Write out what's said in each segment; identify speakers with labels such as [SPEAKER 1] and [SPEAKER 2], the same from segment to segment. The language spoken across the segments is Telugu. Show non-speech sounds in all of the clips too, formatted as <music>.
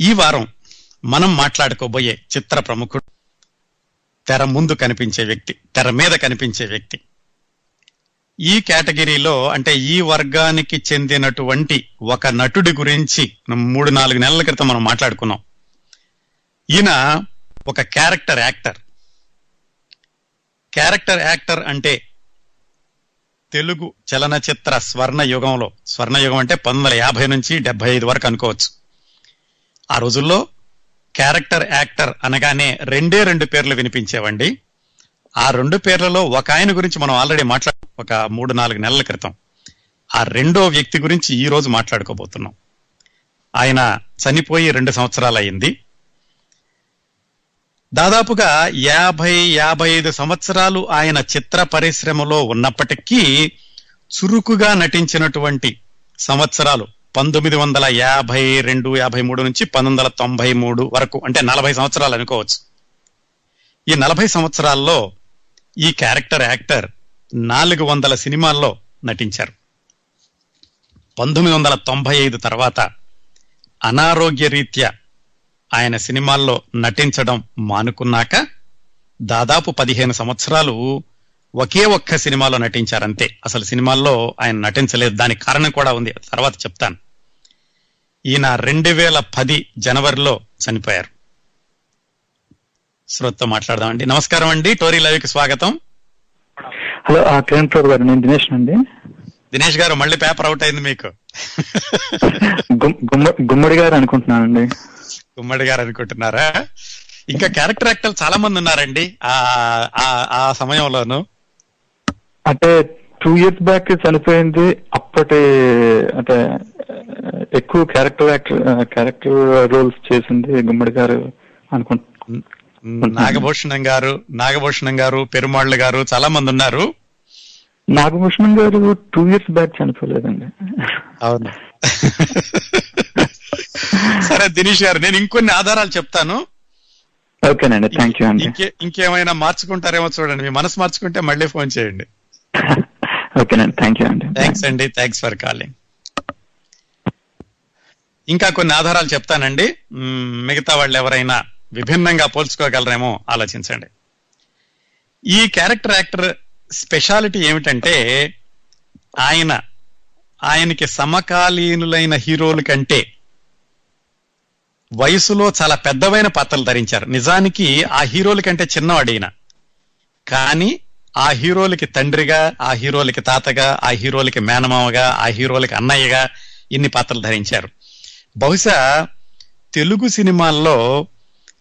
[SPEAKER 1] ఈ వారం మనం మాట్లాడుకోబోయే చిత్ర ప్రముఖుడు తెర ముందు కనిపించే వ్యక్తి తెర మీద కనిపించే వ్యక్తి. ఈ కేటగిరీలో అంటే ఈ వర్గానికి చెందినటువంటి ఒక నటుడి గురించి మూడు నాలుగు నెలల క్రితం మనం మాట్లాడుకున్నాం. ఈయన ఒక క్యారెక్టర్ యాక్టర్. క్యారెక్టర్ యాక్టర్ అంటే తెలుగు చలనచిత్ర స్వర్ణ యుగంలో స్వర్ణ యుగం అంటే పంతొమ్మిది వందల యాభై నుంచి డెబ్బై ఐదు వరకు అనుకోవచ్చు. ఆ రోజుల్లో క్యారెక్టర్ యాక్టర్ అనగానే రెండే రెండు పేర్లు వినిపించేవండి. ఆ రెండు పేర్లలో ఒక ఆయన గురించి మనం ఆల్రెడీ మాట్లాడు ఒక మూడు నాలుగు నెలల క్రితం ఆ రెండో వ్యక్తి గురించి ఈ రోజు మాట్లాడుకోబోతున్నాం. ఆయన చనిపోయి రెండు సంవత్సరాలు అయింది దాదాపుగా యాభై యాభై ఐదు సంవత్సరాలు ఆయన చిత్ర పరిశ్రమలో ఉన్నప్పటికీ చురుకుగా నటించినటువంటి సంవత్సరాలు పంతొమ్మిది వందల యాభై రెండు యాభై మూడు నుంచి పంతొమ్మిది వందల తొంభై మూడు వరకు అంటే నలభై సంవత్సరాలు అనుకోవచ్చు. ఈ నలభై సంవత్సరాల్లో ఈ క్యారెక్టర్ యాక్టర్ నాలుగు వందల సినిమాల్లో నటించారు. పంతొమ్మిది వందల తొంభై ఐదు తర్వాత అనారోగ్య రీత్యా ఆయన సినిమాల్లో నటించడం మానుకున్నాక దాదాపు పదిహేను సంవత్సరాలు ఒకే ఒక్క సినిమాలో నటించారంతే. అసలు సినిమాల్లో ఆయన నటించలేదు. దానికి కారణం కూడా ఉంది. తర్వాత చెప్తాను. ఈయన రెండు వేల పది జనవరిలో చనిపోయారు. శ్రోతతో మాట్లాడదామండి. నమస్కారం అండి. టోరీ లైవ్కి స్వాగతం.
[SPEAKER 2] హలో ఆ కిరణ్ ప్రభు గారు నేను దినేష్ అండి.
[SPEAKER 1] దినేష్ గారు మళ్ళీ పేపర్ అవుట్ అయింది మీకు.
[SPEAKER 2] గుమ్- గుమ్మ- గుమ్మడి గారు అనుకుంటున్నానండి.
[SPEAKER 1] గుమ్మడి గారు అనుకుంటున్నారా? ఇంకా క్యారెక్టర్ యాక్టర్లు చాలా మంది ఉన్నారండి ఆ సమయంలోను.
[SPEAKER 2] అంటే టూ ఇయర్స్ బ్యాక్ చనిపోయింది అప్పటి అంటే ఎక్కువ క్యారెక్టర్ యాక్టర్ క్యారెక్టర్ రోల్స్ చేసింది గుమ్మడి గారు అనుకుంటున్నాను
[SPEAKER 1] నాగభూషణం గారు నాగభూషణం గారు పెరుమాళ్ళు గారు చాలా మంది ఉన్నారు.
[SPEAKER 2] నాగభూషణం గారు టూ ఇయర్స్ బ్యాక్ చనిపోలేదండి.
[SPEAKER 1] అవును. సరే దినేష్ గారు నేను ఇంకొన్ని ఆధారాలు చెప్తాను.
[SPEAKER 2] ఓకేనండి థ్యాంక్ యూ అండి.
[SPEAKER 1] ఇంకే ఇంకేమైనా మార్చుకుంటారేమో చూడండి మీ మనసు మార్చుకుంటే మళ్ళీ ఫోన్ చేయండి.
[SPEAKER 2] ఓకేనండి థ్యాంక్ యూ అండి.
[SPEAKER 1] థ్యాంక్స్ అండి థ్యాంక్స్ ఫర్ కాలింగ్ ఇంకా కొన్ని ఆధారాలు చెప్తానండి. మిగతా వాళ్ళు ఎవరైనా విభిన్నంగా పోల్చుకోగలరేమో ఆలోచించండి. ఈ క్యారెక్టర్ యాక్టర్ స్పెషాలిటీ ఏమిటంటే ఆయన ఆయనకి సమకాలీనులైన హీరోల కంటే వయసులో చాలా పెద్దవైన పాత్రలు ధరించారు. నిజానికి ఆ హీరోల కంటే చిన్నవాడైన కానీ ఆ హీరోలకి తండ్రిగా ఆ హీరోలకి తాతగా ఆ హీరోలకి మేనమామగా ఆ హీరోలకి అన్నయ్యగా ఇన్ని పాత్రలు ధరించారు. బహుశా తెలుగు సినిమాల్లో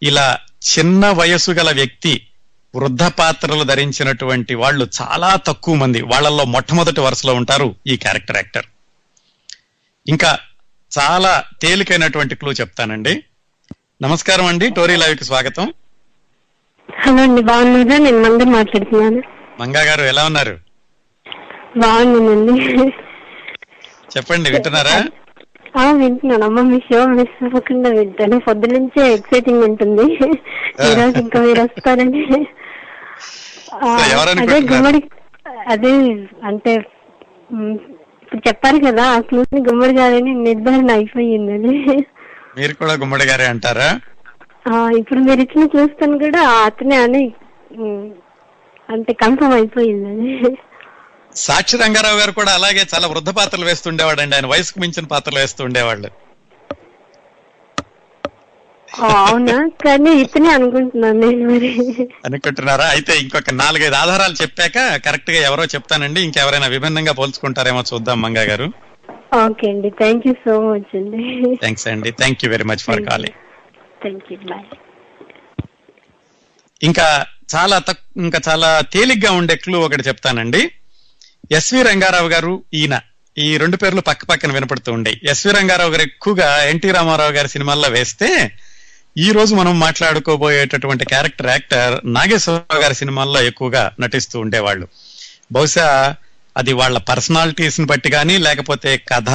[SPEAKER 1] ఇలా చిన్న వయసు గల వ్యక్తి వృద్ధ పాత్రలు ధరించినటువంటి వాళ్ళు చాలా తక్కువ మంది. వాళ్ళల్లో మొట్టమొదటి వరుసలో ఉంటారు ఈ క్యారెక్టర్ యాక్టర్. ఇంకా చాలా తేలికైనటువంటి క్లూ చెప్తానండి. నమస్కారం అండి. టోరీ లైవ్కి స్వాగతం.
[SPEAKER 3] హలో అండి బాగున్నారా? నేను మంగ మాట్లాడుతున్నాను.
[SPEAKER 1] మంగా గారు ఎలా ఉన్నారు?
[SPEAKER 3] బాగున్నానండి.
[SPEAKER 1] చెప్పండి వింటున్నారా?
[SPEAKER 3] ఆ వింటున్నాను. అమ్మ మీ షో మిస్ అవ్వకుండా వింటాను. పొద్దు నుంచే ఎక్సైటింగ్ ఉంటుంది. ఈ రోజు ఇంకా మీరు వస్తారని. అదే? గుమ్మడి అదే అంటే ఇప్పుడు చెప్పారు కదా ఆ క్లూని గుమ్మడి గారని నిర్ధారణ అయిపోయిందని.
[SPEAKER 1] మీరు కూడా గుమ్మడి గారే అంటారా?
[SPEAKER 3] ఆ, ఇప్పుడు మీరు ఇచ్చిన చూస్తాను కూడా అతనే అని అంటే కన్ఫర్మ్ అయిపోయిందని.
[SPEAKER 1] సాక్షి రంగారావు గారు కూడా అలాగే చాలా వృద్ధ పాత్రలు వేస్తుండేవాడండి. ఆయన వయసుకు మించిన పాత్రలు వేస్తూ ఉండేవాళ్ళు
[SPEAKER 3] ఆ, అవునా? కానీ ఇతనే అనుకుంటున్నాను నేను మరి.
[SPEAKER 1] అనుకుంటున్నారా? అయితే ఇంకొక నాలుగైదు ఆధారాలు చెప్పాక కరెక్ట్గా ఎవరో చెప్తానండి. ఇంకెవరైనా విభిన్నంగా పోల్చుకుంటారేమో చూద్దాం మంగా గారు.
[SPEAKER 3] ఓకే అండి. థ్యాంక్ యూ సో మచ్ అండి.
[SPEAKER 1] థ్యాంక్స్ అండి. Thank you very much for calling.
[SPEAKER 3] Thank you bye
[SPEAKER 1] ఇంకా చాలా ఇంకా చాలా తేలిగ్గా ఉండే క్లూ ఒకటి చెప్తానండి. ఎస్వి రంగారావు గారు ఈయన. ఈ రెండు పేర్లు పక్క పక్కన వినపడుతూ ఉండే. ఎస్వి రంగారావు గారు ఎక్కువగా ఎన్టీ రామారావు గారి సినిమాల్లో వేస్తే ఈ రోజు మనం మాట్లాడుకోబోయేటటువంటి క్యారెక్టర్ యాక్టర్ నాగేశ్వరరావు గారి సినిమాల్లో ఎక్కువగా నటిస్తూ ఉండేవాళ్ళు. బహుశా అది వాళ్ళ పర్సనాలిటీస్ని బట్టి కానీ లేకపోతే కథ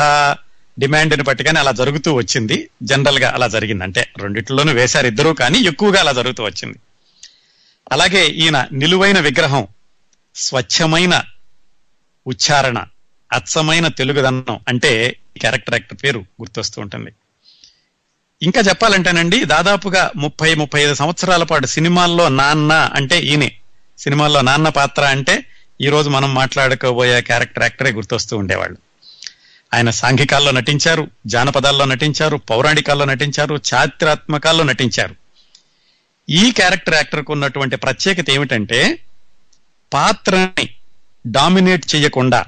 [SPEAKER 1] డిమాండ్ని బట్టి కానీ అలా జరుగుతూ వచ్చింది. జనరల్గా అలా జరిగింది అంటే రెండిట్లోనూ వేశారు ఇద్దరు కానీ ఎక్కువగా అలా జరుగుతూ వచ్చింది. అలాగే ఈయన నిలువైన విగ్రహం స్వచ్ఛమైన ఉచ్చారణ అచ్చమైన తెలుగుదనం అంటే ఈ క్యారెక్టర్ యాక్టర్ పేరు గుర్తొస్తూ ఉంటుంది. ఇంకా చెప్పాలంటేనండి దాదాపుగా ముప్పై ముప్పై ఐదు సంవత్సరాల పాటు సినిమాల్లో నాన్న అంటే ఈయనే. సినిమాల్లో నాన్న పాత్ర అంటే ఈ రోజు మనం మాట్లాడుకోబోయే క్యారెక్టర్ యాక్టరే గుర్తొస్తూ ఉండేవాళ్ళు. ఆయన సాంఘికాల్లో నటించారు జానపదాల్లో నటించారు పౌరాణికాల్లో నటించారు చారిత్రాత్మకాల్లో నటించారు. ఈ క్యారెక్టర్ యాక్టర్కు ఉన్నటువంటి ప్రత్యేకత ఏమిటంటే పాత్రని డామినేట్ చేయకుండా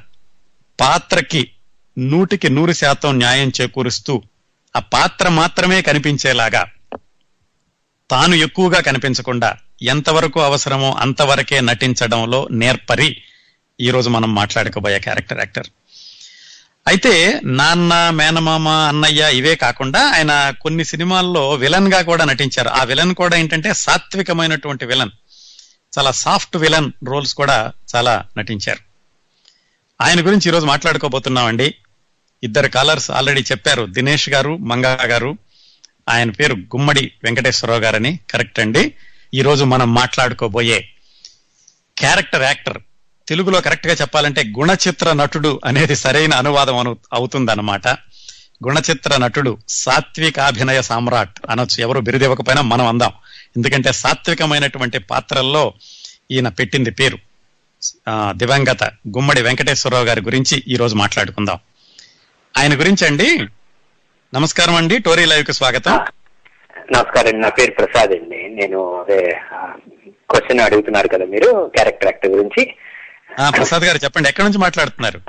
[SPEAKER 1] పాత్రకి నూటికి నూరు శాతం న్యాయం చేకూరుస్తూ ఆ పాత్ర మాత్రమే కనిపించేలాగా తాను ఎక్కువగా కనిపించకుండా ఎంతవరకు అవసరమో అంతవరకే నటించడంలో నేర్పరి ఈరోజు మనం మాట్లాడుకోబోయే క్యారెక్టర్ యాక్టర్. అయితే నాన్న మేనమామ అన్నయ్య ఇవే కాకుండా ఆయన కొన్ని సినిమాల్లో విలన్గా కూడా నటించారు. ఆ విలన్ కూడా ఏంటంటే సాత్వికమైనటువంటి విలన్. చాలా సాఫ్ట్ విలన్ రోల్స్ కూడా చాలా నటించారు. ఆయన గురించి ఈరోజు మాట్లాడుకోబోతున్నామండి. ఇద్దరు కాలర్స్ ఆల్రెడీ చెప్పారు. దినేష్ గారు మంగా గారు. ఆయన పేరు గుమ్మడి వెంకటేశ్వరరావు గారని. కరెక్ట్ అండి. ఈరోజు మనం మాట్లాడుకోబోయే క్యారెక్టర్ యాక్టర్. తెలుగులో కరెక్ట్గా చెప్పాలంటే గుణచిత్ర నటుడు అనేది సరైన అనువాదం అను అవుతుందన్నమాట. గుణచిత్ర నటుడు సాత్వికాభినయ సామ్రాట్ అనొచ్చు. ఎవరు బిరుదివ్వకపోయినా మనం అందాం. ఎందుకంటే సాత్వికమైనటువంటి పాత్రల్లో ఈయన పెట్టింది పేరు. దివంగత గుమ్మడి వెంకటేశ్వరరావు గారి గురించి ఈ రోజు మాట్లాడుకుందాం. ఆయన గురించి అండి నమస్కారం అండి. టోరీ లైవ్కు స్వాగతం.
[SPEAKER 4] నమస్కారం నా పేరు ప్రసాద్ అండి. నేను అదే క్వశ్చన్ అడుగుతున్నారు కదా మీరు క్యారెక్టర్ యాక్టర్ గురించి.
[SPEAKER 1] ప్రసాద్ గారు చెప్పండి. ఎక్కడి నుంచి మాట్లాడుతున్నారు?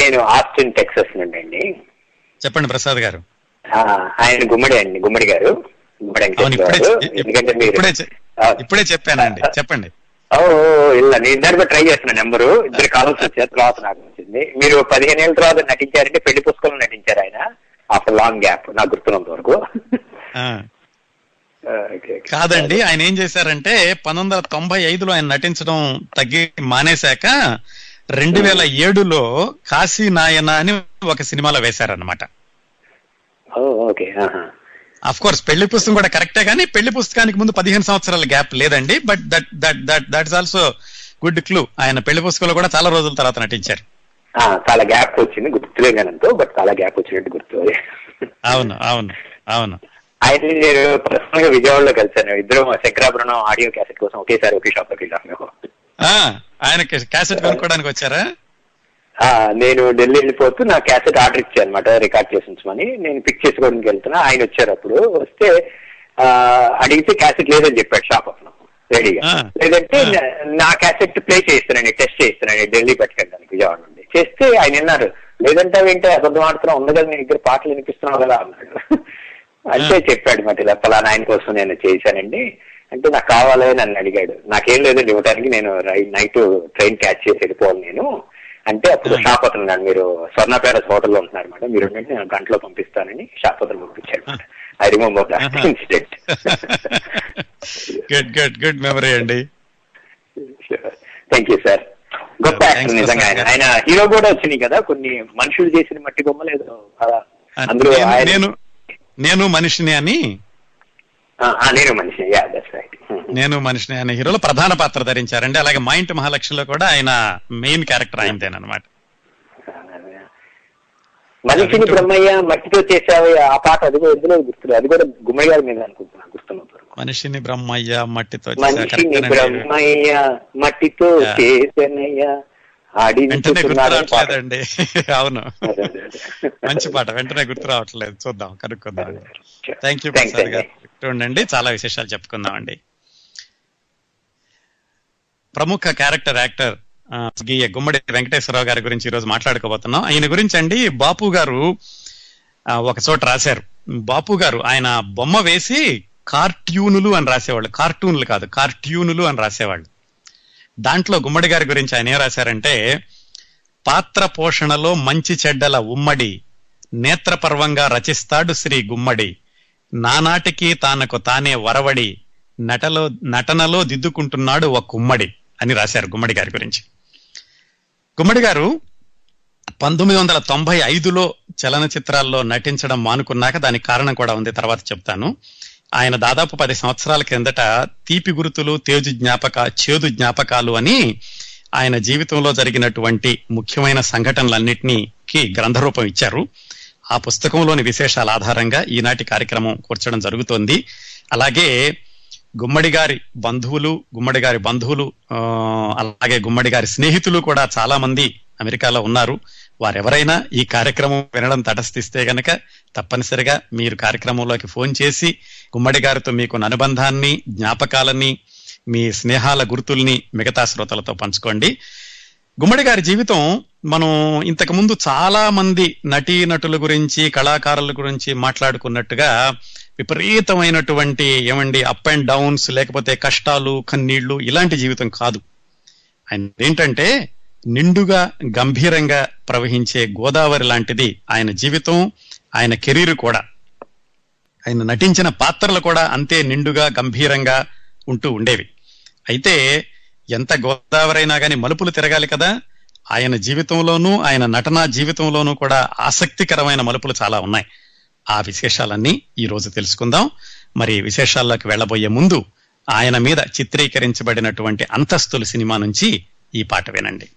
[SPEAKER 4] నేను ఆస్టిన్ టెక్సస్ నుండి అండి.
[SPEAKER 1] చెప్పండి ప్రసాద్ గారు.
[SPEAKER 4] ఆ, ఆయన గుమ్మడి అండి గుమ్మడి గారు.
[SPEAKER 1] ఇప్పుడే చెప్పానండి. చెప్పండి.
[SPEAKER 4] ఓ ఇలా నేను ట్రై చేస్తున్నా నెంబరు. ఇద్దరు కావాల్సి వచ్చారు తర్వాత నాకు వచ్చింది. మీరు పదిహేను ఏళ్ళ తర్వాత నటించారంటే పెళ్ళి పుస్తకంలో నటించారు ఆయన. ఆఫ్టర్ లాంగ్ గ్యాప్ నాకు గుర్తున్నంత వరకు.
[SPEAKER 1] కాదండి ఆయన ఏం చేశారంటే పంతొమ్మిది వందల తొంభై ఐదులో ఆయన నటించడం తగ్గి మానేశాక రెండు వేల ఏడులో కాశీ నాయన అని ఒక సినిమాలో వేశారనమాట. అఫ్ కోర్స్ పెళ్ళి పుస్తకం కూడా కరెక్టే కానీ పెళ్ళి పుస్తకానికి ముందు పదిహేను సంవత్సరాల గ్యాప్ లేదండి but that that that that is also good clue ఆయన పెళ్ళి పుస్తకంలో కూడా చాలా రోజుల తర్వాత నటించారు.
[SPEAKER 4] చాలా గ్యాప్ వచ్చింది గుర్తులేగానంతో బట్ చాలా గ్యాప్ వచ్చినట్టు గుర్తు.
[SPEAKER 1] అవును అవును అవును.
[SPEAKER 4] ఆయన నేను పర్సనల్గా విజయవాడలో కలిసాను ఇద్దరు శంకరాభరణం ఆడియో క్యాసెట్ కోసం ఒకేసారి ఒకే షాప్లోకి వెళ్ళాం మేము.
[SPEAKER 1] ఆ ఆయన క్యాసెట్ కొనుక్కోవడానికి వచ్చారా?
[SPEAKER 4] నేను ఢిల్లీ వెళ్ళిపోతూ నా క్యాసెట్ ఆర్డర్ ఇచ్చాను అనమాట రికార్డ్ చేసి ఉంచమని నేను పిక్ చేసుకోవడానికి వెళ్తున్నా ఆయన వచ్చారు అప్పుడు. వస్తే అడిగితే క్యాసెట్ లేదని చెప్పాడు షాప్ అతను రెడీగా. లేదంటే. నా- క్యాసెట్ ప్లే చేస్తున్నాను టెస్ట్ చేస్తున్నాను ఢిల్లీ పట్టుకెళ్ళడానికి విజయవాడ నుండి. చేస్తే ఆయన విన్నారు లేదంటే అవేంటి అబద్ధం ఆడుతున్నావు ఉంది కదా నీ దగ్గర పాటలు వినిపిస్తున్నావు కదా అన్నాడు. అంటే చెప్పాడు మాట ఇలా ఫలానా ఆయన కోసం నేను చేశానండి. అంటే నాకు కావాలి నన్ను అడిగాడు. నాకేం లేదండి ఇవ్వడానికి నేను నైట్ ట్రైన్ క్యాచ్ చేసి వెళ్ళిపోవాలి నేను. అంటే అప్పుడు
[SPEAKER 1] ఆ.
[SPEAKER 4] షాప్ అతను మీరు స్వర్ణ హోటల్లో ఉంటున్నారు మేడం మీరు నేను గంటలో పంపిస్తానని షాప్ అతను పంపించాడు ఐ రిమెంబర్ దట్
[SPEAKER 1] ఆహా.
[SPEAKER 4] Incident.
[SPEAKER 1] Good good good memory అండి.
[SPEAKER 4] థ్యాంక్ యూ సార్ గొప్ప యాక్టర్ నిజంగా ఆయన. ఆయన హీరో కూడా వచ్చినాయి కదా కొన్ని మనుషులు చేసిన మట్టి బొమ్మలు. అందులో
[SPEAKER 1] నేను- నేను మనిషిని అని
[SPEAKER 4] నేను మనిషి యా దట్స్ రైట్
[SPEAKER 1] నేను మనిషిని అనే హీరోలో ప్రధాన పాత్ర ధరించారండి అలాగే మా ఇంటి మహాలక్ష్మిలో కూడా ఆయన మెయిన్ క్యారెక్టర్ ఆయనదేనమాట
[SPEAKER 4] మనిషిని బ్రహ్మయ్య మట్టితో చేసావు ఆ పాట అది కూడా ఎందులో గుర్తు అది కూడా గుమ్మయ్య గారి మీద అనుకుంటున్నా గుర్తున్నంత వరకు.
[SPEAKER 1] మనిషిని బ్రహ్మయ్య మట్టితో.
[SPEAKER 4] మనిషిని. బ్రహ్మయ్య మట్టితో. చేసనయ్య
[SPEAKER 1] వెంటనే గుర్తు. రావట్లేదండి <laughs> అవును. మంచి పాట వెంటనే గుర్తు రావట్లేదు చూద్దాం కనుక్కుందాం. <laughs> థ్యాంక్ యూ ప్రసాద్ గారు ఉండండి చాలా విశేషాలు చెప్పుకుందామండి. ప్రముఖ క్యారెక్టర్ యాక్టర్ గీయ గుమ్మడి వెంకటేశ్వరరావు గారి గురించి ఈ రోజు మాట్లాడుకోబోతున్నాం. ఆయన గురించి అండి బాపు గారు ఒక చోట రాశారు. బాపు గారు ఆయన బొమ్మ వేసి కార్ట్యూనులు అని రాసేవాళ్ళు. కార్టూన్లు కాదు కార్ట్యూనులు అని రాసేవాళ్ళు. దాంట్లో గుమ్మడి గారి గురించి ఆయన ఏం రాశారంటే పాత్ర పోషణలో మంచి చెడ్డల ఉమ్మడి నేత్రపర్వంగా రచిస్తాడు శ్రీ గుమ్మడి. నానాటికి తానకు తానే వరవడి నటలో నటనలో దిద్దుకుంటున్నాడు ఒక కుమ్మడి అని రాశారు గుమ్మడి గారి గురించి. గుమ్మడి గారు పంతొమ్మిది వందల తొంభై ఐదులో చలనచిత్రాల్లో నటించడం మానుకున్నాక దానికి కారణం కూడా ఉంది తర్వాత చెప్తాను. ఆయన దాదాపు పది సంవత్సరాల క్రిందట తీపి గుర్తులు తేజు జ్ఞాపక చేదు జ్ఞాపకాలు అని ఆయన జీవితంలో జరిగినటువంటి ముఖ్యమైన సంఘటనలన్నింటినీ గ్రంథరూపం ఇచ్చారు.
[SPEAKER 5] ఆ పుస్తకంలోని విశేషాల ఆధారంగా ఈనాటి కార్యక్రమం కూర్చడం జరుగుతోంది. అలాగే గుమ్మడి గారి బంధువులు గుమ్మడి గారి బంధువులు అలాగే గుమ్మడి గారి స్నేహితులు కూడా చాలా మంది అమెరికాలో ఉన్నారు. వారెవరైనా ఈ కార్యక్రమం వినడం తటస్థిస్తే గనక తప్పనిసరిగా మీరు కార్యక్రమంలోకి ఫోన్ చేసి గుమ్మడి గారితో మీకున్న అనుబంధాన్ని జ్ఞాపకాలని మీ స్నేహాల గుర్తుల్ని మిగతా శ్రోతలతో పంచుకోండి. గుమ్మడి గారి జీవితం మనం ఇంతకు ముందు చాలా మంది నటీ నటుల గురించి కళాకారుల గురించి మాట్లాడుకున్నట్టుగా విపరీతమైనటువంటి ఏమండి అప్ అండ్ డౌన్స్ లేకపోతే కష్టాలు కన్నీళ్ళు ఇలాంటి జీవితం కాదు. ఆయన ఏంటంటే నిండుగా గంభీరంగా ప్రవహించే గోదావరి లాంటిది ఆయన జీవితం ఆయన కెరీర్ కూడా. ఆయన నటించిన పాత్రలు కూడా అంతే నిండుగా గంభీరంగా ఉంటూ ఉండేవి. అయితే ఎంత గోదావరి అయినా కానీ మలుపులు తిరగాలి కదా. ఆయన జీవితంలోనూ ఆయన నటనా జీవితంలోనూ కూడా ఆసక్తికరమైన మలుపులు చాలా ఉన్నాయి. ఆ విశేషాలన్నీ ఈ రోజు తెలుసుకుందాం. మరి విశేషాల్లోకి వెళ్ళబోయే ముందు ఆయన మీద చిత్రీకరించబడినటువంటి అంతస్తులు సినిమా నుంచి ఈ పాట వినండి.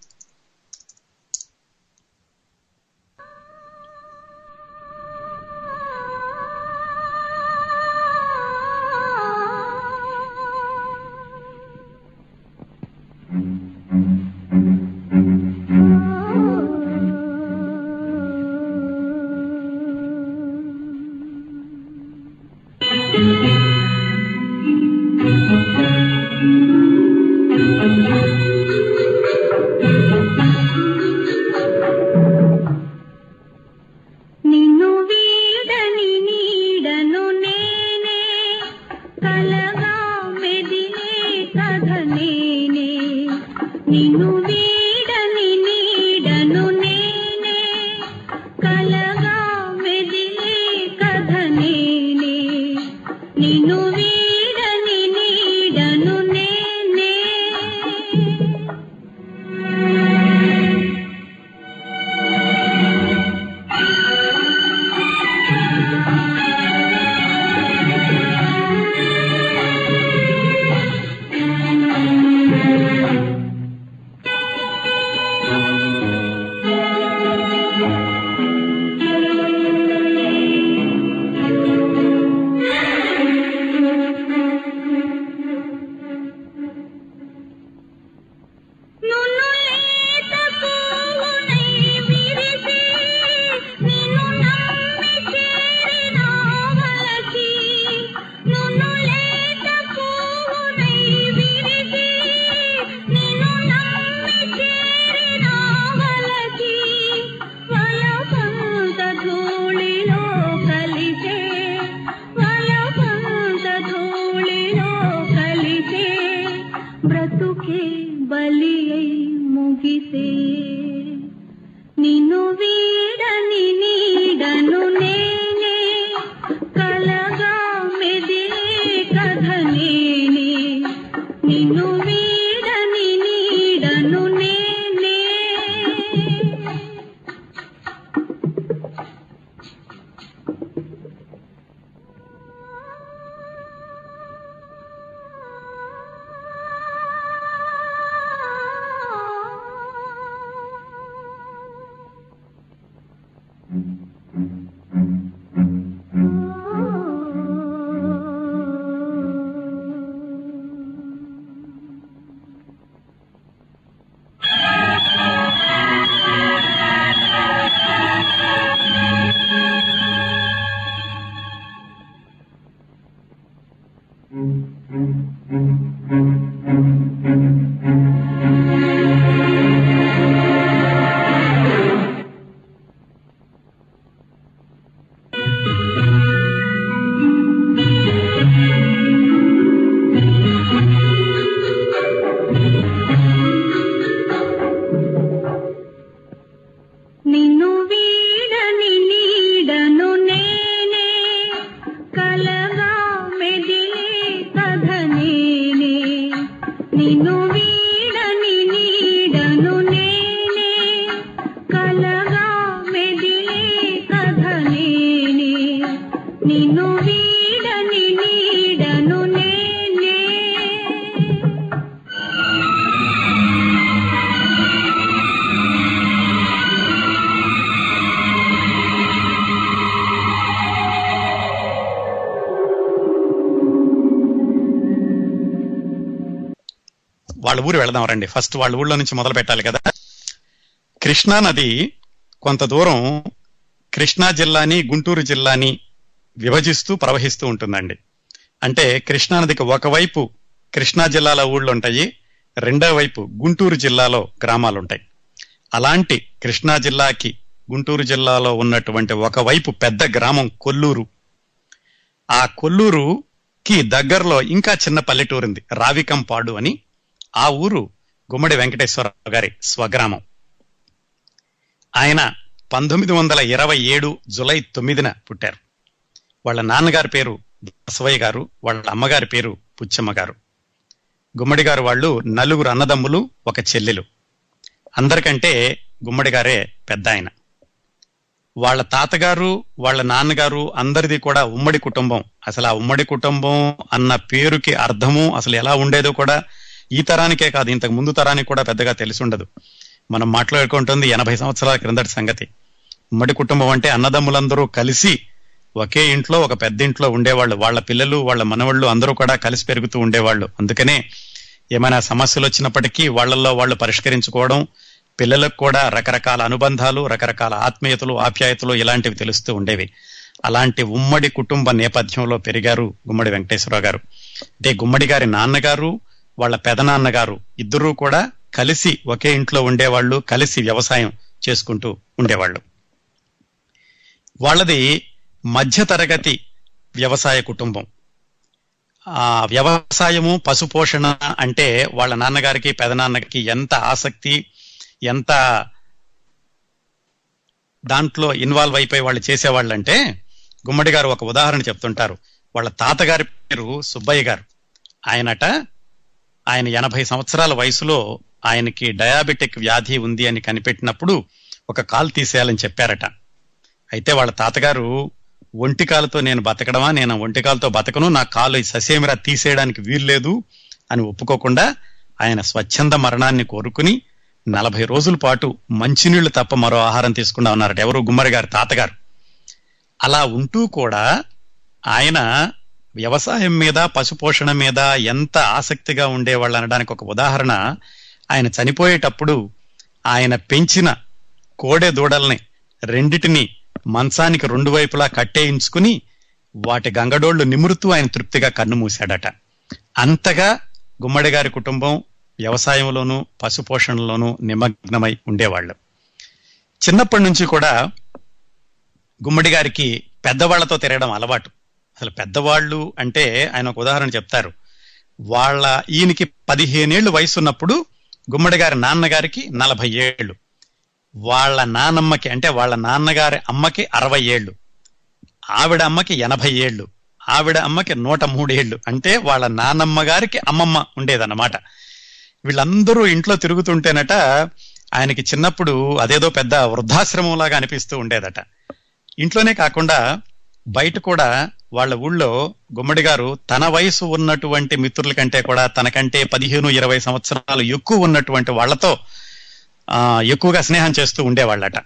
[SPEAKER 1] వాళ్ళ ఊరు వెళదాం రండి. ఫస్ట్ వాళ్ళ ఊళ్ళో నుంచి మొదలు పెట్టాలి కదా. కృష్ణా నది కొంత దూరం కృష్ణా జిల్లాని గుంటూరు జిల్లాని విభజిస్తూ ప్రవహిస్తూ ఉంటుందండి. అంటే కృష్ణా నదికి ఒకవైపు కృష్ణా జిల్లాలో ఊళ్ళు ఉంటాయి రెండో వైపు గుంటూరు జిల్లాలో గ్రామాలు ఉంటాయి. అలాంటి కృష్ణా జిల్లాకి గుంటూరు జిల్లాలో ఉన్నటువంటి ఒకవైపు పెద్ద గ్రామం కొల్లూరు. ఆ కొల్లూరుకి దగ్గరలో ఇంకా చిన్న పల్లెటూరు ఉంది రావికంపాడు అని. ఆ ఊరు గుమ్మడి వెంకటేశ్వరరావు గారి స్వగ్రామం. ఆయన పంతొమ్మిది వందల ఇరవై ఏడు జులై తొమ్మిదిన పుట్టారు. వాళ్ళ నాన్నగారి పేరు బసవయ్య గారు వాళ్ళ అమ్మగారి పేరు పుచ్చమ్మ గారు. గుమ్మడి గారు వాళ్ళు నలుగురు అన్నదమ్ములు ఒక చెల్లెలు. అందరికంటే గుమ్మడి గారే పెద్ద ఆయన. వాళ్ళ తాతగారు వాళ్ళ నాన్నగారు అందరిది కూడా ఉమ్మడి కుటుంబం. అసలు ఆ ఉమ్మడి కుటుంబం అన్న పేరుకి అర్థము అసలు ఎలా ఉండేదో కూడా ఈ తరానికే కాదు ఇంతకు ముందు తరానికి కూడా పెద్దగా తెలిసి ఉండదు మనం మాట్లాడుకుంటుంది ఎనభై సంవత్సరాల క్రిందటి సంగతి. ఉమ్మడి కుటుంబం అంటే అన్నదమ్ములందరూ కలిసి ఒకే ఇంట్లో ఒక పెద్ద ఇంట్లో ఉండేవాళ్ళు. వాళ్ళ పిల్లలు వాళ్ళ మనవళ్ళు అందరూ కూడా కలిసి పెరుగుతూ ఉండేవాళ్ళు. అందుకనే ఏమైనా సమస్యలు వచ్చినప్పటికీ వాళ్ళల్లో వాళ్ళు పరిష్కరించుకోవడం పిల్లలకు కూడా రకరకాల అనుబంధాలు రకరకాల ఆత్మీయతలు ఆప్యాయతలు ఇలాంటివి తెలుస్తూ ఉండేవి. అలాంటి ఉమ్మడి కుటుంబ నేపథ్యంలో పెరిగారు గుమ్మడి వెంకటేశ్వరరావు గారు. అంటే గుమ్మడి గారి నాన్నగారు వాళ్ళ పెదనాన్నగారు ఇద్దరూ కూడా కలిసి ఒకే ఇంట్లో ఉండేవాళ్ళు కలిసి వ్యవసాయం చేసుకుంటూ ఉండేవాళ్ళు. వాళ్ళది మధ్యతరగతి వ్యవసాయ కుటుంబం. ఆ వ్యవసాయము పశుపోషణ అంటే వాళ్ళ నాన్నగారికి పెదనాన్నకి ఎంత ఆసక్తి ఎంత దాంట్లో ఇన్వాల్వ్ అయిపోయి వాళ్ళు చేసేవాళ్ళంటే గుమ్మడి గారు ఒక ఉదాహరణ చెప్తుంటారు. వాళ్ళ తాతగారి పేరు సుబ్బయ్య గారు. ఆయనట ఆయన ఎనభై సంవత్సరాల వయసులో ఆయనకి డయాబెటిక్ వ్యాధి ఉంది అని కనిపెట్టినప్పుడు ఒక కాలు తీసేయాలని చెప్పారట. అయితే వాళ్ళ తాతగారు ఒంటికాలతో నేను బతకడమా? నేను ఒంటికాలతో బతకను. నా కాలు ససేమిరా తీసేయడానికి వీల్లేదు అని ఒప్పుకోకుండా ఆయన స్వచ్ఛంద మరణాన్ని కోరుకుని నలభై రోజుల పాటు మంచినీళ్ళు తప్ప మరో ఆహారం తీసుకుండా ఉన్నారట ఎవరు? గుమ్మరి గారి తాతగారు. అలా ఉంటూ కూడా ఆయన వ్యవసాయం మీద పశుపోషణ మీద ఎంత ఆసక్తిగా ఉండేవాళ్ళు అనడానికి ఒక ఉదాహరణ. ఆయన చనిపోయేటప్పుడు ఆయన పెంచిన కోడె దూడల్ని రెండిటిని మంచానికి రెండు వైపులా కట్టేయించుకుని వాటి గంగడోళ్ళు నిమురుతూ ఆయన తృప్తిగా కన్ను మూశాడట. అంతగా గుమ్మడి గారి కుటుంబం వ్యవసాయంలోనూ పశుపోషణలోనూ నిమగ్నమై ఉండేవాళ్ళు. చిన్నప్పటి నుంచి కూడా గుమ్మడి గారికి పెద్దవాళ్ళతో తిరగడం అలవాటు. అసలు పెద్దవాళ్ళు అంటే ఆయన ఒక ఉదాహరణ చెప్తారు. వాళ్ళ ఈయనకి పదిహేనేళ్ళు వయసు ఉన్నప్పుడు గుమ్మడి గారి నాన్నగారికి నలభై ఏళ్ళు వాళ్ళ నానమ్మకి అంటే వాళ్ళ నాన్నగారి అమ్మకి అరవై ఏళ్ళు ఆవిడ అమ్మకి ఎనభై ఏళ్ళు ఆవిడ అమ్మకి నూట మూడేళ్ళు అంటే వాళ్ళ నానమ్మ గారికి అమ్మమ్మ ఉండేదన్నమాట. వీళ్ళందరూ ఇంట్లో తిరుగుతుంటేనట ఆయనకి చిన్నప్పుడు అదేదో పెద్ద వృద్ధాశ్రమం లాగా అనిపిస్తూ ఉండేదట. ఇంట్లోనే కాకుండా బయట కూడా వాళ్ళ ఊళ్ళో గుమ్మడి గారు తన వయసు ఉన్నటువంటి మిత్రుల కంటే కూడా తనకంటే పదిహేను ఇరవై సంవత్సరాలు ఎక్కువ ఉన్నటువంటి వాళ్ళతో ఎక్కువగా స్నేహం చేస్తూ ఉండేవాళ్ళట.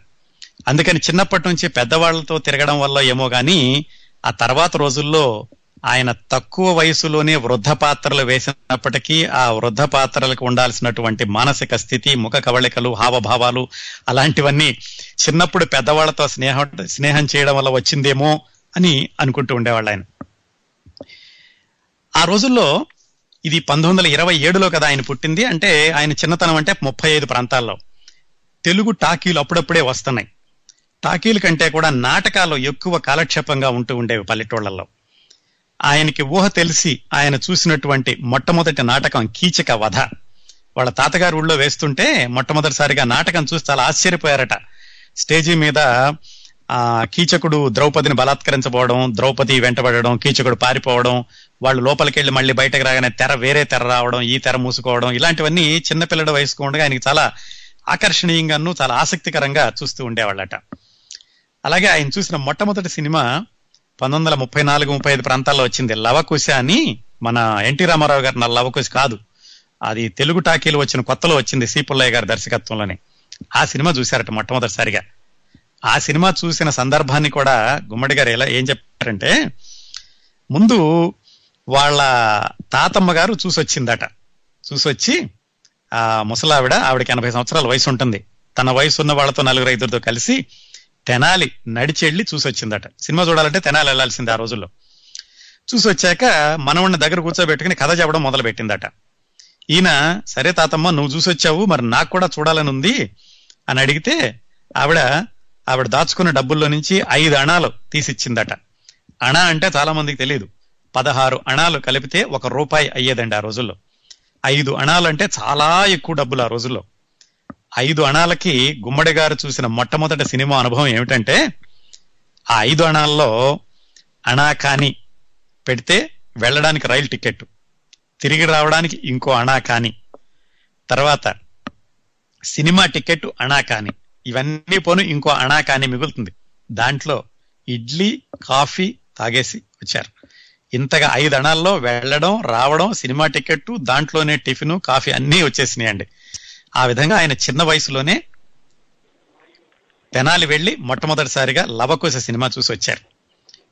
[SPEAKER 1] అందుకని చిన్నప్పటి నుంచి పెద్దవాళ్ళతో తిరగడం వల్ల ఏమో కానీ ఆ తర్వాత రోజుల్లో ఆయన తక్కువ వయసులోనే వృద్ధ పాత్రలు వేసినప్పటికీ ఆ వృద్ధ పాత్రలకు ఉండాల్సినటువంటి మానసిక స్థితి ముఖ కవళికలు హావభావాలు అలాంటివన్నీ చిన్నప్పుడు పెద్దవాళ్ళతో స్నేహం స్నేహం చేయడం వల్ల వచ్చిందేమో అని అనుకుంటూ ఉండేవాళ్ళు ఆయన ఆ రోజుల్లో ఇది పంతొమ్మిది వందల ఇరవై ఏడులో కదా ఆయన పుట్టింది. అంటే ఆయన చిన్నతనం అంటే ముప్పై ఐదు ప్రాంతాల్లో. తెలుగు టాకీలు అప్పుడప్పుడే వస్తున్నాయి. టాకీల కంటే కూడా నాటకాలు ఎక్కువ కాలక్షేపంగా ఉంటూ ఉండేవి పల్లెటూళ్ళల్లో. ఆయనకి ఊహ తెలిసి ఆయన చూసినటువంటి మొట్టమొదటి నాటకం కీచక వధ. వాళ్ళ తాతగారు ఊళ్ళో వేస్తుంటే మొట్టమొదటిసారిగా నాటకం చూసి చాలా ఆశ్చర్యపోయారట. స్టేజీ మీద ఆ కీచకుడు ద్రౌపదిని బలాత్కరించబోవడం ద్రౌపది వెంటబడడం కీచకుడు పారిపోవడం వాళ్ళు లోపలికి వెళ్ళి మళ్ళీ బయటకు రాగానే తెర వేరే తెర రావడం ఈ తెర మూసుకోవడం ఇలాంటివన్నీ చిన్నపిల్లడు వయసుకు ఉండగా ఆయనకి చాలా ఆకర్షణీయంగాను చాలా ఆసక్తికరంగా చూస్తూ ఉండేవాళ్ళట. అలాగే ఆయన చూసిన మొట్టమొదటి సినిమా పంతొమ్మిది వందల ముప్పై నాలుగు ముప్పై ఐదు ప్రాంతాల్లో వచ్చింది లవకుశ అని మన ఎన్టీ రామారావు గారి నా లవకుశ కాదు. అది తెలుగు టాకీలు వచ్చిన కొత్తలో వచ్చింది సి పుల్లయ్య గారి దర్శకత్వంలోనే. ఆ సినిమా చూశారట మొట్టమొదటిసారిగా. ఆ సినిమా చూసిన సందర్భాన్ని కూడా గుమ్మడి గారు ఎలా ఏం చెప్పారంటే ముందు వాళ్ళ తాతమ్మ గారు చూసొచ్చిందట. చూసొచ్చి ఆ ముసలావిడ ఆవిడకి ఎనభై సంవత్సరాల వయసు ఉంటుంది. తన వయసు ఉన్న వాళ్ళతో నలుగురు ఐదుగురితో కలిసి తెనాలి నడిచెళ్ళి చూసొచ్చిందట. సినిమా చూడాలంటే తెనాలి వెళ్ళాల్సింది ఆ రోజుల్లో. చూసి వచ్చాక దగ్గర కూర్చోబెట్టుకుని కథ చెప్పడం మొదలు పెట్టిందట ఈయన సరే తాతమ్మ నువ్వు చూసొచ్చావు మరి నాకు కూడా చూడాలని ఉంది అని అడిగితే ఆవిడ ఆవిడ దాచుకున్న డబ్బుల్లో నుంచి ఐదు అణాలు తీసిచ్చిందట. అణ అంటే చాలా మందికి తెలియదు పదహారు అణాలు కలిపితే ఒక రూపాయి అయ్యేదండి ఆ రోజుల్లో. ఐదు అణాలు అంటే చాలా ఎక్కువ డబ్బులు ఆ రోజుల్లో. ఐదు అణాలకి గుమ్మడి గారు చూసిన మొట్టమొదటి సినిమా అనుభవం ఏమిటంటే ఆ ఐదు అణాల్లో అణా కాని పెడితే వెళ్ళడానికి రైలు టికెట్ తిరిగి రావడానికి ఇంకో అణా కాని. తర్వాత సినిమా టికెట్ అణా కాని. ఇవన్నీ పోను ఇంకో అణా కానీ మిగులుతుంది. దాంట్లో ఇడ్లీ కాఫీ తాగేసి వచ్చారు. ఇంతగా ఐదు అణాల్లో వెళ్ళడం రావడం సినిమా టికెట్ దాంట్లోనే టిఫిన్ కాఫీ అన్నీ వచ్చేసినాయండి. ఆ విధంగా ఆయన చిన్న వయసులోనే తెనాలి వెళ్ళి మొట్టమొదటిసారిగా లవకుశ సినిమా చూసి వచ్చారు.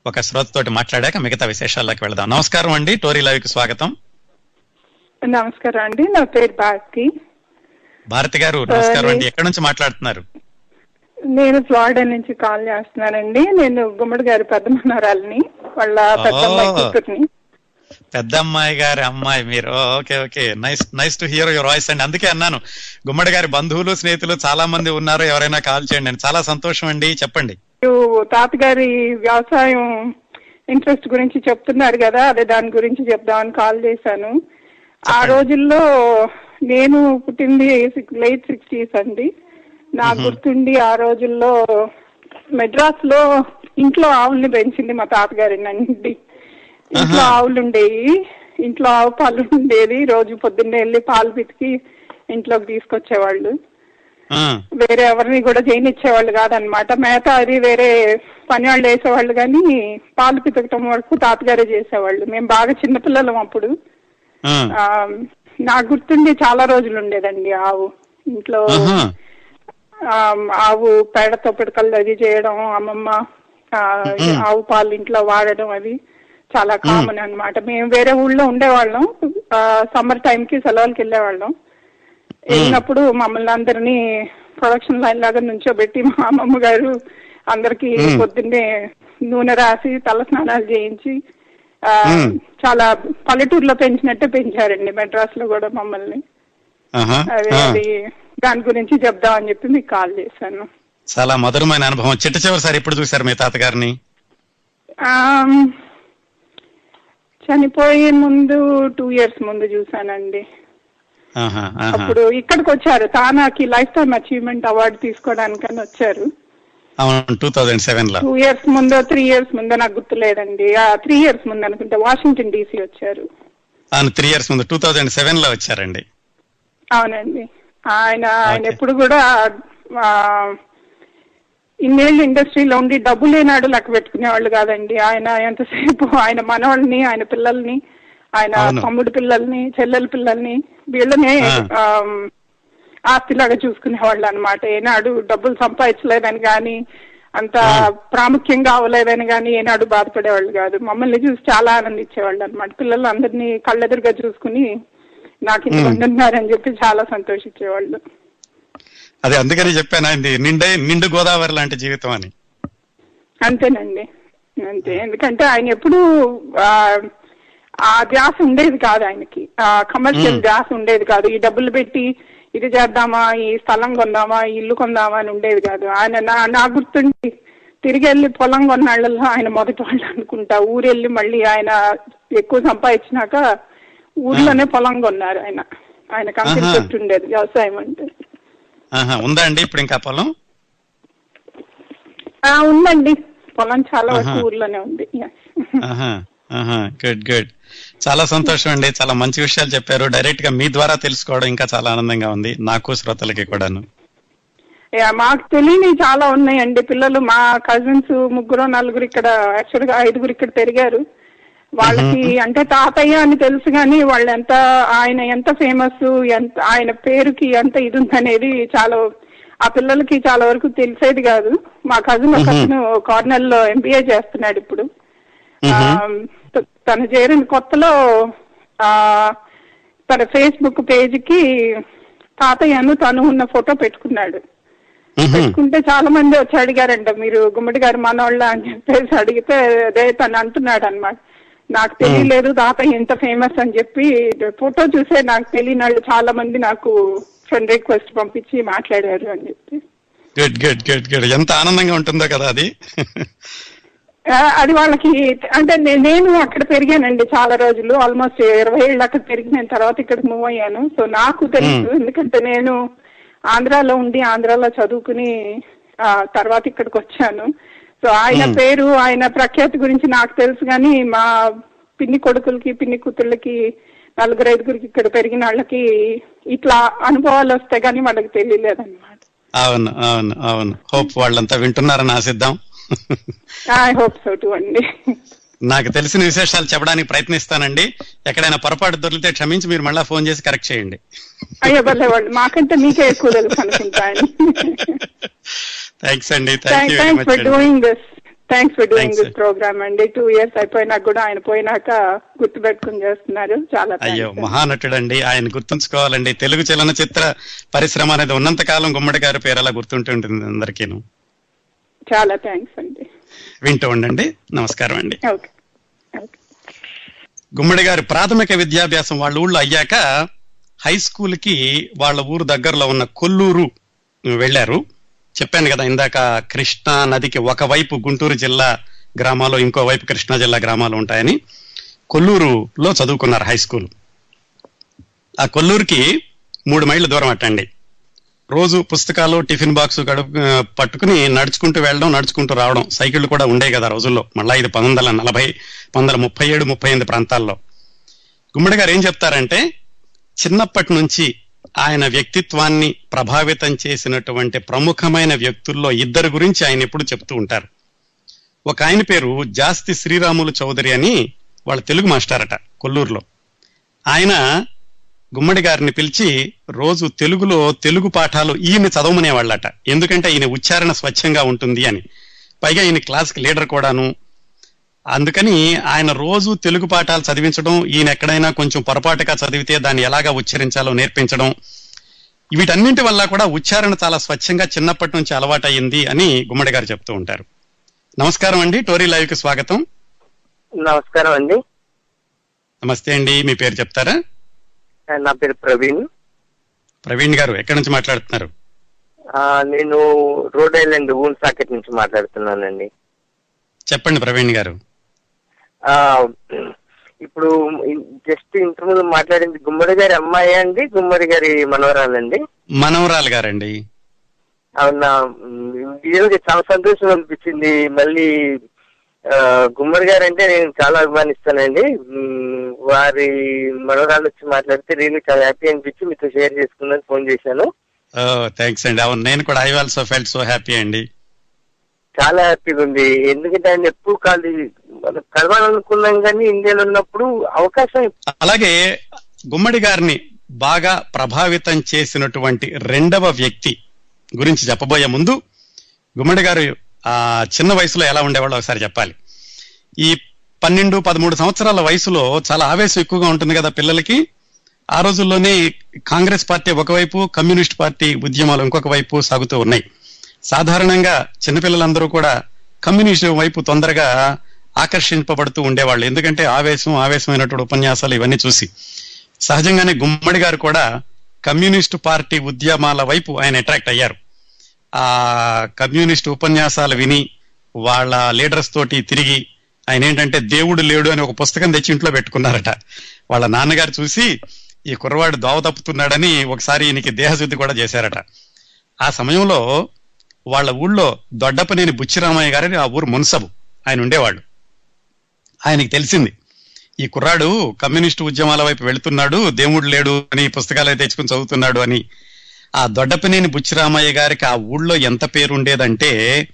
[SPEAKER 1] ఒక శ్రోతతోటి మాట్లాడాక మిగతా విశేషాల్లోకి వెళదాం. నమస్కారం అండి. టోరీ లవికి స్వాగతం.
[SPEAKER 6] నమస్కారం అండి. నా పేరు భారతి.
[SPEAKER 1] భారతి గారు నమస్కారం అండి. ఎక్కడి నుంచి మాట్లాడుతున్నారు?
[SPEAKER 6] నేను ఫ్లారిడా నుంచి కాల్ చేస్తున్నానండి. నేను గుమ్మడి గారి పెద్ద మనవరాలని వాళ్ళ పెద్ద. కూతుర్ని.
[SPEAKER 1] పెద్ద అమ్మాయి గారి అమ్మాయి మీరు. Okay okay. Nice nice to hear your voice అండి. అందుకే అన్నాను గుమ్మడి గారి బంధువులు స్నేహితులు చాలా మంది ఉన్నారు ఎవరైనా కాల్ చేయండి అండి. చాలా సంతోషం అండి. చెప్పండి.
[SPEAKER 6] మీరు తాతగారి వ్యవసాయం ఇంట్రెస్ట్ గురించి చెప్తున్నారు కదా అదే దాని గురించి చెప్దామని కాల్ చేశాను. ఆ రోజుల్లో నేను పుట్టింది లైట్ సిక్స్టీస్ అండి. నాకు గుర్తుండి ఆ రోజుల్లో మెడ్రాస్లో ఇంట్లో ఆవుల్ని పెంచింది మా తాతగారి నండి ఇంట్లో ఆవులు ఉండేవి ఇంట్లో ఆవు పాలు ఉండేది రోజు పొద్దున్నే వెళ్ళి పాలు పితికి ఇంట్లోకి తీసుకొచ్చేవాళ్ళు. వేరే ఎవరిని కూడా చేయనిచ్చేవాళ్ళు కాదనమాట మేత అది వేరే పని వాళ్ళు వేసేవాళ్ళు కానీ పాలు పితకటం వరకు తాతగారే చేసేవాళ్ళు. మేము బాగా చిన్నపిల్లలం అప్పుడు. నాకు గుర్తుండి చాలా రోజులు ఉండేదండి ఆవు. ఇంట్లో
[SPEAKER 1] ఆహా.
[SPEAKER 6] ఆవు పేడతో పిడకలు అది చేయడం అమ్మమ్మ ఆ, ఆవు పాలు ఇంట్లో వాడడం అది చాలా కామన్ అన్నమాట. మేము వేరే ఊళ్ళో ఉండేవాళ్ళం. సమ్మర్ టైం కి సెలవులకి వెళ్ళేవాళ్ళం. వెళ్ళినప్పుడు మమ్మల్ని అందరినీ ప్రొడక్షన్ లైన్ లాగా నుంచోబెట్టి మా అమ్మమ్మ గారు అందరికి పొద్దున్నే నూనె రాసి తల స్నానాలు చేయించి చాలా పల్లెటూరులో పెంచినట్టే పెంచారండి మెడ్రాస్లో కూడా మమ్మల్ని. అది. అది దాని గురించి చెప్దామని చెప్పి మీకు కాల్ చేశాను.
[SPEAKER 1] చాలా మధురమైన అనుభవం. చిట్ట చివరిసారి ఎప్పుడు చూశారు మీ తాతగారిని?
[SPEAKER 6] చనిపోయే ముందు టూ ఇయర్స్ ముందు చూసానండి. అప్పుడు ఇక్కడికి వచ్చారు. తానాకి లైఫ్ టైమ్ అచీవ్మెంట్ అవార్డు తీసుకోవడానికని వచ్చారు.
[SPEAKER 1] అవును టూ థౌజండ్ సెవెన్లో.
[SPEAKER 6] టూ ఇయర్స్ ముందో త్రీ ఇయర్స్ ముందో నాకు గుర్తులేదండి. త్రీ ఇయర్స్ ముందు అనుకుంటే వాషింగ్టన్ డీసీ వచ్చారు.
[SPEAKER 1] అవును త్రీ ఇయర్స్ ముందు టూ థౌజండ్ సెవెన్లో వచ్చారండి.
[SPEAKER 6] అవునండి. ఆయన ఆయన. ఎప్పుడు కూడా ఇన్నేళ్ళు ఇండస్ట్రీలో ఉండి డబ్బు లేనాడు లెక్క పెట్టుకునేవాళ్ళు కాదండి. ఆయన ఎంతసేపు ఆయన మనవాళ్ళని ఆయన పిల్లల్ని ఆయన. తమ్ముడు పిల్లల్ని చెల్లెల పిల్లల్ని వీళ్ళనే ఆస్తిలాగా చూసుకునేవాళ్ళు అనమాట ఏనాడు డబ్బులు సంపాదించలేదని కానీ అంత ప్రాముఖ్యంగా అవ్వలేదని కానీ ఏనాడు బాధపడేవాళ్ళు కాదు. మమ్మల్ని చూసి చాలా ఆనందించేవాళ్ళు అనమాట పిల్లలు అందరినీ కళ్ళెదురుగా చూసుకుని నాకు ఇంతమంది ఉన్నారని చెప్పి చాలా సంతోషించేవాళ్ళు.
[SPEAKER 1] అదే అందుకని చెప్పాను ఆయనది నిండే నిండు గోదావరి లాంటి జీవితం అని.
[SPEAKER 6] అంతేనండి. అంతే. ఎందుకంటే ఆయన ఎప్పుడు ఆ ధ్యాస ఉండేది కాదు ఆయనకి. ఆ కమర్షియల్ ధ్యాస ఉండేది కాదు. ఈ డబ్బులు పెట్టి ఇది చేద్దామా? ఈ స్థలం కొందామా? ఈ ఇల్లు కొందామా అని ఉండేది కాదు. ఆయన నా నా గుర్తుండి తిరిగి వెళ్ళి పొలం కొన్నాళ్ళలో ఆయన మొదటి వాళ్ళు అనుకుంటా. ఊరెళ్ళి మళ్ళీ ఆయన ఎక్కువ సంపాదించినాక ఊర్లోనే పొలం కొన్నారు ఆయన. ఆయన కంపెనీ ఉండేది వ్యవసాయం అంటే.
[SPEAKER 1] ఆహా, ఉందా అండి ఇప్పుడు ఇంకా పొలం?
[SPEAKER 6] ఉందండి. పొలం చాలా వరకు. ఊర్లోనే ఉంది.
[SPEAKER 1] గుడ్ గుడ్ చాలా సంతోషం అండి. చాలా మంచి విషయాలు చెప్పారు. డైరెక్ట్గా మీ ద్వారా తెలుసుకోవడం ఇంకా చాలా ఆనందంగా ఉంది. నాకు శ్రోతలకి కూడాను.
[SPEAKER 6] మాకు తెలియని చాలా ఉన్నాయండి. పిల్లలు మా కజిన్స్ ముగ్గురు నలుగురు ఇక్కడ యాక్చువల్గా ఐదుగురు ఇక్కడ పెరిగారు. వాళ్ళకి అంటే తాతయ్య అని తెలుసు కానీ వాళ్ళు ఎంత ఆయన ఎంత ఫేమస్ ఎంత ఆయన పేరుకి ఎంత ఇది ఉందనేది చాలా ఆ పిల్లలకి చాలా వరకు తెలిసేది కాదు. మా కజిన్ ఒక కార్నెల్లో ఎంబీఏ చేస్తున్నాడు ఇప్పుడు. తను చేరిన కొత్తలో ఆ తన ఫేస్బుక్ పేజ్కి తాతయ్యను తను ఉన్న ఫోటో పెట్టుకున్నాడు. పెట్టుకుంటే చాలా మంది వచ్చి అడిగారంట మీరు గుమ్మడి గారు మనోళ్ళ అని చెప్పేసి అడిగితే అదే తను అంటున్నాడు అనమాట నాకు తెలియలేదు తాతయ్య ఎంత ఫేమస్ అని చెప్పి ఫోటో చూసే నాకు తెలియని వాళ్ళు చాలా మంది నాకు ఫ్రెండ్ రిక్వెస్ట్ పంపించి మాట్లాడారు అని చెప్పి.
[SPEAKER 1] గుడ్ గుడ్ గుడ్ గుడ్ ఎంత ఆనందంగా ఉంటుందో కదా అది.
[SPEAKER 6] అది వాళ్ళకి అంటే నేను అక్కడ పెరిగానండి చాలా రోజులు ఆల్మోస్ట్ ఇరవై ఏళ్ళు అక్కడ పెరిగిన తర్వాత ఇక్కడికి మూవ్ అయ్యాను. సో నాకు తెలుసు ఎందుకంటే నేను ఆంధ్రాలో ఉండి ఆంధ్రాలో చదువుకుని ఆ, తర్వాత ఇక్కడికి వచ్చాను. సో ఆయన పేరు ఆయన ప్రఖ్యాతి గురించి నాకు తెలుసు కానీ మా పిన్ని కొడుకులకి పిన్ని కూతుళ్ళకి నలుగురు ఐదుగురికి ఇక్కడ పెరిగిన వాళ్ళకి ఇట్లా అనుభవాలు వస్తాయి కానీ వాళ్ళకి తెలియలేదన్నమాట.
[SPEAKER 1] అవును అవును అవును. హోప్ వాళ్ళంతా వింటున్నారని ఆశిద్దాం.
[SPEAKER 6] ఐ హోప్ సో టు అండి.
[SPEAKER 1] నాకు తెలిసిన విశేషాలు చెప్పడానికి ప్రయత్నిస్తానండి. ఎక్కడైనా పొరపాటు దొరికితే క్షమించి మీరు మళ్ళీ ఫోన్ చేసి కరెక్ట్ చేయండి.
[SPEAKER 6] అయ్యో మాకంటే మీకే ఎక్కువ తెలుసు
[SPEAKER 1] థ్యాంక్స్ అండి.
[SPEAKER 6] Thanks for doing this thanks for doing
[SPEAKER 1] Thanks,
[SPEAKER 6] this program అండి. టూ ఇయర్స్ అయిపోయినాక కూడా ఆయన పోయినాక గుర్తుపెట్టుకుని చేస్తున్నారు. చాలా
[SPEAKER 1] అయ్యో
[SPEAKER 6] థ్యాంక్స్
[SPEAKER 1] మహానటుడండి. ఆయన గుర్తుంచుకోవాలండి. తెలుగు చలనచిత్ర పరిశ్రమ అనేది ఉన్నంత కాలం గుమ్మడి గారి పేరు అలా గుర్తుంటుంటుంది అందరికీను.
[SPEAKER 6] చాలా థ్యాంక్స్ అండి.
[SPEAKER 1] వింటూ ఉండండి. నమస్కారం అండి. గుమ్మడి గారి ప్రాథమిక విద్యాభ్యాసం వాళ్ళ ఊళ్ళో అయ్యాక హై స్కూల్కి వాళ్ళ ఊరు దగ్గరలో ఉన్న కొల్లూరు వెళ్ళారు. చెప్పాను కదా ఇందాక కృష్ణా నదికి ఒకవైపు గుంటూరు జిల్లా గ్రామాలు ఇంకో వైపు కృష్ణా జిల్లా గ్రామాలు ఉంటాయని కొల్లూరులో చదువుకున్నారు హై స్కూల్. ఆ కొల్లూరుకి మూడు మైళ్ళ దూరం అట్టండి. రోజు పుస్తకాలు టిఫిన్ బాక్స్ గడుపు పట్టుకుని నడుచుకుంటూ వెళ్ళడం నడుచుకుంటూ రావడం సైకిళ్ళు కూడా ఉండే కదా రోజుల్లో. మళ్ళా ఇది పంతొమ్మిది వందల నలభై పంతొమ్మిది వందల ముప్పై ఏడు ముప్పై ఎనిమిది ప్రాంతాల్లో. గుమ్మడి గారు ఏం చెప్తారంటే చిన్నప్పటి నుంచి ఆయన వ్యక్తిత్వాన్ని ప్రభావితం చేసినటువంటి ప్రముఖమైన వ్యక్తుల్లో ఇద్దరు గురించి ఆయన ఎప్పుడు చెప్తూ ఉంటారు. ఒక ఆయన పేరు జాస్తి శ్రీరాములు చౌదరి అని వాళ్ళ తెలుగు మాస్టారట కొల్లూరులో. ఆయన గుమ్మడి గారిని పిలిచి రోజు తెలుగులో తెలుగు పాఠాలు ఈయన చదవమనేవాళ్ళట. ఎందుకంటే ఈయన ఉచ్చారణ స్వచ్ఛంగా ఉంటుంది అని. పైగా ఈయన క్లాస్కి లీడర్ కూడాను. అందుకని ఆయన రోజు తెలుగు పాఠాలు చదివించడం ఈయన ఎక్కడైనా కొంచెం పొరపాటుగా చదివితే దాన్ని ఎలాగా ఉచ్చరించాలో నేర్పించడం వీటన్నింటి వల్ల కూడా ఉచ్చారణ చాలా స్వచ్ఛంగా చిన్నప్పటి నుంచి అలవాటయ్యింది అని గుమ్మడి గారు చెప్తూ ఉంటారు. నమస్కారం అండి. టోరీ లైవ్కి స్వాగతం.
[SPEAKER 7] నమస్కారం అండి.
[SPEAKER 1] నమస్తే అండి. మీ పేరు చెప్తారా?
[SPEAKER 7] నా పేరు ప్రవీణ్.
[SPEAKER 1] ప్రవీణ్ గారు ఎక్కడి నుంచి మాట్లాడుతున్నారు?
[SPEAKER 7] ఆ, నేను రోడ్ ఐలాండ్ ఊన్ సాకెట్ నుంచి మాట్లాడుతున్నానండి.
[SPEAKER 1] చెప్పండి ప్రవీణ్ గారు.
[SPEAKER 7] ఆ, ఇప్పుడు జస్ట్ ఇంటి ముందు మాట్లాడింది గుమ్మడి గారి అమ్మాయి అండి గుమ్మడి గారి మనవరాలండి?
[SPEAKER 1] మనవరాలు గారండి.
[SPEAKER 7] అవునా చాలా సంతోషం అనిపించింది మళ్ళీ గుమ్మడి గారు అంటే నేను చాలా అభిమానిస్తానండి. వారి మనవరాలు వచ్చి మాట్లాడితే నేను చాలా హ్యాపీ అనిపించి మీతో షేర్ చేసుకుందని ఫోన్ చేశాను.
[SPEAKER 1] థ్యాంక్స్ అండి. అవును నేను కూడా I also felt so happy అండి.
[SPEAKER 7] చాలా హ్యాపీగా ఉంది. ఎందుకంటే ఆయన ఎప్పుడు కాదు మనం కలవాలనుకున్నాం కానీ ఇండియాలో ఉన్నప్పుడు అవకాశం
[SPEAKER 1] అలాగే గుమ్మడి గారిని బాగా ప్రభావితం చేసినటువంటి రెండవ వ్యక్తి గురించి చెప్పబోయే ముందు గుమ్మడి గారు ఆ చిన్న వయసులో ఎలా ఉండేవాళ్ళు ఒకసారి చెప్పాలి. ఈ పన్నెండు పదమూడు సంవత్సరాల వయసులో చాలా ఆవేశం ఎక్కువగా ఉంటుంది కదా పిల్లలకి. ఆ రోజుల్లోనే కాంగ్రెస్ పార్టీ ఒకవైపు కమ్యూనిస్ట్ పార్టీ ఉద్యమాలు ఇంకొక వైపు సాగుతూ ఉన్నాయి. సాధారణంగా చిన్నపిల్లలందరూ కూడా కమ్యూనిస్ట్ వైపు తొందరగా ఆకర్షింపబడుతూ ఉండేవాళ్ళు. ఎందుకంటే ఆవేశం ఆవేశమైనటువంటి ఉపన్యాసాలు ఇవన్నీ చూసి. సహజంగానే గుమ్మడి గారు కూడా కమ్యూనిస్టు పార్టీ ఉద్యమాల వైపు ఆయన అట్రాక్ట్ అయ్యారు. ఆ కమ్యూనిస్ట్ ఉపన్యాసాలు విని వాళ్ళ లీడర్స్ తోటి తిరిగి ఆయన ఏంటంటే దేవుడు లేడు అని ఒక పుస్తకం తెచ్చి ఇంట్లో పెట్టుకున్నారట. వాళ్ళ నాన్నగారు చూసి ఈ కుర్రవాడు దోవ తప్పుతున్నాడని ఒకసారి ఈయనకి దేహశుద్ధి కూడా చేశారట. ఆ సమయంలో వాళ్ళ ఊళ్ళో దొడ్డపనేని బుచ్చిరామయ్య గారని ఆ ఊరు మున్సబు ఆయన ఉండేవాడు ఆయనకి తెలిసింది ఈ కుర్రాడు కమ్యూనిస్టు ఉద్యమాల వైపు వెళుతున్నాడు దేవుడు లేడు అని పుస్తకాలు తెచ్చుకుని చదువుతున్నాడు అని ఆ దొడ్డపనేని బుచ్చిరామయ్య గారికి ఆ ఊళ్ళో ఎంత పేరు ఉండేదంటే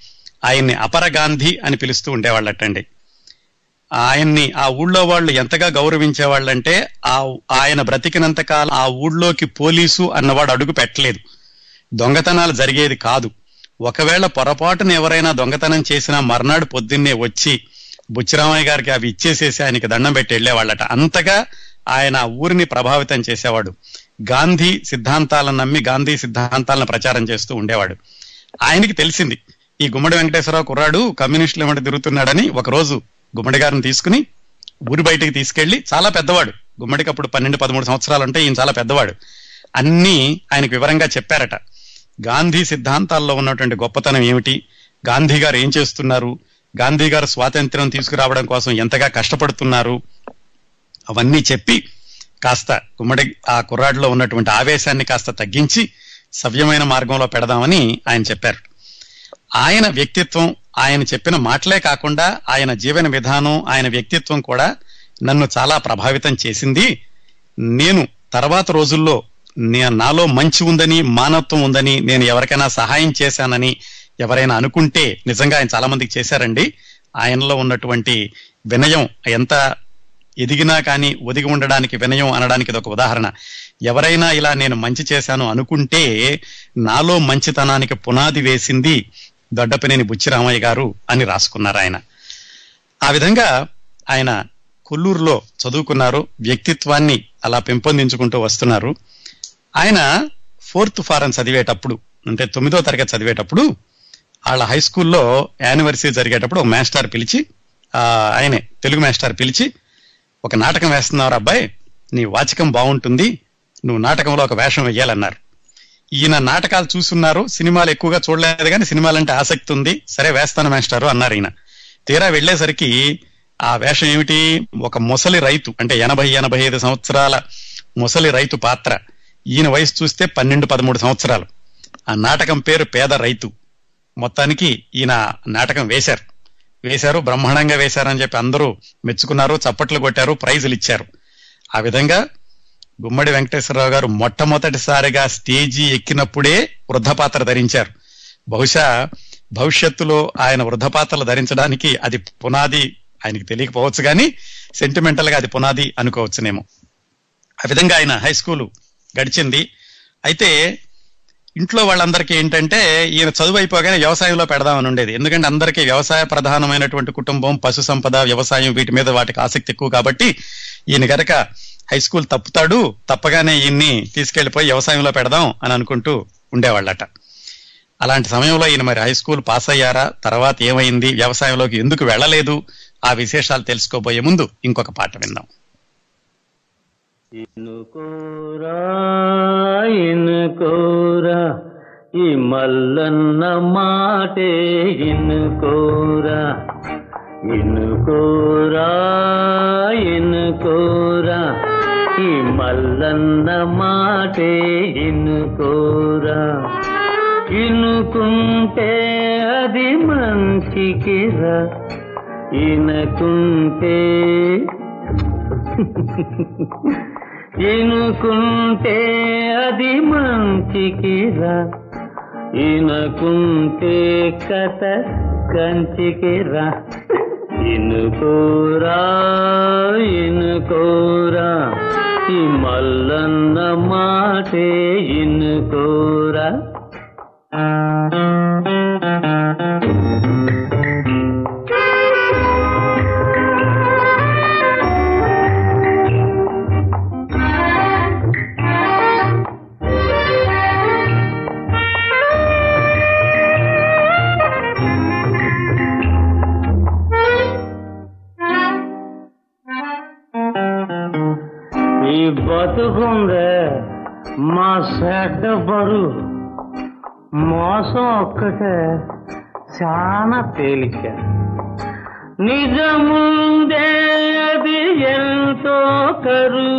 [SPEAKER 1] ఆయన్ని అపర గాంధీ అని పిలుస్తూ ఉండేవాళ్ళటండి. ఆయన్ని ఆ ఊళ్ళో వాళ్ళు ఎంతగా గౌరవించేవాళ్ళంటే ఆ ఆయన బ్రతికినంత కాలం ఆ ఊళ్ళోకి పోలీసు అన్నవాడు అడుగు పెట్టలేదు. దొంగతనాలు జరిగేది కాదు. ఒకవేళ పొరపాటున ఎవరైనా దొంగతనం చేసినా మర్నాడు పొద్దున్నే వచ్చి బుచ్చిరామయ్య గారికి అవి ఇచ్చేసేసి ఆయనకి దండం పెట్టి వెళ్ళేవాళ్ళట. అంతగా ఆయన ఊరిని ప్రభావితం చేసేవాడు. గాంధీ సిద్ధాంతాలను నమ్మి గాంధీ సిద్ధాంతాలను ప్రచారం చేస్తూ ఉండేవాడు. ఆయనకి తెలిసింది ఈ గుమ్మడి వెంకటేశ్వరరావు కుర్రాడు కమ్యూనిస్టుల వెంట తిరుగుతున్నాడని ఒక రోజు గుమ్మడి గారిని తీసుకుని ఊరి బయటికి తీసుకెళ్ళి చాలా పెద్దవాడు. గుమ్మడికి అప్పుడు పన్నెండు పదమూడు సంవత్సరాలు ఉంటే ఈయన చాలా పెద్దవాడు. అన్నీ ఆయనకు వివరంగా చెప్పారట. గాంధీ సిద్ధాంతాల్లో ఉన్నటువంటి గొప్పతనం ఏమిటి? గాంధీ గారు ఏం చేస్తున్నారు? గాంధీ గారు స్వాతంత్ర్యం తీసుకురావడం కోసం ఎంతగా కష్టపడుతున్నారు? అవన్నీ చెప్పి కాస్త గుమ్మడి ఆ కుర్రాడిలో ఉన్నటువంటి ఆవేశాన్ని కాస్త తగ్గించి సవ్యమైన మార్గంలో పెడదామని ఆయన చెప్పారు. ఆయన వ్యక్తిత్వం ఆయన చెప్పిన మాటలే కాకుండా ఆయన జీవన విధానం ఆయన వ్యక్తిత్వం కూడా నన్ను చాలా ప్రభావితం చేసింది. నేను తర్వాత రోజుల్లో నాలో మంచి ఉందని మానవత్వం ఉందని నేను ఎవరికైనా సహాయం చేశానని ఎవరైనా అనుకుంటే నిజంగా ఆయన చాలా మందికి చేశారండి. ఆయనలో ఉన్నటువంటి వినయం ఎంత ఎదిగినా కానీ ఒదిగి ఉండడానికి వినయం అనడానికి ఇది ఒక ఉదాహరణ. ఎవరైనా ఇలా నేను మంచి చేశాను అనుకుంటే నాలో మంచితనానికి పునాది వేసింది దొడ్డపనేని బుచ్చిరామయ్య గారు అని రాసుకున్నారు ఆయన. ఆ విధంగా ఆయన కొల్లూరులో చదువుకున్నారు వ్యక్తిత్వాన్ని అలా పెంపొందించుకుంటూ వస్తున్నారు. ఆయన ఫోర్త్ ఫారం చదివేటప్పుడు అంటే తొమ్మిదో తరగతి చదివేటప్పుడు వాళ్ళ హై స్కూల్లో యానివర్సరీ జరిగేటప్పుడు ఒక మాస్టర్ పిలిచి ఆయనే తెలుగు మాస్టర్ పిలిచి ఒక నాటకం వేస్తున్నారు అబ్బాయి. నీ వాచకం బాగుంటుంది. నువ్వు నాటకంలో ఒక వేషం వేయాలన్నారు ఈయన నాటకాలు చూస్తున్నారు. సినిమాలు ఎక్కువగా చూడలేదు కానీ సినిమాలంటే ఆసక్తి ఉంది. సరే వేస్తాను మేస్టారు అన్నారు ఈయన. తీరా వెళ్ళేసరికి ఆ వేషం ఏమిటి? ఒక ముసలి రైతు అంటే ఎనభై ఎనభై ఐదు సంవత్సరాల ముసలి రైతు పాత్ర. ఈయన వయసు చూస్తే పన్నెండు పదమూడు సంవత్సరాలు. ఆ నాటకం పేరు పేద రైతు. మొత్తానికి ఈయన నాటకం వేశారు. వేశారు బ్రహ్మాండంగా వేశారని చెప్పి అందరూ మెచ్చుకున్నారు చప్పట్లు కొట్టారు ప్రైజులు ఇచ్చారు. ఆ విధంగా గుమ్మడి వెంకటేశ్వరరావు గారు మొట్టమొదటిసారిగా స్టేజీ ఎక్కినప్పుడే వృద్ధపాత్ర ధరించారు. బహుశా భవిష్యత్తులో ఆయన వృద్ధపాత్రలు ధరించడానికి అది పునాది ఆయనకి తెలియకపోవచ్చు కానీ సెంటిమెంటల్గా అది పునాది అనుకోవచ్చునేమో. ఆ విధంగా ఆయన హై స్కూలు గడిచింది. అయితే ఇంట్లో వాళ్ళందరికీ ఏంటంటే ఈయన చదువు అయిపోగానే వ్యవసాయంలో పెడదామని ఉండేది. ఎందుకంటే అందరికీ వ్యవసాయ ప్రధానమైనటువంటి కుటుంబం పశు సంపద వ్యవసాయం వీటి మీద వాటికి ఆసక్తి ఎక్కువ కాబట్టి ఈయన గనక హై స్కూల్ తప్పుతాడు తప్పగానే ఈయన్ని తీసుకెళ్ళిపోయి వ్యవసాయంలో పెడదాం అని అనుకుంటూ ఉండేవాళ్ళట. అలాంటి సమయంలో ఈయన మరి హై స్కూల్ పాస్ అయ్యారా? తర్వాత ఏమైంది? వ్యవసాయంలోకి ఎందుకు వెళ్ళలేదు? ఆ విశేషాలు తెలుసుకోబోయే ముందు ఇంకొక పాట విందాం.
[SPEAKER 8] ఇనుకోరా ఇనుకోరా ఈ మల్లన్న మాటే ఇనుకోరా ఇనుకోరా ఇనుకోరా ఈ మల్లన్న మాటే ఇనుకోరా ఇనుకుంటే అది మంచికిరా ఇనుకుంటే ఇనుకుంటే అది మంచికిరా ఇనుకుంటే కథ కంచికిరా ఇనుకోరా ఇనుకోరా ఈ మల్లన్న మాటే ఇనుకోరా. మా చెడ్డ బరు మోసం ఒక్కటే చాలా తేలిక. నిజముందేది ఎంతో కరు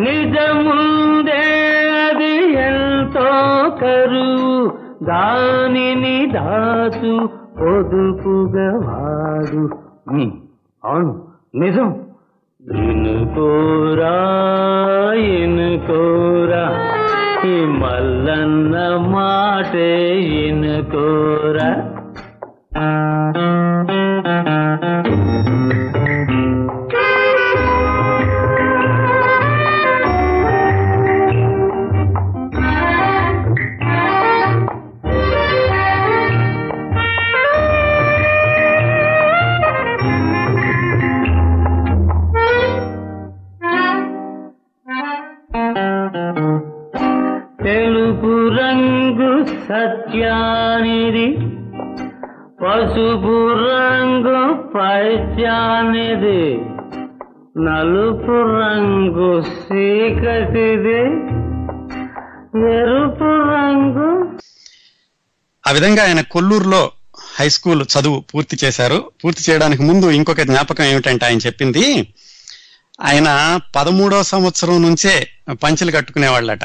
[SPEAKER 8] నిజముందేది ఎంతో కరు దానిని దాచు పొదుపుగా వాడు. అవును నిజం. ఇనుకోరా ఇనుకోరా ఈ మల్లన్న మాటే ఇనుకోరా. సత్యానిది పసుపు రంగు పైత్యానిది నలుపు రంగు చీకటిది ఎరుపు రంగు
[SPEAKER 1] ఆ విధంగా ఆయన కొల్లూరులో హై స్కూల్ చదువు పూర్తి చేశారు. పూర్తి చేయడానికి ముందు ఇంకొక జ్ఞాపకం ఏమిటంటే ఆయన చెప్పింది ఆయన పదమూడో సంవత్సరం నుంచే పంచెలు కట్టుకునేవాళ్ళట.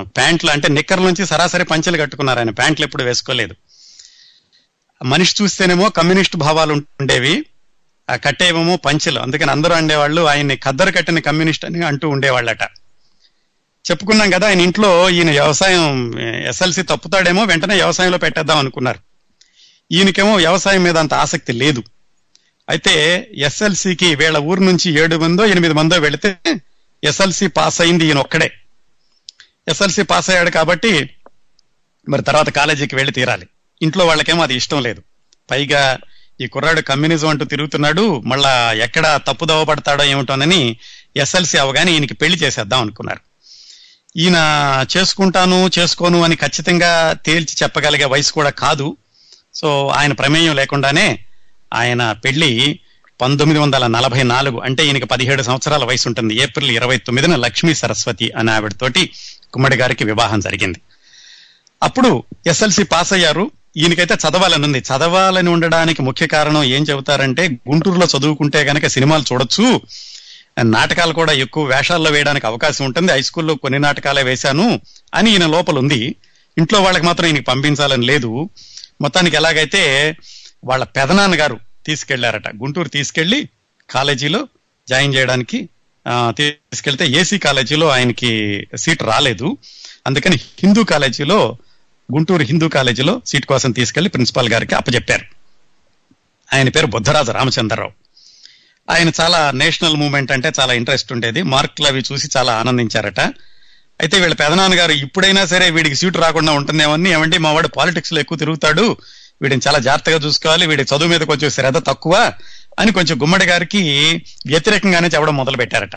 [SPEAKER 1] ప్యాంట్లు అంటే నిక్కర్ల నుంచి సరాసరి పంచెలు కట్టుకున్నారు ఆయన. ప్యాంట్లు ఎప్పుడు వేసుకోలేదు. మనిషి చూస్తేనేమో కమ్యూనిస్ట్ భావాలు ఉండేవి. ఆ కట్టేవేమో పంచెలు. అందుకని అందరూ అండేవాళ్ళు ఆయన్ని ఖద్దరు కట్టిన కమ్యూనిస్ట్ అని అంటూ ఉండేవాళ్ళట. చెప్పుకున్నాం కదా ఆయన ఇంట్లో ఈయన వ్యవసాయం ఎస్ఎల్సి తప్పుతాడేమో వెంటనే వ్యవసాయంలో పెట్టేద్దాం అనుకున్నారు. ఈయనకేమో వ్యవసాయం మీద అంత ఆసక్తి లేదు. అయితే ఎస్ఎల్సికి వీళ్ళ ఊరు నుంచి ఏడు మందో ఎనిమిది మందో వెళితే ఎస్ఎల్సి పాస్ అయింది ఈయన ఒక్కడే. ఎస్ఎల్సి పాస్ అయ్యాడు కాబట్టి మరి తర్వాత కాలేజీకి వెళ్ళి తీరాలి. ఇంట్లో వాళ్ళకేమో అది ఇష్టం లేదు. పైగా ఈ కుర్రాడు కమ్యూనిజం అంటూ తిరుగుతున్నాడు. మళ్ళా ఎక్కడ తప్పుదవ పడతాడో ఏమిటోనని ఎస్ఎల్సి అవగానే ఈయనకి పెళ్ళి చేసేద్దాం అనుకున్నారు. ఈయన చేసుకుంటాను చేసుకోను అని ఖచ్చితంగా తేల్చి చెప్పగలిగే వయసు కూడా కాదు. సో ఆయన ప్రమేయం లేకుండానే ఆయన పెళ్ళి పంతొమ్మిది వందల నలభై నాలుగు అంటే ఈయనకి పదిహేడు సంవత్సరాల వయసు ఉంటుంది. ఏప్రిల్ ఇరవై తొమ్మిదిన లక్ష్మీ సరస్వతి అనే ఆవిడతోటి కుమ్మడి గారికి వివాహం జరిగింది. అప్పుడు ఎస్ఎల్సి పాస్ అయ్యారు. ఈయనకైతే చదవాలని ఉంది చదవాలని ఉండడానికి ముఖ్య కారణం ఏం చెబుతారంటే గుంటూరులో చదువుకుంటే గనక సినిమాలు చూడొచ్చు. నాటకాలు కూడా ఎక్కువ వేషాల్లో వేయడానికి అవకాశం ఉంటుంది. హై స్కూల్లో కొన్ని నాటకాలే వేశాను అని ఈయన లోపల ఉంది ఇంట్లో వాళ్ళకి మాత్రం ఈయనకి పంపించాలని లేదు. మొత్తానికి ఎలాగైతే వాళ్ళ పెదనాన్న గారు తీసుకెళ్ళారట. గుంటూరు తీసుకెళ్ళి కాలేజీలో జాయిన్ చేయడానికి తీసుకెళ్తే ఏసీ కాలేజీలో ఆయనకి సీట్ రాలేదు. అందుకని హిందూ కాలేజీలో గుంటూరు హిందూ కాలేజీలో సీట్ కోసం తీసుకెళ్ళి ప్రిన్సిపాల్ గారికి అప్పచెప్పారు ఆయన పేరు బుద్ధరాజు రామచంద్రరావు. ఆయన చాలా నేషనల్ మూమెంట్ అంటే చాలా ఇంట్రెస్ట్ ఉండేది. మార్కులు అవి చూసి చాలా ఆనందించారట. అయితే వీళ్ళ పెదనాన్న గారు ఇప్పుడైనా సరే వీడికి సీటు రాకుండా ఉంటుందేమని ఏమంటే మా వాడు పాలిటిక్స్లో ఎక్కువ తిరుగుతాడు. వీడిని చాలా జాగ్రత్తగా చూసుకోవాలి వీడి చదువు మీద కొంచెం శ్రద్ధ తక్కువ అని కొంచెం గుమ్మడి గారికి వ్యతిరేకంగానే చెప్పడం మొదలు పెట్టారట.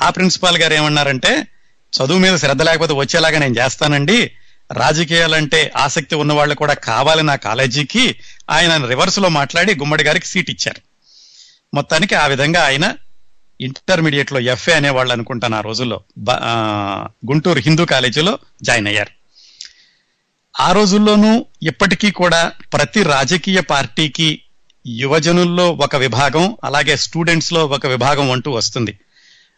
[SPEAKER 1] ఆ ప్రిన్సిపాల్ గారు ఏమన్నారంటే చదువు మీద శ్రద్ధ లేకపోతే వచ్చేలాగా నేను చేస్తానండి. రాజకీయాలంటే ఆసక్తి ఉన్న వాళ్ళు కూడా కావాలి నా కాలేజీకి. ఆయన రివర్స్లో మాట్లాడి గుమ్మడి గారికి సీట్ ఇచ్చారు. మొత్తానికి ఆ విధంగా ఆయన ఇంటర్మీడియట్లో ఎఫ్ఏ అనేవాళ్ళు అనుకుంటాను ఆ రోజుల్లో. గుంటూరు హిందూ కాలేజీలో జాయిన్ అయ్యారు. ఆ రోజుల్లోనూ ఇప్పటికీ కూడా ప్రతి రాజకీయ పార్టీకి యువజనుల్లో ఒక విభాగం అలాగే స్టూడెంట్స్లో ఒక విభాగం అంటూ వస్తుంది.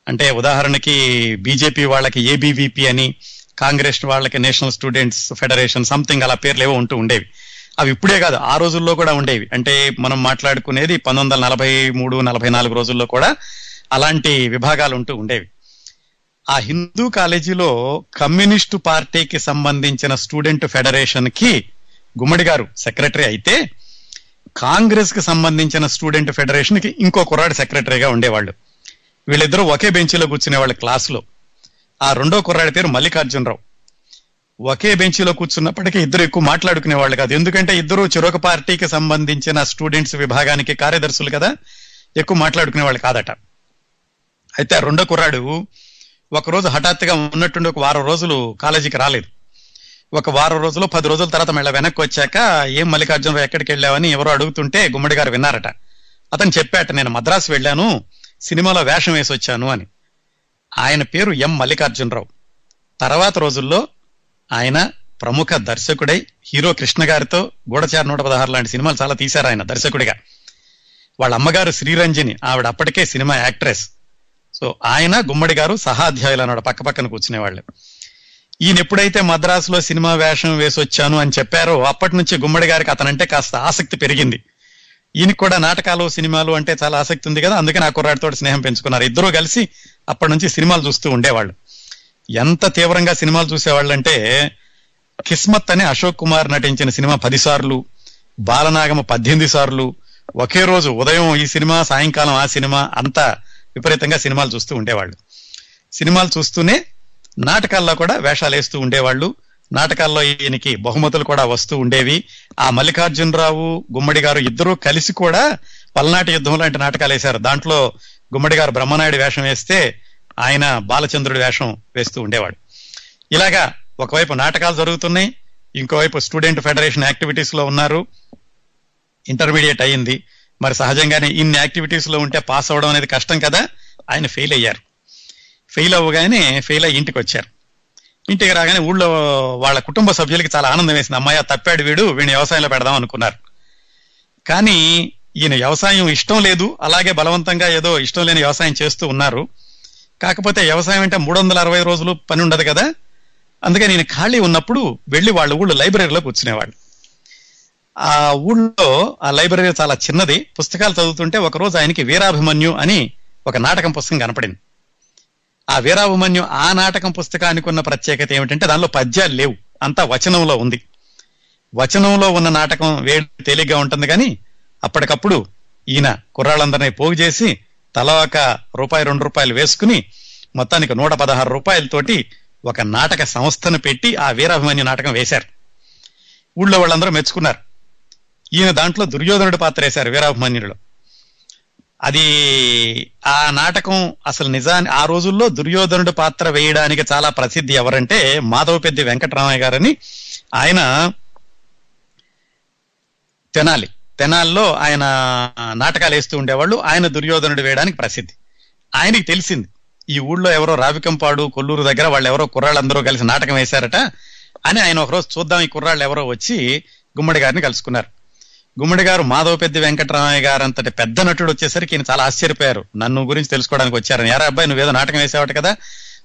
[SPEAKER 1] అంటే ఉదాహరణకి బీజేపీ వాళ్ళకి ఏబీవీపీ అని కాంగ్రెస్ వాళ్ళకి నేషనల్ స్టూడెంట్స్ ఫెడరేషన్ సంథింగ్ అలా పేర్లు ఏవో ఉంటూ ఉండేవి. అవి ఇప్పుడే కాదు ఆ రోజుల్లో కూడా ఉండేవి. అంటే మనం మాట్లాడుకునేది పంతొమ్మిది వందల నలభై మూడు నలభై నాలుగు రోజుల్లో కూడా అలాంటి విభాగాలు ఉంటూ ఉండేవి. ఆ హిందూ కాలేజీలో కమ్యూనిస్టు పార్టీకి సంబంధించిన స్టూడెంట్ ఫెడరేషన్కి గుమ్మడి గారు సెక్రటరీ అయితే కాంగ్రెస్కి సంబంధించిన స్టూడెంట్ ఫెడరేషన్కి ఇంకో కుర్రాడు సెక్రటరీగా ఉండేవాళ్ళు. వీళ్ళిద్దరూ ఒకే బెంచీలో కూర్చునేవాళ్ళు క్లాసులో. ఆ రెండో కుర్రాడి పేరు మల్లికార్జునరావు. ఒకే బెంచీలో కూర్చున్నప్పటికీ ఇద్దరు ఎక్కువ మాట్లాడుకునే వాళ్ళు కాదు. ఎందుకంటే ఇద్దరు చిరొక పార్టీకి సంబంధించిన స్టూడెంట్స్ విభాగానికి కార్యదర్శులు కదా ఎక్కువ మాట్లాడుకునే వాళ్ళు కాదట. అయితే ఆ రెండో కుర్రాడు ఒకరోజు హఠాత్తుగా ఉన్నట్టుండి ఒక వారం రోజులు కాలేజీకి రాలేదు. ఒక వారం రోజులు పది రోజుల తర్వాత మళ్ళీ వెనక్కి వచ్చాక ఏం మల్లికార్జునరావు ఎక్కడికి వెళ్ళావని ఎవరో అడుగుతుంటే గుమ్మడి గారు విన్నారట. అతను చెప్పాట నేను మద్రాసు వెళ్ళాను సినిమాలో వేషం వేసి వచ్చాను అని. ఆయన పేరు ఎం మల్లికార్జునరావు. తర్వాత రోజుల్లో ఆయన ప్రముఖ దర్శకుడై హీరో కృష్ణ గారితో గూఢచార నూట పదహారు లాంటి సినిమాలు చాలా తీశారు ఆయన దర్శకుడిగా. వాళ్ళ అమ్మగారు శ్రీరంజని ఆవిడ అప్పటికే సినిమా యాక్ట్రెస్. సో ఆయన గుమ్మడి గారు సహాధ్యాయులు అన్నాడు పక్క పక్కన కూర్చునేవాళ్ళు ఈయన ఎప్పుడైతే మద్రాసులో సినిమా వేషం వేసి వచ్చాను అని చెప్పారో అప్పటి నుంచి గుమ్మడి గారికి అతనంటే కాస్త ఆసక్తి పెరిగింది. ఈయనకి కూడా నాటకాలు సినిమాలు అంటే చాలా ఆసక్తి ఉంది కదా అందుకని ఆ కుర్రాడితో స్నేహం పెంచుకున్నారు. ఇద్దరూ కలిసి అప్పటి నుంచి సినిమాలు చూస్తూ ఉండేవాళ్ళు. ఎంత తీవ్రంగా సినిమాలు చూసేవాళ్ళు అంటే కిస్మత్ అనే అశోక్ కుమార్ నటించిన సినిమా పది సార్లు బాలనాగమ పద్దెనిమిది సార్లు ఒకే రోజు ఉదయం ఈ సినిమా సాయంకాలం ఆ సినిమా అంతా విపరీతంగా సినిమాలు చూస్తూ ఉండేవాళ్ళు. సినిమాలు చూస్తూనే నాటకాల్లో కూడా వేషాలు వేస్తూ ఉండేవాళ్ళు. నాటకాల్లో ఈయనకి బహుమతులు కూడా వస్తూ ఉండేవి. ఆ మల్లికార్జునరావు గుమ్మడి గారు ఇద్దరూ కలిసి కూడా పల్నాటి యుద్ధం లాంటి నాటకాలు వేశారు. దాంట్లో గుమ్మడి గారు బ్రహ్మనాయుడు వేషం వేస్తే ఆయన బాలచంద్రుడి వేషం వేస్తూ ఉండేవాడు. ఇలాగా ఒకవైపు నాటకాలు జరుగుతున్నాయి ఇంకోవైపు స్టూడెంట్ ఫెడరేషన్ యాక్టివిటీస్లో ఉన్నారు. ఇంటర్మీడియట్ అయ్యింది. మరి సహజంగానే ఇన్ని యాక్టివిటీస్లో ఉంటే పాస్ అవడం అనేది కష్టం కదా? ఆయన ఫెయిల్ అయ్యారు. ఫెయిల్ అవ్వగానే ఫెయిల్ అయ్యి ఇంటికి వచ్చారు. ఇంటికి రాగానే ఊళ్ళో వాళ్ళ కుటుంబ సభ్యులకి చాలా ఆనందం వేసింది. అమ్మాయి తప్పాడు వీడు వీడిని వ్యవసాయంలో పెడదాం అనుకున్నారు. కానీ ఈయన వ్యవసాయం ఇష్టం లేదు. అలాగే బలవంతంగా ఏదో ఇష్టం లేని వ్యవసాయం చేస్తూ ఉన్నారు. కాకపోతే వ్యవసాయం అంటే మూడు వందల అరవై రోజులు పని ఉండదు కదా? అందుకే నేను ఖాళీ ఉన్నప్పుడు వెళ్ళి వాళ్ళ ఊళ్ళో లైబ్రరీలో కూర్చునేవాళ్ళు. ఆ ఊళ్ళో ఆ లైబ్రరీ చాలా చిన్నది. పుస్తకాలు చదువుతుంటే ఒకరోజు ఆయనకి వీరాభిమన్యు అని ఒక నాటకం పుస్తకం కనపడింది. ఆ వీరాభిమన్యు ఆ నాటకం పుస్తకానికి ఉన్న ప్రత్యేకత ఏమిటంటే దానిలో పద్యాలు లేవు. అంతా వచనంలో ఉంది. వచనంలో ఉన్న నాటకం వేడి తేలిగ్గా ఉంటుంది కానీ అప్పటికప్పుడు ఈయన కుర్రాళ్ళందరినీ పోగు చేసి తలా ఒక రూపాయి రెండు రూపాయలు వేసుకుని మొత్తానికి నూట పదహారు రూపాయలతోటి ఒక నాటక సంస్థను పెట్టి ఆ వీరాభిమన్యు నాటకం వేశారు. ఊళ్ళో వాళ్ళందరూ మెచ్చుకున్నారు. ఈయన దాంట్లో దుర్యోధనుడి పాత్ర వేశారు వీరాభిమన్యుడిలో అది ఆ నాటకం అసలు నిజాన్ని ఆ రోజుల్లో దుర్యోధనుడి పాత్ర వేయడానికి చాలా ప్రసిద్ధి ఎవరంటే మాధవపెద్ది వెంకటరామయ్య గారని ఆయన తెనాలి. తెనాల్లో ఆయన నాటకాలు వేస్తూ ఉండేవాళ్ళు. ఆయన దుర్యోధనుడు వేయడానికి ప్రసిద్ధి. ఆయనకి తెలిసింది ఈ ఊళ్ళో ఎవరో రావికంపాడు కొల్లూరు దగ్గర వాళ్ళు ఎవరో కుర్రాళ్ళందరూ కలిసి నాటకం వేశారట అని ఆయన ఒకరోజు చూద్దాం ఈ కుర్రాళ్ళు ఎవరో వచ్చి గుమ్మడి గారిని కలుసుకున్నారు. గుమ్మడి గారు మాధవ పెద్ద వెంకటరామయ్య గారు అంతటి పెద్ద నటుడు వచ్చేసరికి ఈయన చాలా ఆశ్చర్యపోయారు. నన్ను గురించి తెలుసుకోవడానికి వచ్చారని. యారా అబ్బాయి నువ్వేదో నాటకం వేసావట కదా.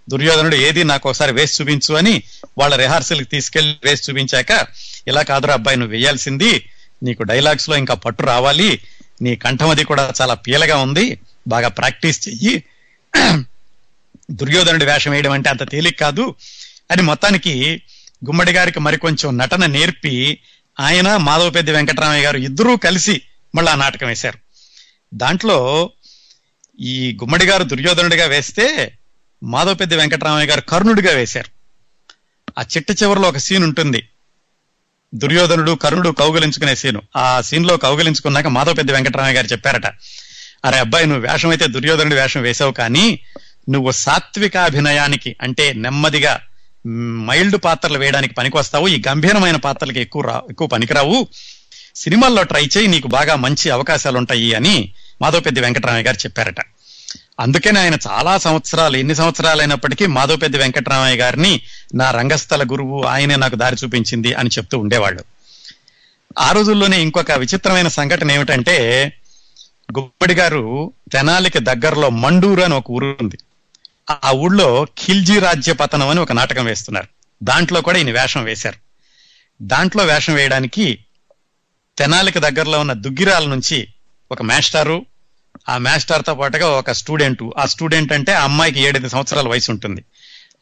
[SPEAKER 1] దుర్యోధనుడు ఏది నాకు ఒకసారి వేసి చూపించు అని వాళ్ళ రిహార్సల్కి తీసుకెళ్ళి వేసి చూపించాక ఇలా కాదురా అబ్బాయి నువ్వు వేయాల్సింది నీకు డైలాగ్స్లో ఇంకా పట్టు రావాలి. నీ కంఠం అది కూడా చాలా పీలగా ఉంది. బాగా ప్రాక్టీస్ చెయ్యి. దుర్యోధనుడి వేషం వేయడం అంటే అంత తేలిక కాదు అని మొత్తానికి గుమ్మడి గారికి మరికొంచెం నటన నేర్పి ఆయన మాధవపెద్ది వెంకటరామయ్య గారు ఇద్దరూ కలిసి మళ్ళీ ఆ నాటకం వేశారు. దాంట్లో ఈ గుమ్మడి గారు దుర్యోధనుడిగా వేస్తే మాధవపెద్ది వెంకటరామయ్య గారు కర్ణుడిగా వేశారు. ఆ చిట్ట చివరిలో ఒక సీన్ ఉంటుంది. దుర్యోధనుడు కర్ణుడు కౌగలించుకునే సీను. ఆ సీన్లో కౌగలించుకున్నాక మాధవపెద్ది వెంకటరామయ్య గారు చెప్పారట అరే అబ్బాయి నువ్వు వేషం అయితే దుర్యోధనుడి వేషం వేసావు కానీ నువ్వు సాత్వికాభినయానికి అంటే నెమ్మదిగా మైల్డ్ పాత్రలు వేయడానికి పనికొస్తావు ఈ గంభీరమైన పాత్రలకి ఎక్కువ రా ఎక్కువ పనికిరావు. సినిమాల్లో ట్రై చేయి నీకు బాగా మంచి అవకాశాలు ఉంటాయి అని మాధవపెద్ది వెంకటరామయ్య గారు చెప్పారట. అందుకనే ఆయన చాలా సంవత్సరాలు ఎన్ని సంవత్సరాలు అయినప్పటికీ మాధవపెద్ది వెంకటరామయ్య గారిని నా రంగస్థల గురువు ఆయనే నాకు దారి చూపించింది అని చెప్తూ ఉండేవాళ్ళు. ఆ రోజుల్లోనే ఇంకొక విచిత్రమైన సంఘటన ఏమిటంటే గుబ్బడి గారు తెనాలికి దగ్గరలో మండూరు అని ఒక ఊరు ఉంది. ఆ ఊళ్ళో ఖిల్జీ రాజ్య పతనం అని ఒక నాటకం వేస్తున్నారు. దాంట్లో కూడా ఈయన వేషం వేశారు. దాంట్లో వేషం వేయడానికి తెనాలికి దగ్గరలో ఉన్న దుగ్గిరాల నుంచి ఒక మాస్టారు ఆ మాస్టర్తో పాటుగా ఒక స్టూడెంట్. ఆ స్టూడెంట్ అంటే ఆ అమ్మాయికి ఏడెనిమిది సంవత్సరాల వయసు ఉంటుంది.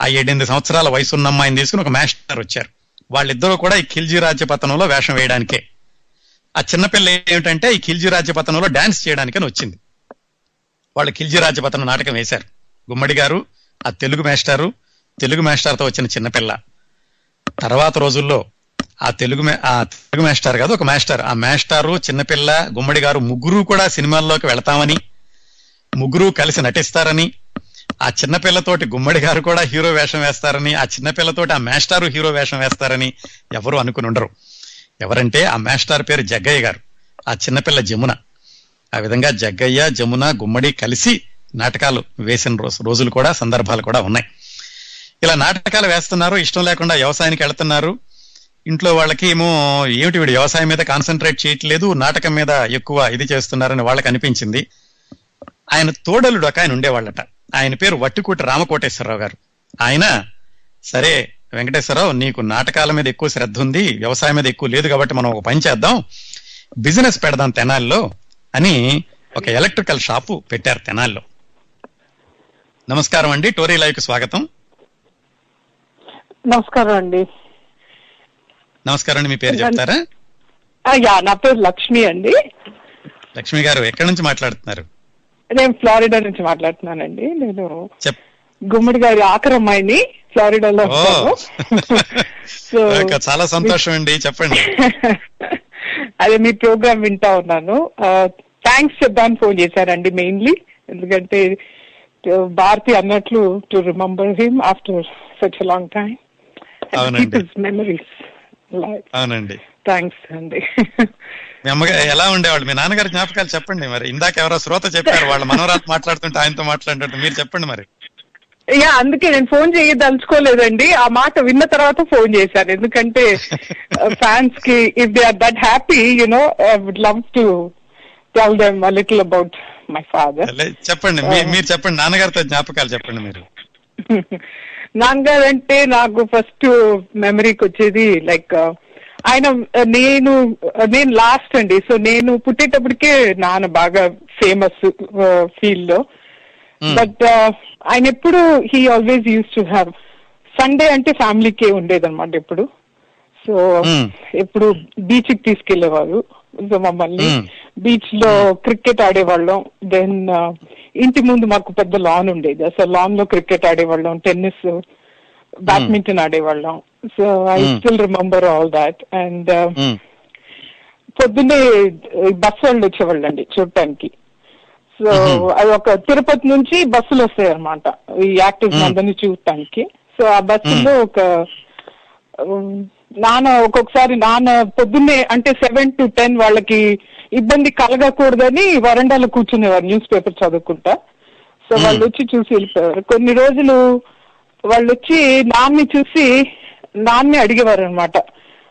[SPEAKER 1] ఆ ఏడెనిమిది సంవత్సరాల వయసు ఉన్న అమ్మాయిని తీసుకుని ఒక మాస్టర్ వచ్చారు. వాళ్ళిద్దరూ కూడా ఈ ఖిల్జీ రాజ్య పతనంలో వేషం వేయడానికే. ఆ చిన్నపిల్ల ఏమిటంటే ఈ ఖిల్జీ రాజ్య పతనంలో డాన్స్ చేయడానికని వచ్చింది. వాళ్ళు ఖిల్జీ రాజ్య పతనం నాటకం వేశారు. గుమ్మడి గారు ఆ తెలుగు మేస్టారు తెలుగు మేస్టార్తో వచ్చిన చిన్నపిల్ల తర్వాత రోజుల్లో ఆ తెలుగు మే- ఆ తెలుగు మేస్టార్ కాదు ఒక మేస్టార్ ఆ మేస్టారు చిన్నపిల్ల గుమ్మడి గారు ముగ్గురు కూడా సినిమాల్లోకి వెళతామని ముగ్గురు కలిసి నటిస్తారని ఆ చిన్నపిల్లతోటి గుమ్మడి గారు కూడా హీరో వేషం వేస్తారని ఆ చిన్నపిల్లతోటి ఆ మేస్టారు హీరో వేషం వేస్తారని ఎవరు అనుకుని ఉండరు. ఎవరంటే ఆ మేస్టార్ పేరు జగ్గయ్య గారు. ఆ చిన్నపిల్ల జమున. ఆ విధంగా జగ్గయ్య జమున గుమ్మడి కలిసి నాటకాలు వేసిన రోజు రోజులు కూడా సందర్భాలు కూడా ఉన్నాయి. ఇలా నాటకాలు వేస్తున్నారు ఇష్టం లేకుండా వ్యవసాయానికి వెళ్తున్నారు. ఇంట్లో వాళ్ళకి ఏమో ఏమిటి వీడు వ్యవసాయం మీద కాన్సన్ట్రేట్ చేయట్లేదు నాటకం మీద ఎక్కువ ఇది చేస్తున్నారని వాళ్ళకి అనిపించింది. ఆయన తోడలుడు ఒక ఆయన ఉండేవాళ్ళట. ఆయన పేరు వట్టుకూటి రామకోటేశ్వరరావు గారు. ఆయన సరే వెంకటేశ్వరరావు నీకు నాటకాల మీద ఎక్కువ శ్రద్ధ ఉంది వ్యవసాయం మీద ఎక్కువ లేదు కాబట్టి మనం ఒక పని చేద్దాం బిజినెస్ పెడదాం తెనాల్లో అని ఒక ఎలక్ట్రికల్ షాపు పెట్టారు తెనాల్లో. నమస్కారం అండి. టోరీ లైవ్కు స్వాగతం.
[SPEAKER 6] నమస్కారం అండి.
[SPEAKER 1] నమస్కారం అండి. మీ పేరు చెప్తారా?
[SPEAKER 6] యా నా పేరు లక్ష్మి అండి.
[SPEAKER 1] లక్ష్మి గారు ఎక్కడి నుంచి మాట్లాడుతున్నారు?
[SPEAKER 6] నేను ఫ్లారిడా నుంచి మాట్లాడుతున్నానండి. నేను గుమ్మడి గారి ఆఖరమ్మాయిని ఫ్లారిడాలో <laughs>
[SPEAKER 1] చాలా సంతోషం అండి. చెప్పండి. <laughs>
[SPEAKER 6] అదే మీ ప్రోగ్రామ్ వింటా ఉన్నాను. థ్యాంక్స్ చెప్దామని ఫోన్ చేశారండి మెయిన్లీ. ఎందుకంటే భారతి అన్నట్లు to remember him after such long time. Memories
[SPEAKER 1] అవునండి.
[SPEAKER 9] థ్యాంక్స్ అండి <laughs>
[SPEAKER 1] మీ అమ్మగారు ఎలా ఉండేవాళ్ళు? మీ నాన్నగారి జ్ఞాపకాలు చెప్పండి మరి. ఇందాక ఎవరో శ్రోత చెప్పారు వాళ్ళ మనవరాలు మాట్లాడుతుంటే ఆయనతో మాట్లాడుతుంటే మీరు చెప్పండి మరి.
[SPEAKER 9] యా అందుకే నేను ఫోన్ చేయదలుచుకోలేదండి. ఆ మాట విన్న తర్వాత ఫోన్ చేశాను. ఎందుకంటే <laughs> ఫ్యాన్స్కి if they are that happy you know I would love to tell them a little about my father
[SPEAKER 1] చెప్పండి మీ- మీరు చెప్పండి నాన్నగారితో జ్ఞాపకాలు చెప్పండి మీరు. <laughs>
[SPEAKER 9] నాన్నగారు అంటే నాకు ఫస్ట్ మెమరీకి వచ్చేది లైక్ ఆయన uh, నేను నేను లాస్ట్ అండి. సో నేను పుట్టేటప్పటికే నాన్న బాగా ఫేమస్ ఫీల్డ్లో బట్ ఆయన ఎప్పుడు he always use to have Sunday అంటే ఫ్యామిలీకే ఉండేదన్నమాట ఎప్పుడు. సో ఎప్పుడు బీచ్కి తీసుకెళ్ళేవారు సో మమ్మల్ని బీచ్లో క్రికెట్ ఆడేవాళ్ళం. దెన్ ఇంటి ముందు మాకు పెద్ద లాన్ ఉండేది. అసలు లాన్లో క్రికెట్ ఆడేవాళ్ళం టెన్నిస్ బ్యాడ్మింటన్ ఆడేవాళ్ళం. So I. Still remember all that and పొద్దున్నే బస్ వాళ్ళు వచ్చేవాళ్ళండి చూడటానికి. సో అది ఒక తిరుపతి నుంచి బస్సులు వస్తాయి అనమాట ఈ యాక్టివ్ అందరినీ చూడటానికి. సో ఆ బస్సులో ఒక నాన్న ఒక్కొక్కసారి నాన్న పొద్దున్నే అంటే సెవెన్ టు టెన్ వాళ్ళకి ఇబ్బంది కలగకూడదని వరండాలో కూర్చునేవారు న్యూస్ పేపర్ చదువుకుంటా. సో వాళ్ళు వచ్చి చూసి వెళ్ళిపోయారు కొన్ని రోజులు వాళ్ళు వచ్చి నాన్ని చూసి నాన్నే అడిగేవారు అనమాట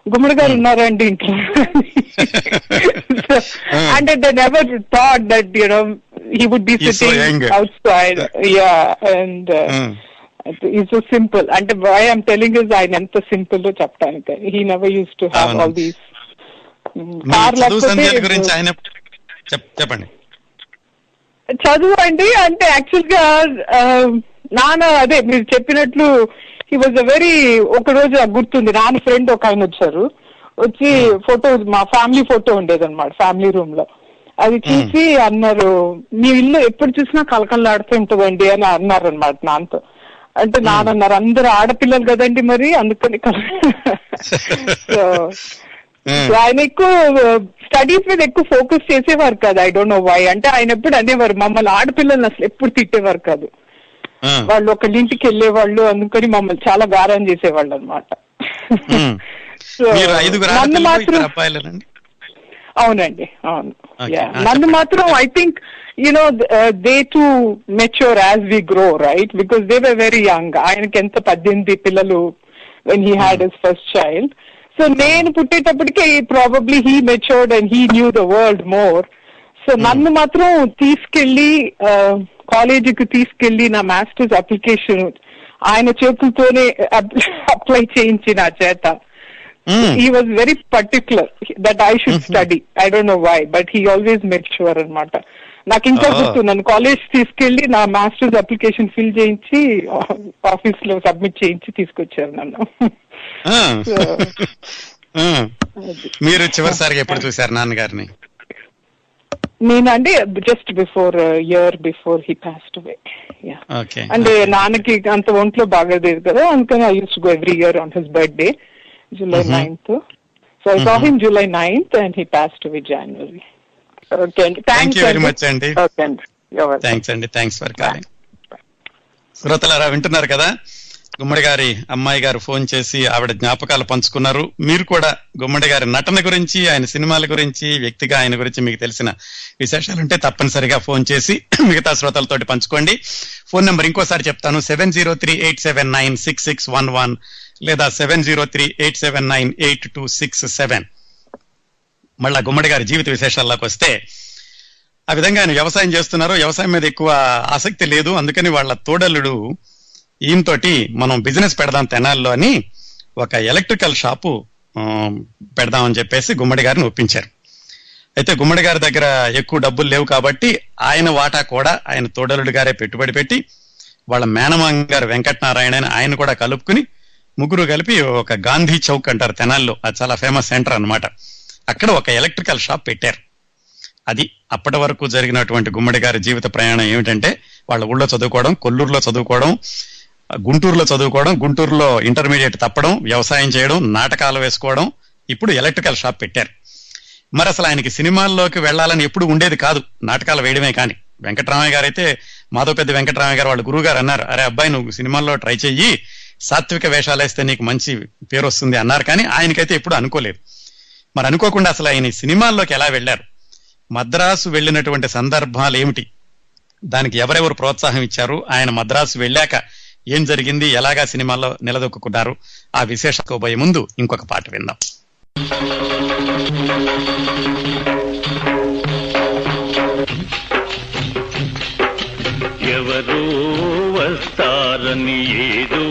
[SPEAKER 9] గుమ్మడి గారు ఉన్నారండి ఇంట్లో. అంటే they never thought that you know he would be. Sitting outside. Yeah and is so simple అంటే వై ఐమ్ టెలింగ్ ఇస్ ఆయన ఎంత సింపుల్ చెప్పడానికి he never use to have. All these car
[SPEAKER 1] గురించి ఆయన చెప్పండి.
[SPEAKER 9] చదువు అండి అంటే యాక్చువల్గా నాన్న అదే మీరు చెప్పినట్లు హీ వాజ్ అ వెరీ ఒక రోజు గుర్తుంది నాన్న ఫ్రెండ్ ఒక ఆయన వచ్చారు. వచ్చి ఫోటో మా ఫ్యామిలీ ఫోటో ఉండేదన్నమాట ఫ్యామిలీ రూమ్లో. అది చూసి అన్నారు మీ ఇల్లు ఎప్పుడు చూసినా కలకల్లాడుతూ ఉంటుందండి అని అన్నారు అనమాట నాన్నతో. అంటే నాన్న అన్నారు అందరు ఆడపిల్లలు కదండి మరి అందుకని సో సో ఆయన ఎక్కువ స్టడీస్ మీద ఎక్కువ ఫోకస్ చేసేవారు కాదు. ఐ డోంట్ నో వై అంటే ఆయన ఎప్పుడు అనేవారు మమ్మల్ని ఆడపిల్లల్ని అసలు ఎప్పుడు తిట్టేవారు కాదు. వాళ్ళు ఒకళ్ళ ఇంటికి వెళ్ళేవాళ్ళు అందుకని మమ్మల్ని చాలా గారం చేసేవాళ్ళు అనమాట <laughs>
[SPEAKER 1] ఐదుగురు
[SPEAKER 9] నన్ను మాత్రం అవునండి అవును.
[SPEAKER 1] Ah,
[SPEAKER 9] నన్ను మాత్రం I think you know they to mature as we grow right because they were very young ఆయనకి ఎంత పద్దెనిమిది పిల్లలు when he had his first child so నేను పుట్టేటప్పటికే probably he matured and he knew the world more so నన్ను మాత్రం తీసుకెళ్ళి కాలేజీకి తీసుకెళ్ళి నా మాస్టర్స్ అప్లికేషన్ ఆయన చేతులతోనే <laughs> అప్లై చేయించి నా చేత. He was very particular that I should study. I don't know why, but he always made sure అనమాట నాకు ఇంకా
[SPEAKER 1] Oh.
[SPEAKER 9] గుర్తు నన్ను కాలేజ్ తీసుకెళ్ళి నా మాస్టర్స్ అప్లికేషన్ ఫిల్ చేయించి <laughs> ఆఫీస్లో సబ్మిట్ చేయించి తీసుకొచ్చారు నన్ను. So, <laughs>
[SPEAKER 1] ఆ. మీరు చివరిసారిగా ఎప్పుడు చూశారు నాన్నగారిని?
[SPEAKER 9] నేనంటే just before year before he passed away అంటే నాన్నకి అంత ఒంట్లో బాగలేదు కదా అందుకని I use go every year on his birthday July. Ninth so I saw him July ninth and he passed away January okay అండి
[SPEAKER 1] థ్యాంక్ యూ వెరీ మచ్ అండి
[SPEAKER 9] ఓకే అండి.
[SPEAKER 1] థ్యాంక్స్ అండి థ్యాంక్స్ ఫర్ కాలింగ్ శ్రోతలారా వింటున్నారు కదా? గుమ్మడి గారి అమ్మాయి గారు ఫోన్ చేసి ఆవిడ జ్ఞాపకాలు పంచుకున్నారు. మీరు కూడా గుమ్మడి గారి నటన గురించి ఆయన సినిమాల గురించి వ్యక్తిగా ఆయన గురించి మీకు తెలిసిన విశేషాలుంటే తప్పనిసరిగా ఫోన్ చేసి <clears throat> మిగతా శ్రోతలతోటి పంచుకోండి. ఫోన్ నెంబర్ ఇంకోసారి చెప్తాను. Seven zero three eight seven nine six six one one లేదా seven zero three eight seven nine eight two six seven మళ్ళా గుమ్మడి గారి జీవిత విశేషాల్లోకి వస్తే ఆ విధంగా ఆయన వ్యవసాయం చేస్తున్నారు. వ్యవసాయం మీద ఎక్కువ ఆసక్తి లేదు. అందుకని వాళ్ళ తోడలుడు ఈయంతోటి మనం బిజినెస్ పెడదాం తెనాల్లో అని ఒక ఎలక్ట్రికల్ షాపు పెడదామని చెప్పేసి గుమ్మడి గారిని ఒప్పించారు. అయితే గుమ్మడి గారి దగ్గర ఎక్కువ డబ్బులు లేవు కాబట్టి ఆయన వాటా కూడా ఆయన తోడలుడు గారే పెట్టుబడి పెట్టి వాళ్ళ మేనమాంగ గారు వెంకటనారాయణ అని ఆయన కూడా కలుపుకుని ముగ్గురు కలిపి ఒక గాంధీ చౌక్ అంటారు తెనాల్లో. అది చాలా ఫేమస్ సెంటర్ అన్నమాట. అక్కడ ఒక ఎలక్ట్రికల్ షాప్ పెట్టారు. అది అప్పటి వరకు జరిగినటువంటి గుమ్మడి గారి జీవిత ప్రయాణం ఏమిటంటే వాళ్ళ ఊళ్ళో చదువుకోవడం కొల్లూరులో చదువుకోవడం గుంటూరులో చదువుకోవడం గుంటూరులో ఇంటర్మీడియట్ తప్పడం వ్యవసాయం చేయడం నాటకాలు వేసుకోవడం ఇప్పుడు ఎలక్ట్రికల్ షాప్ పెట్టారు. మరి అసలు ఆయనకి సినిమాల్లోకి వెళ్ళాలని ఎప్పుడు ఉండేది కాదు. నాటకాలు వేయడమే కానీ. వెంకటరామయ్య గారు అయితే మాధవ పెద్ద వెంకటరామయ్య గారు వాళ్ళ గురువు గారు అన్నారు అరే అబ్బాయి నువ్వు సినిమాల్లో ట్రై చెయ్యి. సాత్విక వేషాలు వేస్తే నీకు మంచి పేరు వస్తుంది అన్నారు కానీ ఆయనకైతే ఎప్పుడు అనుకోలేదు. మరి అనుకోకుండా అసలు ఆయన సినిమాల్లోకి ఎలా వెళ్ళారు? మద్రాసు వెళ్ళినటువంటి సందర్భాలు ఏమిటి? దానికి ఎవరెవరు ప్రోత్సాహం ఇచ్చారు? ఆయన మద్రాసు వెళ్ళాక ఏం జరిగింది? ఎలాగా సినిమాల్లో నిలదొక్కున్నారు ఆ విశేషకోబోయే ముందు ఇంకొక పాట విందాం.
[SPEAKER 10] ఎవరో చేస్తారని ఏదో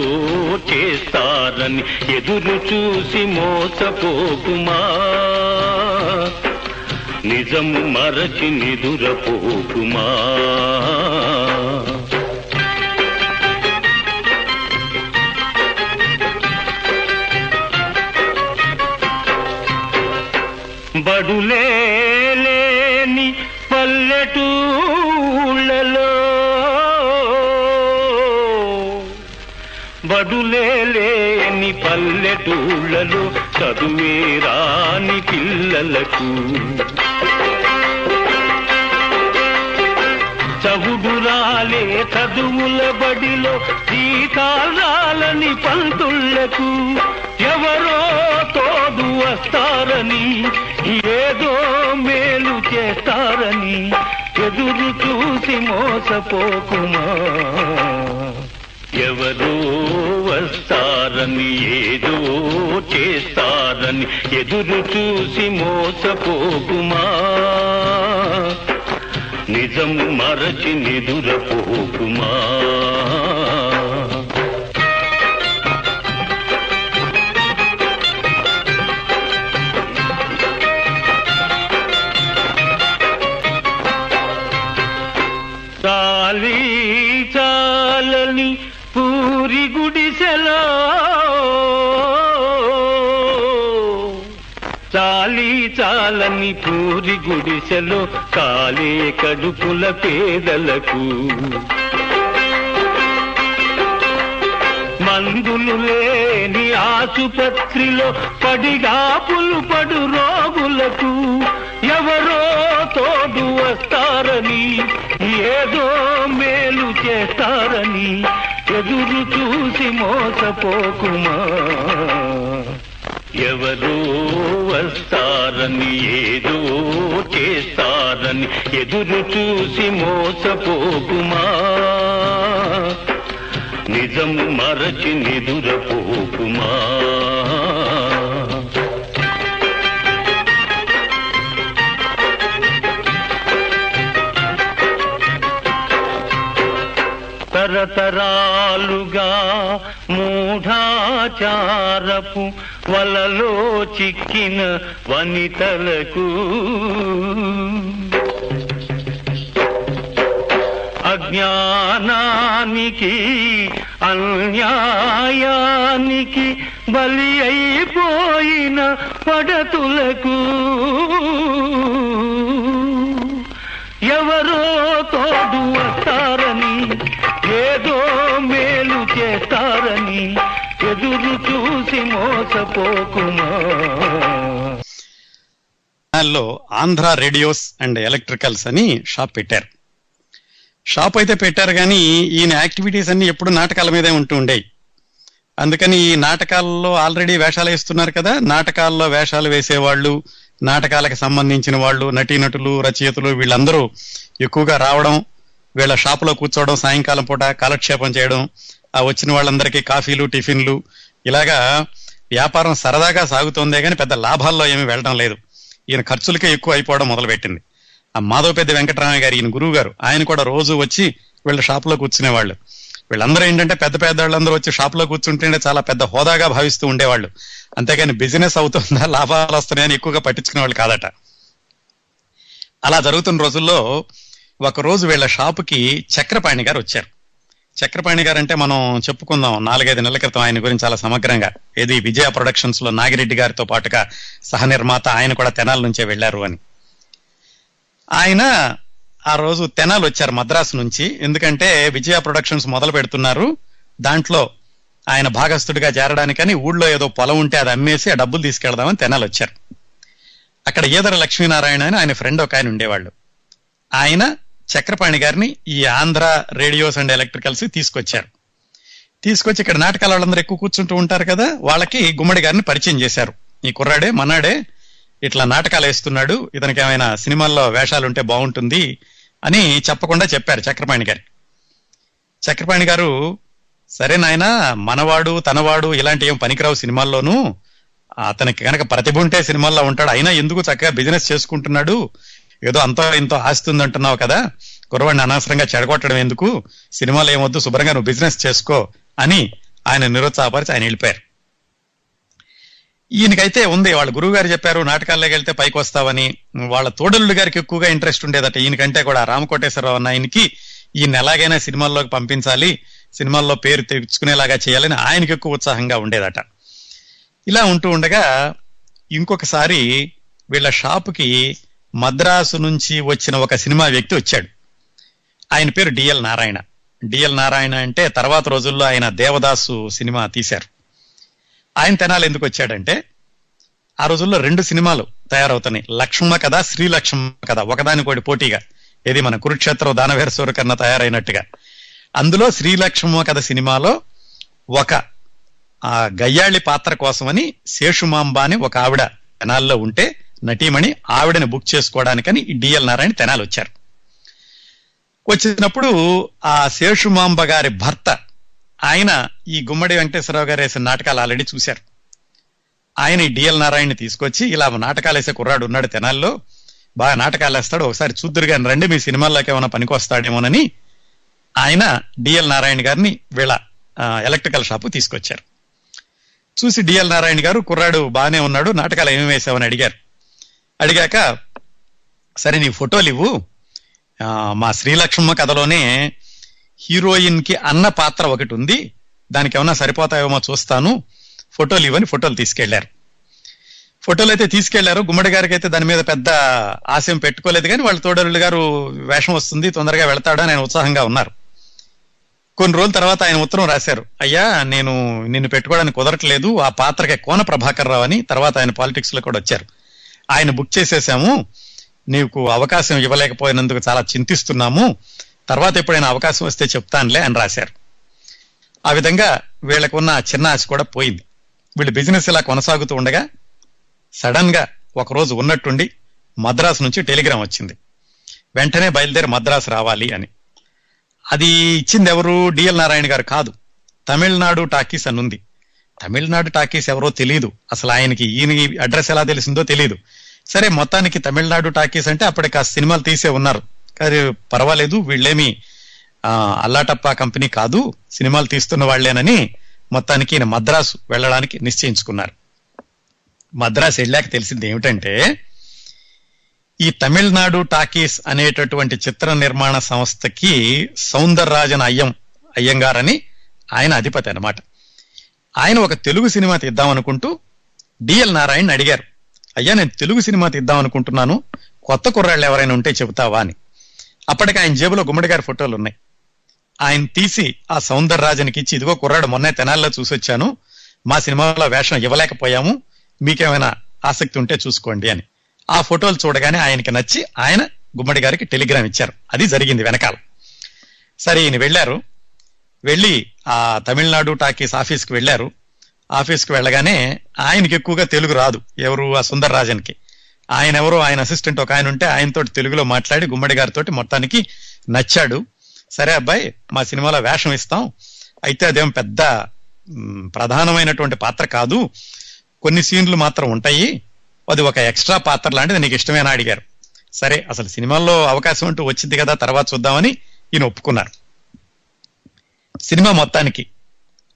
[SPEAKER 10] చేస్తారని ఎదురు చూసి మోసపోకుమా? నిజము మరచి నిదురపోకుమా? బడులే లేని పల్లెటూళ్ళలో బడులేని పల్లెటూళ్ళలో చదువే రాని పిల్లలకు. చవుడురాలే చదువుల బడిలో సీతారాలని పంతుళ్ళకు ఎవరో తోడు వస్తారని ఏదో మేలు చేస్తారని ఎదురు చూసి మోసపోకుమా. ఎవరో వస్తారని ఏదో చేస్తారని ఎదురు చూసి మోసపోకుమా? నిజం మరచి నిదురపోకుమా? కాలని పూరి గుడిసెలో కాలే కడుపుల పేదలకు. మందులు లేని ఆసుపత్రిలో పడిగాపులు పడు రోగులకు. ఎవరో తోడు వస్తారని ఏదో మేలు చేస్తారని ఎదురు చూసి మోసపోకుమా. ఎవరో వస్తారని ఏదో చేస్తారని ఎదురు చూసి మోసపోకుమా? నిజం మరచి నిదురపోకుమా? తరతరాలుగా మూఢాచారపు వలలో చిక్కిన వనితలకు అజ్ఞానానికి అన్యాయానికి బలి అయిపోయిన పడతులకు ఎవరో తోడు వస్తారని ఏదో మేలు చేస్తారని ఎదురు చూసి మోసపోకుమా.
[SPEAKER 1] లో ఆంధ్ర రేడియోస్ అండ్ ఎలక్ట్రికల్స్ అని షాప్ పెట్టారు. షాప్ అయితే పెట్టారు కానీ ఈయన యాక్టివిటీస్ అన్ని ఎప్పుడు నాటకాల మీదే ఉంటూ ఉండేవి. అందుకని ఈ నాటకాల్లో ఆల్రెడీ వేషాలు వేస్తున్నారు కదా నాటకాల్లో వేషాలు వేసేవాళ్ళు నాటకాలకు సంబంధించిన వాళ్ళు నటీనటులు రచయితలు వీళ్ళందరూ ఎక్కువగా రావడం వీళ్ళ షాపులో కూర్చోవడం సాయంకాలం పూట కాలక్షేపం చేయడం వచ్చిన వాళ్ళందరికీ కాఫీలు టిఫిన్లు ఇలాగా వ్యాపారం సరదాగా సాగుతోందే కానీ పెద్ద లాభాల్లో ఏమీ వెళ్ళడం లేదు. ఈయన ఖర్చులకే ఎక్కువ అయిపోవడం మొదలుపెట్టింది. ఆ మాధవపెద్ద వెంకటరామయ్య గారు ఈయన గురువు గారు ఆయన కూడా రోజు వచ్చి వీళ్ళ షాప్లో కూర్చునేవాళ్ళు. వీళ్ళందరూ ఏంటంటే పెద్ద పెద్ద వాళ్ళందరూ వచ్చి షాప్లో కూర్చుంటేనే చాలా పెద్ద హోదాగా భావిస్తూ ఉండేవాళ్ళు. అంతేకాని బిజినెస్ అవుతుందా <laughs> లాభాలు వస్తున్నాయని ఎక్కువగా పట్టించుకునే వాళ్ళు కాదట. అలా జరుగుతున్న రోజుల్లో ఒక రోజు వీళ్ళ షాపుకి చక్రపాణి గారు వచ్చారు. చక్రపాణి గారు అంటే మనం చెప్పుకుందాం. నాలుగైదు నెలల క్రితం ఆయన గురించి చాలా సమగ్రంగా. ఏది విజయ ప్రొడక్షన్స్లో నాగిరెడ్డి గారితో పాటుగా సహ నిర్మాత ఆయన కూడా తెనాల నుంచే వెళ్ళారు అని. ఆయన ఆ రోజు తెనాలు వచ్చారు మద్రాసు నుంచి. ఎందుకంటే విజయ ప్రొడక్షన్స్ మొదలు పెడుతున్నారు. దాంట్లో ఆయన భాగస్థుడిగా చేరడానికని ఊళ్ళో ఏదో పొలం ఉంటే అది అమ్మేసి ఆ డబ్బులు తీసుకెళ్దామని తెనాలు వచ్చారు. అక్కడ ఈదర లక్ష్మీనారాయణ అని ఆయన ఫ్రెండ్ ఒక ఆయన ఉండేవాళ్ళు. ఆయన చక్రపాణి గారిని ఈ ఆంధ్ర రేడియోస్ అండ్ ఎలక్ట్రికల్స్ తీసుకొచ్చారు. తీసుకొచ్చి ఇక్కడ నాటకాల వాళ్ళందరూ ఎక్కువ కూర్చుంటూ ఉంటారు కదా వాళ్ళకి గుమ్మడి గారిని పరిచయం చేశారు. ఈ కుర్రాడే మనాడే ఇట్లా నాటకాలు వేస్తున్నాడు ఇతనికి ఏమైనా సినిమాల్లో వేషాలు ఉంటే బాగుంటుంది అని చెప్పకుండా చెప్పారు చక్రపాణి గారు. చక్రపాణి గారు సరే నాయనా మనవాడు తనవాడు ఇలాంటి ఏం పనికిరావు సినిమాల్లోనూ. అతనికి కనుక ప్రతిభ ఉంటే సినిమాల్లో ఉంటాడు అయినా ఎందుకు చక్కగా బిజినెస్ చేసుకుంటున్నాడు? ఏదో అంతో ఇంతో ఆస్తి ఉందంటున్నావు కదా కుర్రవాడిని అనవసరంగా చెడగొట్టడం ఎందుకు? సినిమాలు ఏమొద్దు శుభ్రంగా నువ్వు బిజినెస్ చేసుకో అని ఆయన నిరుత్సాహపరిచి ఆయన వెళ్ళిపోయారు. ఈయనకైతే ఉంది వాళ్ళ గురువు గారు చెప్పారు నాటకాల్లోకి వెళ్తే పైకి వస్తావని. వాళ్ళ తోడల్లు గారికి ఎక్కువగా ఇంట్రెస్ట్ ఉండేదట. ఈయనకంటే కూడా రామకోటేశ్వరరావు అన్న ఆయనకి ఈయన ఎలాగైనా సినిమాల్లోకి పంపించాలి సినిమాల్లో పేరు తెచ్చుకునేలాగా చేయాలని ఆయనకి ఎక్కువ ఉత్సాహంగా ఉండేదట. ఇలా ఉంటూ ఉండగా ఇంకొకసారి వీళ్ళ షాపుకి మద్రాసు నుంచి వచ్చిన ఒక సినిమా వ్యక్తి వచ్చాడు. ఆయన పేరు డిఎల్ నారాయణ. డిఎల్ నారాయణ అంటే తర్వాత రోజుల్లో ఆయన దేవదాసు సినిమా తీశారు. ఆయన తెనాలి ఎందుకు వచ్చాడంటే ఆ రోజుల్లో రెండు సినిమాలు తయారవుతున్నాయి. లక్ష్మ కథ శ్రీ లక్ష్మ కథ. ఒకదానికోటి పోటీగా. ఇది మన కురుక్షేత్రం దానవేర సూరకర్ణ తయారైనట్టుగా. అందులో శ్రీలక్ష్మ కథ సినిమాలో ఒక ఆ గయ్యాళి పాత్ర కోసమని శేషుమాంబ అని ఒక ఆవిడ తెనాల్లో ఉంటే నటీమణి ఆవిడని బుక్ చేసుకోవడానికని ఈ డిఎల్ నారాయణ తెనాలి వచ్చారు వచ్చినప్పుడు ఆ శేషుమాంబ గారి భర్త ఆయన ఈ గుమ్మడి వెంకటేశ్వరరావు గారు వేసిన నాటకాలు ఆల్రెడీ చూశారు. ఆయన ఈ డిఎల్ నారాయణని తీసుకొచ్చి ఇలా నాటకాలు వేసే కుర్రాడు ఉన్నాడు తెనాల్లో బాగా నాటకాలు వేస్తాడు ఒకసారి చూద్దరుగాని రండి మీ సినిమాల్లోకి ఏమైనా పనికొస్తాడేమోనని ఆయన డిఎల్ నారాయణ గారిని వీళ్ళ ఎలక్ట్రికల్ షాపు తీసుకొచ్చారు. చూసి డిఎల్ నారాయణ గారు కుర్రాడు బాగానే ఉన్నాడు నాటకాలు ఏమేమి వేసావని అడిగారు. అడిగాక సరే నీ ఫోటోలు ఇవ్వు. మా శ్రీలక్ష్మ కథలోనే హీరోయిన్కి అన్న పాత్ర ఒకటి ఉంది. దానికి ఏమన్నా సరిపోతాయేమో చూస్తాను. ఫోటోలు ఇవ్వని ఫోటోలు తీసుకెళ్ళారు. ఫోటోలు అయితే తీసుకెళ్ళారు. గుమ్మడి గారికి అయితే దాని మీద పెద్ద ఆశయం పెట్టుకోలేదు కానీ వాళ్ళ తోడరుళ్ళు గారు వేషం వస్తుంది తొందరగా వెళ్తాడని ఆయన ఉత్సాహంగా ఉన్నారు. కొన్ని రోజుల తర్వాత ఆయన ఉత్తరం రాశారు. అయ్యా నేను నిన్ను పెట్టుకోవడానికి కుదరట్లేదు. ఆ పాత్రకి కోన ప్రభాకర్ రావు అని తర్వాత ఆయన పాలిటిక్స్లో కూడా వచ్చారు. ఆయన బుక్ చేసేసాము. నీకు అవకాశం ఇవ్వలేకపోయినందుకు చాలా చింతిస్తున్నాము. తర్వాత ఎప్పుడైనా అవకాశం వస్తే చెప్తానులే అని రాశారు. ఆ విధంగా వీళ్ళకున్న చిన్న ఆశ కూడా పోయింది. వీళ్ళు బిజినెస్ ఇలా కొనసాగుతూ ఉండగా సడన్గా ఒకరోజు ఉన్నట్టుండి మద్రాసు నుంచి టెలిగ్రామ్ వచ్చింది. వెంటనే బయలుదేరి మద్రాసు రావాలి అని. అది ఇచ్చింది ఎవరు? డిఎల్ నారాయణ గారు కాదు. తమిళనాడు టాకీస్ అని ఉంది. తమిళనాడు టాకీస్ ఎవరో తెలియదు అసలు ఆయనకి ఈయన అడ్రస్ ఎలా తెలిసిందో తెలియదు సరే మొత్తానికి తమిళనాడు టాకీస్ అంటే అప్పటికి ఆ సినిమాలు తీసే ఉన్నారు. కానీ పర్వాలేదు వీళ్ళేమి అల్లాటప్ప కంపెనీ కాదు సినిమాలు తీస్తున్న వాళ్ళేనని మొత్తానికి ఈయన మద్రాసు వెళ్ళడానికి నిశ్చయించుకున్నారు. మద్రాసు వెళ్ళాక తెలిసింది ఏమిటంటే ఈ తమిళనాడు టాకీస్ అనేటటువంటి చిత్ర నిర్మాణ సంస్థకి సౌందరరాజన్ అయ్యం అయ్యంగారని ఆయన అధిపతి అన్నమాట. ఆయన ఒక తెలుగు సినిమా తీద్దాం అనుకుంటూ డిఎల్ నారాయణ అడిగారు. అయ్యా నేను తెలుగు సినిమా తీద్దాం అనుకుంటున్నాను. కొత్త కుర్రాళ్ళు ఎవరైనా ఉంటే చెబుతావా అని. అప్పటికి ఆయన జేబులో గుమ్మడి గారి ఫోటోలు ఉన్నాయి. ఆయన తీసి ఆ సౌందరరాజన్కి ఇచ్చి ఇదిగో కుర్రాడు మొన్నే తెనాల్లో చూసొచ్చాను. మా సినిమాలో వేషం ఇవ్వలేకపోయాము. మీకేమైనా ఆసక్తి ఉంటే చూసుకోండి అని. ఆ ఫోటోలు చూడగానే ఆయనకి నచ్చి ఆయన గుమ్మడి గారికి టెలిగ్రామ్ ఇచ్చారు. అది జరిగింది వెనకాల. సరే ఈయన వెళ్ళారు. వెళ్ళి ఆ తమిళనాడు టాకీస్ ఆఫీస్కి వెళ్ళారు. ఆఫీస్కి వెళ్ళగానే ఆయనకి ఎక్కువగా తెలుగు రాదు. ఎవరు? ఆ సుందరరాజన్కి. ఆయన ఎవరో ఆయన అసిస్టెంట్ ఒక ఆయన ఉంటే ఆయనతో తెలుగులో మాట్లాడి గుమ్మడి గారితో మొత్తానికి నచ్చాడు. సరే అబ్బాయి మా సినిమాలో వేషం ఇస్తాం. అయితే అదేం పెద్ద ప్రధానమైనటువంటి పాత్ర కాదు. కొన్ని సీన్లు మాత్రం ఉంటాయి. అది ఒక ఎక్స్ట్రా పాత్ర లాంటిది నీకు ఇష్టమేనా అడిగారు. సరే అసలు సినిమాల్లో అవకాశం అంటూ వచ్చింది కదా తర్వాత చూద్దామని ఈయన ఒప్పుకున్నారు. సినిమా మొత్తానికి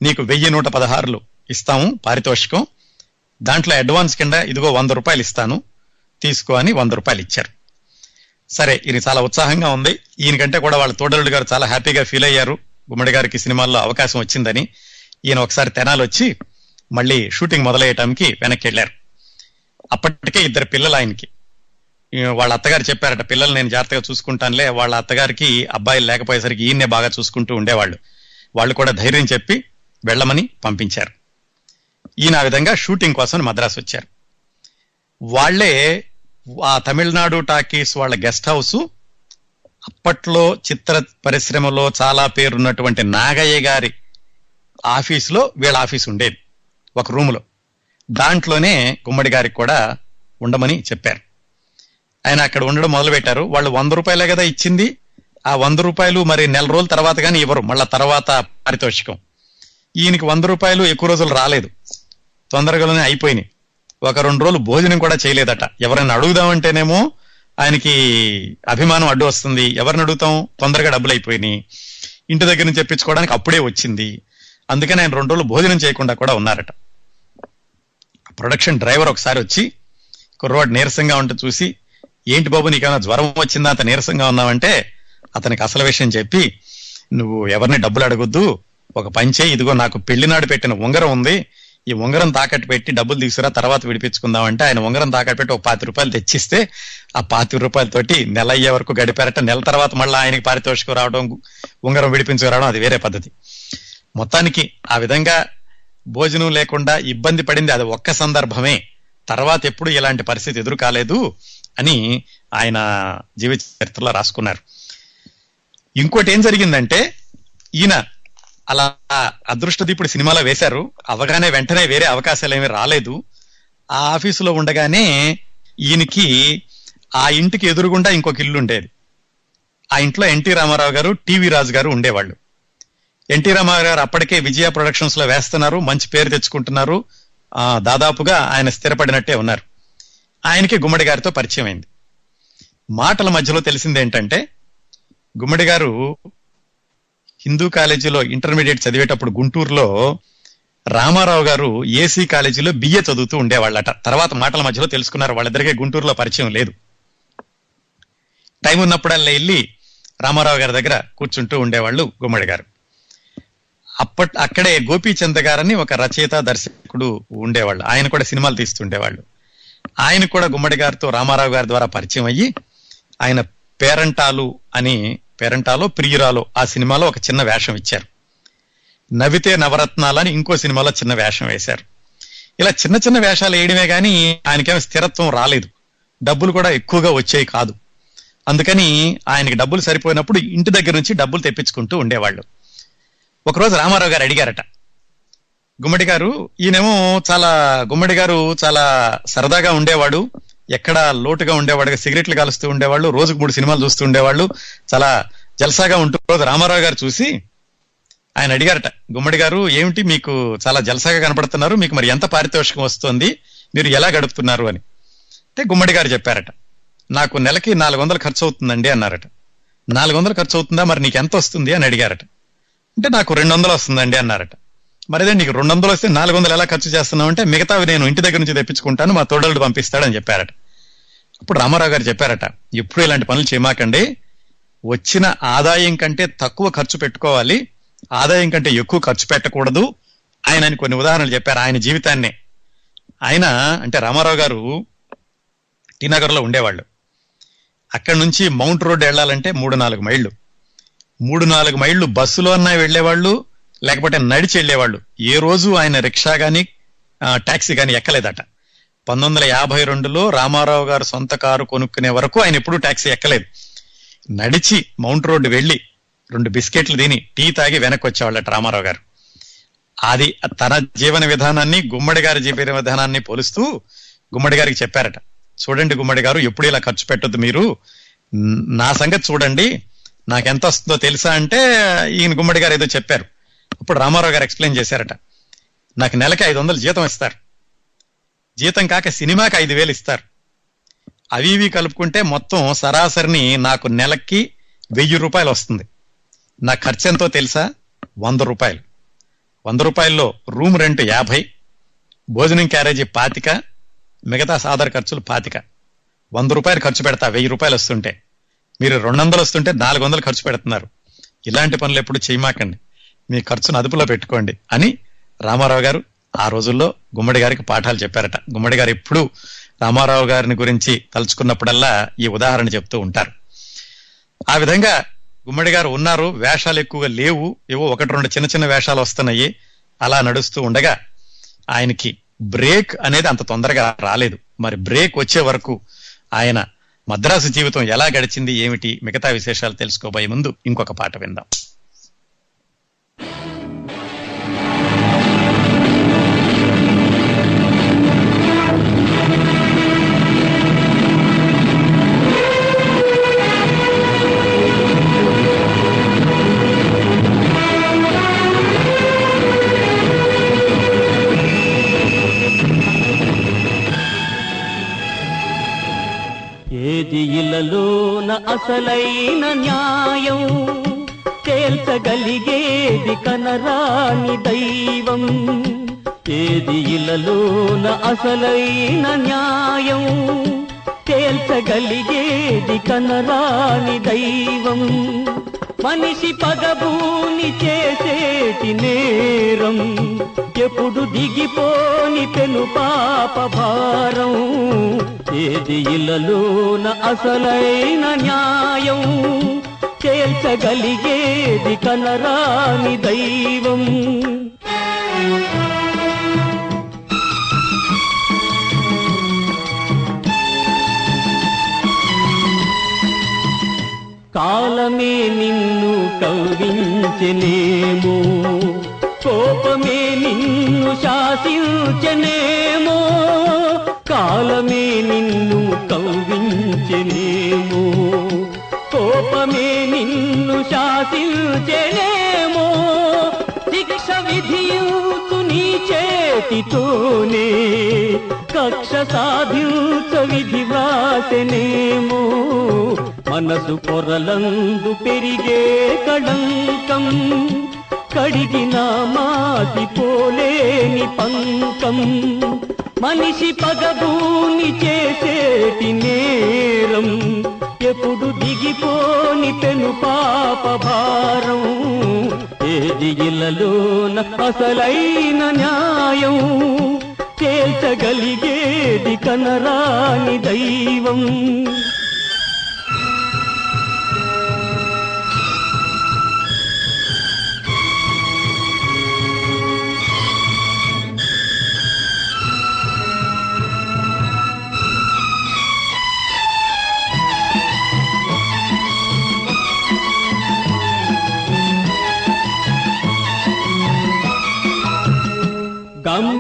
[SPEAKER 1] నీకు వెయ్యి నూట పదహారులు. ఇస్తాము పారితోషికం. దాంట్లో అడ్వాన్స్ కింద ఇదిగో వంద రూపాయలు ఇస్తాను తీసుకో అని వంద రూపాయలు ఇచ్చారు. సరే ఈయన చాలా ఉత్సాహంగా ఉంది. ఈయనకంటే కూడా వాళ్ళ తోడరుడు గారు చాలా హ్యాపీగా ఫీల్ అయ్యారు. గుమ్మడి గారికి సినిమాల్లో అవకాశం వచ్చిందని ఈయన ఒకసారి తెనాలు వచ్చి మళ్ళీ షూటింగ్ మొదలయ్యటానికి వెనక్కి వెళ్ళారు అప్పటికే ఇద్దరు పిల్లలు ఆయనకి. వాళ్ళ అత్తగారు చెప్పారట పిల్లలు నేను జాగ్రత్తగా చూసుకుంటానులే. వాళ్ళ అత్తగారికి అబ్బాయిలు లేకపోయేసరికి ఈయన్నే బాగా చూసుకుంటూ ఉండేవాళ్ళు. వాళ్ళు కూడా ధైర్యం చెప్పి వెళ్ళమని పంపించారు. ఈయన ఆ విధంగా షూటింగ్ కోసం మద్రాసు వచ్చారు. వాళ్ళే ఆ తమిళనాడు టాకీస్ వాళ్ళ గెస్ట్ హౌస్ అప్పట్లో చిత్ర పరిశ్రమలో చాలా పేరున్నటువంటి నాగయ్య గారి ఆఫీసులో వీళ్ళ ఆఫీస్ ఉండేది ఒక రూములో. దాంట్లోనే గుమ్మడి గారికి కూడా ఉండమని చెప్పారు. ఆయన అక్కడ ఉండడం మొదలు పెట్టారు వాళ్ళు వంద రూపాయలే కదా ఇచ్చింది. ఆ వంద రూపాయలు మరి నెల రోజుల తర్వాత కానీ ఇవ్వరు. మళ్ళా తర్వాత పారితోషికం. ఈయనకి వంద రూపాయలు ఎక్కువ రోజులు రాలేదు. తొందరగానే అయిపోయినాయి. ఒక రెండు రోజులు భోజనం కూడా చేయలేదట. ఎవరైనా అడుగుదామంటేనేమో ఆయనకి అభిమానం అడ్డు వస్తుంది. ఎవరిని అడుగుతాం? తొందరగా డబ్బులు అయిపోయినాయి. ఇంటి దగ్గర నుంచి తెప్పించుకోవడానికి అప్పుడే వచ్చింది. అందుకని ఆయన రెండు రోజులు భోజనం చేయకుండా కూడా ఉన్నారట. ప్రొడక్షన్ డ్రైవర్ ఒకసారి వచ్చి కుర్రవాడు నీరసంగా ఉంటే చూసి ఏంటి బాబు నీకేమైనా జ్వరం వచ్చిందా? అంత నీరసంగా ఉన్నావంటే అతనికి అసలు విషయం చెప్పి నువ్వు ఎవరిని డబ్బులు అడగొద్దు. ఒక పంచే ఇదిగో నాకు పెళ్ళినాడు పెట్టిన ఉంగరం ఉంది. ఈ ఉంగరం తాకట్టు పెట్టి డబ్బులు తీసుకురా తర్వాత విడిపించుకుందాం అంటే ఆయన ఉంగరం తాకట్టు పెట్టి ఒక పాతి రూపాయలు తెచ్చిస్తే ఆ పాతి రూపాయలతోటి నెల అయ్యే వరకు గడిపారట నెల తర్వాత మళ్ళీ ఆయనకి పారితోషికం రావడం ఉంగరం విడిపించుకురావడం అది వేరే పద్ధతి. మొత్తానికి ఆ విధంగా భోజనం లేకుండా ఇబ్బంది పడింది అది ఒక్క సందర్భమే. తర్వాత ఎప్పుడు ఇలాంటి పరిస్థితి ఎదురు కాలేదు అని ఆయన జీవిత చరిత్రలో రాసుకున్నారు. ఇంకోటి ఏం జరిగిందంటే ఈయన అలా అదృష్టదీపుడు సినిమాలో వేశారు. అవగానే వెంటనే వేరే అవకాశాలు ఏమీ రాలేదు. ఆ ఆఫీసులో ఉండగానే ఈయనకి ఆ ఇంటికి ఎదురుగుండా ఇంకొక ఇల్లు ఉండేది. ఆ ఇంట్లో ఎన్టీ రామారావు గారు టీవీ రాజు గారు ఉండేవాళ్ళు. ఎన్టీ రామారావు గారు అప్పటికే విజయ ప్రొడక్షన్స్లో వేస్తున్నారు మంచి పేరు తెచ్చుకుంటున్నారు. దాదాపుగా ఆయన స్థిరపడినట్టే ఉన్నారు. ఆయనకి గుమ్మడి గారితో పరిచయం అయింది మాటల మధ్యలో తెలిసింది ఏంటంటే గుమ్మడి గారు హిందూ కాలేజీలో ఇంటర్మీడియట్ చదివేటప్పుడు గుంటూరులో రామారావు గారు ఏసీ కాలేజీలో బిఏ చదువుతూ ఉండేవాళ్ళట. తర్వాత మాటల మధ్యలో తెలుసుకున్నారు వాళ్ళిద్దరికీ గుంటూరులో పరిచయం లేదు. టైం ఉన్నప్పుడల్లా వెళ్ళి రామారావు గారి దగ్గర కూర్చుంటూ ఉండేవాళ్ళు గుమ్మడి గారు. అప్పట్ అక్కడే గోపీచంద్ గారని ఒక రచయిత దర్శకుడు ఉండేవాళ్ళు. ఆయన కూడా సినిమాలు తీస్తుండేవాళ్ళు. ఆయన కూడా గుమ్మడి గారితో రామారావు గారి ద్వారా పరిచయం అయ్యి ఆయన పేరంటాలు అని పేరంటాలో ప్రియురాలో ఆ సినిమాలో ఒక చిన్న వేషం ఇచ్చారు. నవితే నవరత్నాలని ఇంకో సినిమాలో చిన్న వేషం వేశారు. ఇలా చిన్న చిన్న వేషాలు వేయడమే కానీ ఆయనకేమో స్థిరత్వం రాలేదు. డబ్బులు కూడా ఎక్కువగా వచ్చేవి కాదు. అందుకని ఆయనకి డబ్బులు సరిపోయినప్పుడు ఇంటి దగ్గర నుంచి డబ్బులు తెప్పించుకుంటూ ఉండేవాళ్ళు. ఒకరోజు రామారావు గారు అడిగారట గుమ్మడి గారు ఈయనేమో చాలా గుమ్మడి గారు చాలా సరదాగా ఉండేవాడు. ఎక్కడ లోటుగా ఉండేవాడు సిగరెట్లు కాలుస్తూ ఉండేవాళ్ళు రోజుకు మూడు సినిమాలు చూస్తూ ఉండేవాళ్ళు. చాలా జల్సాగా ఉంటూ రోజు రామారావు గారు చూసి ఆయన అడిగారట గుమ్మడి గారు ఏమిటి మీకు చాలా జలసాగా కనపడుతున్నారు మీకు మరి ఎంత పారితోషికం వస్తుంది మీరు ఎలా గడుపుతున్నారు? అని. అంటే గుమ్మడి గారు చెప్పారట నాకు నెలకి నాలుగు వందలు ఖర్చు అవుతుందండి అన్నారట. నాలుగు వందలు ఖర్చు అవుతుందా? మరి నీకు ఎంత వస్తుంది? అని అడిగారట. అంటే నాకు రెండు వందలు వస్తుందండి అన్నారట. మరి అదే నీకు రెండు వందలు వస్తే నాలుగు వందలు ఎలా ఖర్చు చేస్తున్నావు? అంటే మిగతావి నేను ఇంటి దగ్గర నుంచి తెప్పించుకుంటాను మా తోడలు పంపిస్తాడని చెప్పారట. అప్పుడు రామారావు గారు చెప్పారట ఎప్పుడు ఇలాంటి పనులు చేయమాకండి. వచ్చిన ఆదాయం కంటే తక్కువ ఖర్చు పెట్టుకోవాలి. ఆదాయం కంటే ఎక్కువ ఖర్చు పెట్టకూడదు. ఆయన కొన్ని ఉదాహరణలు చెప్పారు ఆయన జీవితాన్నే. ఆయన అంటే రామారావు గారు టీనగర్లో ఉండేవాళ్ళు. అక్కడి నుంచి మౌంట్ రోడ్ వెళ్ళాలంటే మూడు నాలుగు మైళ్ళు. మూడు నాలుగు మైళ్ళు బస్సులో అన్నా వెళ్ళేవాళ్ళు లేకపోతే నడిచి వెళ్ళేవాళ్ళు. ఏ రోజు ఆయన రిక్షా కానీ టాక్సీ కానీ ఎక్కలేదట. పంతొమ్మిది వందల యాభై రెండులో రామారావు గారు సొంత కారు కొనుక్కునే వరకు ఆయన ఎప్పుడూ ట్యాక్సీ ఎక్కలేదు. నడిచి మౌంట్ రోడ్డు వెళ్ళి రెండు బిస్కెట్లు తిని టీ తాగి వెనక్కి వచ్చేవాళ్ళట రామారావు గారు. అది తన జీవన విధానాన్ని గుమ్మడి గారి జీవన విధానాన్ని పోలుస్తూ గుమ్మడి గారికి చెప్పారట. చూడండి గుమ్మడి గారు ఎప్పుడు ఇలా ఖర్చు పెట్టొద్దు మీరు. నా సంగతి చూడండి. నాకెంత వస్తుందో తెలుసా? అంటే ఈయన గుమ్మడి గారు ఏదో చెప్పారు. అప్పుడు రామారావు గారు ఎక్స్ప్లెయిన్ చేశారట. నాకు నెలకి ఐదు వందలు జీతం ఇస్తారు. జీతం కాక సినిమాకి ఐదు వేలు ఇస్తారు. అవి ఇవి కలుపుకుంటే మొత్తం సరాసరిని నాకు నెలకి వెయ్యి రూపాయలు వస్తుంది. నా ఖర్చు ఎంతో తెలుసా? వంద రూపాయలు. వంద రూపాయల్లో రూమ్ రెంట్ యాభై భోజనం క్యారేజీ పాతిక మిగతా సాధారణ ఖర్చులు పాతిక. వంద రూపాయలు ఖర్చు పెడతా వెయ్యి రూపాయలు వస్తుంటే. మీరు రెండు వందలు వస్తుంటే నాలుగు వందలు ఖర్చు పెడుతున్నారు. ఇలాంటి పనులు ఎప్పుడు చేయమాకండి. మీ ఖర్చును అదుపులో పెట్టుకోండి అని రామారావు గారు ఆ రోజుల్లో గుమ్మడి గారికి పాఠాలు చెప్పారట. గుమ్మడి గారు ఎప్పుడు రామారావు గారిని గురించి తలుచుకున్నప్పుడల్లా ఈ ఉదాహరణ చెప్తూ ఉంటారు. ఆ విధంగా గుమ్మడి గారు ఉన్నారు వేషాలు ఎక్కువగా లేవు ఏవో ఒకటి రెండు చిన్న చిన్న వేషాలు వస్తున్నాయి అలా నడుస్తూ ఉండగా ఆయనకి బ్రేక్ అనేది అంత తొందరగా రాలేదు. మరి బ్రేక్ వచ్చే వరకు ఆయన మద్రాసు జీవితం ఎలా గడిచింది ఏమిటి మిగతా విశేషాలు తెలుసుకోబోయే ముందు ఇంకొక పాట విందాం.
[SPEAKER 10] అసలైన న్యాయం తేల్చగలిగేది కనరాని దైవం. ఏది ఇలలోన అసలైన న్యాయం తేల్చగలిగేది కనరాని దైవం. మనిషి పగబూని చేసేటి నేరం ఎప్పుడు దిగిపోని పెను పాప భారం. ఏది ఇలలోన అసలైన న్యాయం తేల్చగలిగేది కనరాని దైవం. కాలమే నిన్ను కవ్వించనేమో కోపమే నిన్ను శాసించనేమో కాలమే నిన్ను కవ్వించనేమో. కోపమే నిన్ను శాసించనేమో. శిక్ష విధియుతు నీ చేతితోనే కక్ష సాధించ విధి వ్రాసెనేమో. మనసు పొరలందు పెరిగే కళంకం కడిగిన మాది పోలేని పంకం. మనిషి పగబూని చేసేటి నేరం. ఎప్పుడు దిగిపోని పెను పాప భారం. ఏది ఇలలోన అసలైన న్యాయం? తేల్చగలిగేది కనరాని దైవం.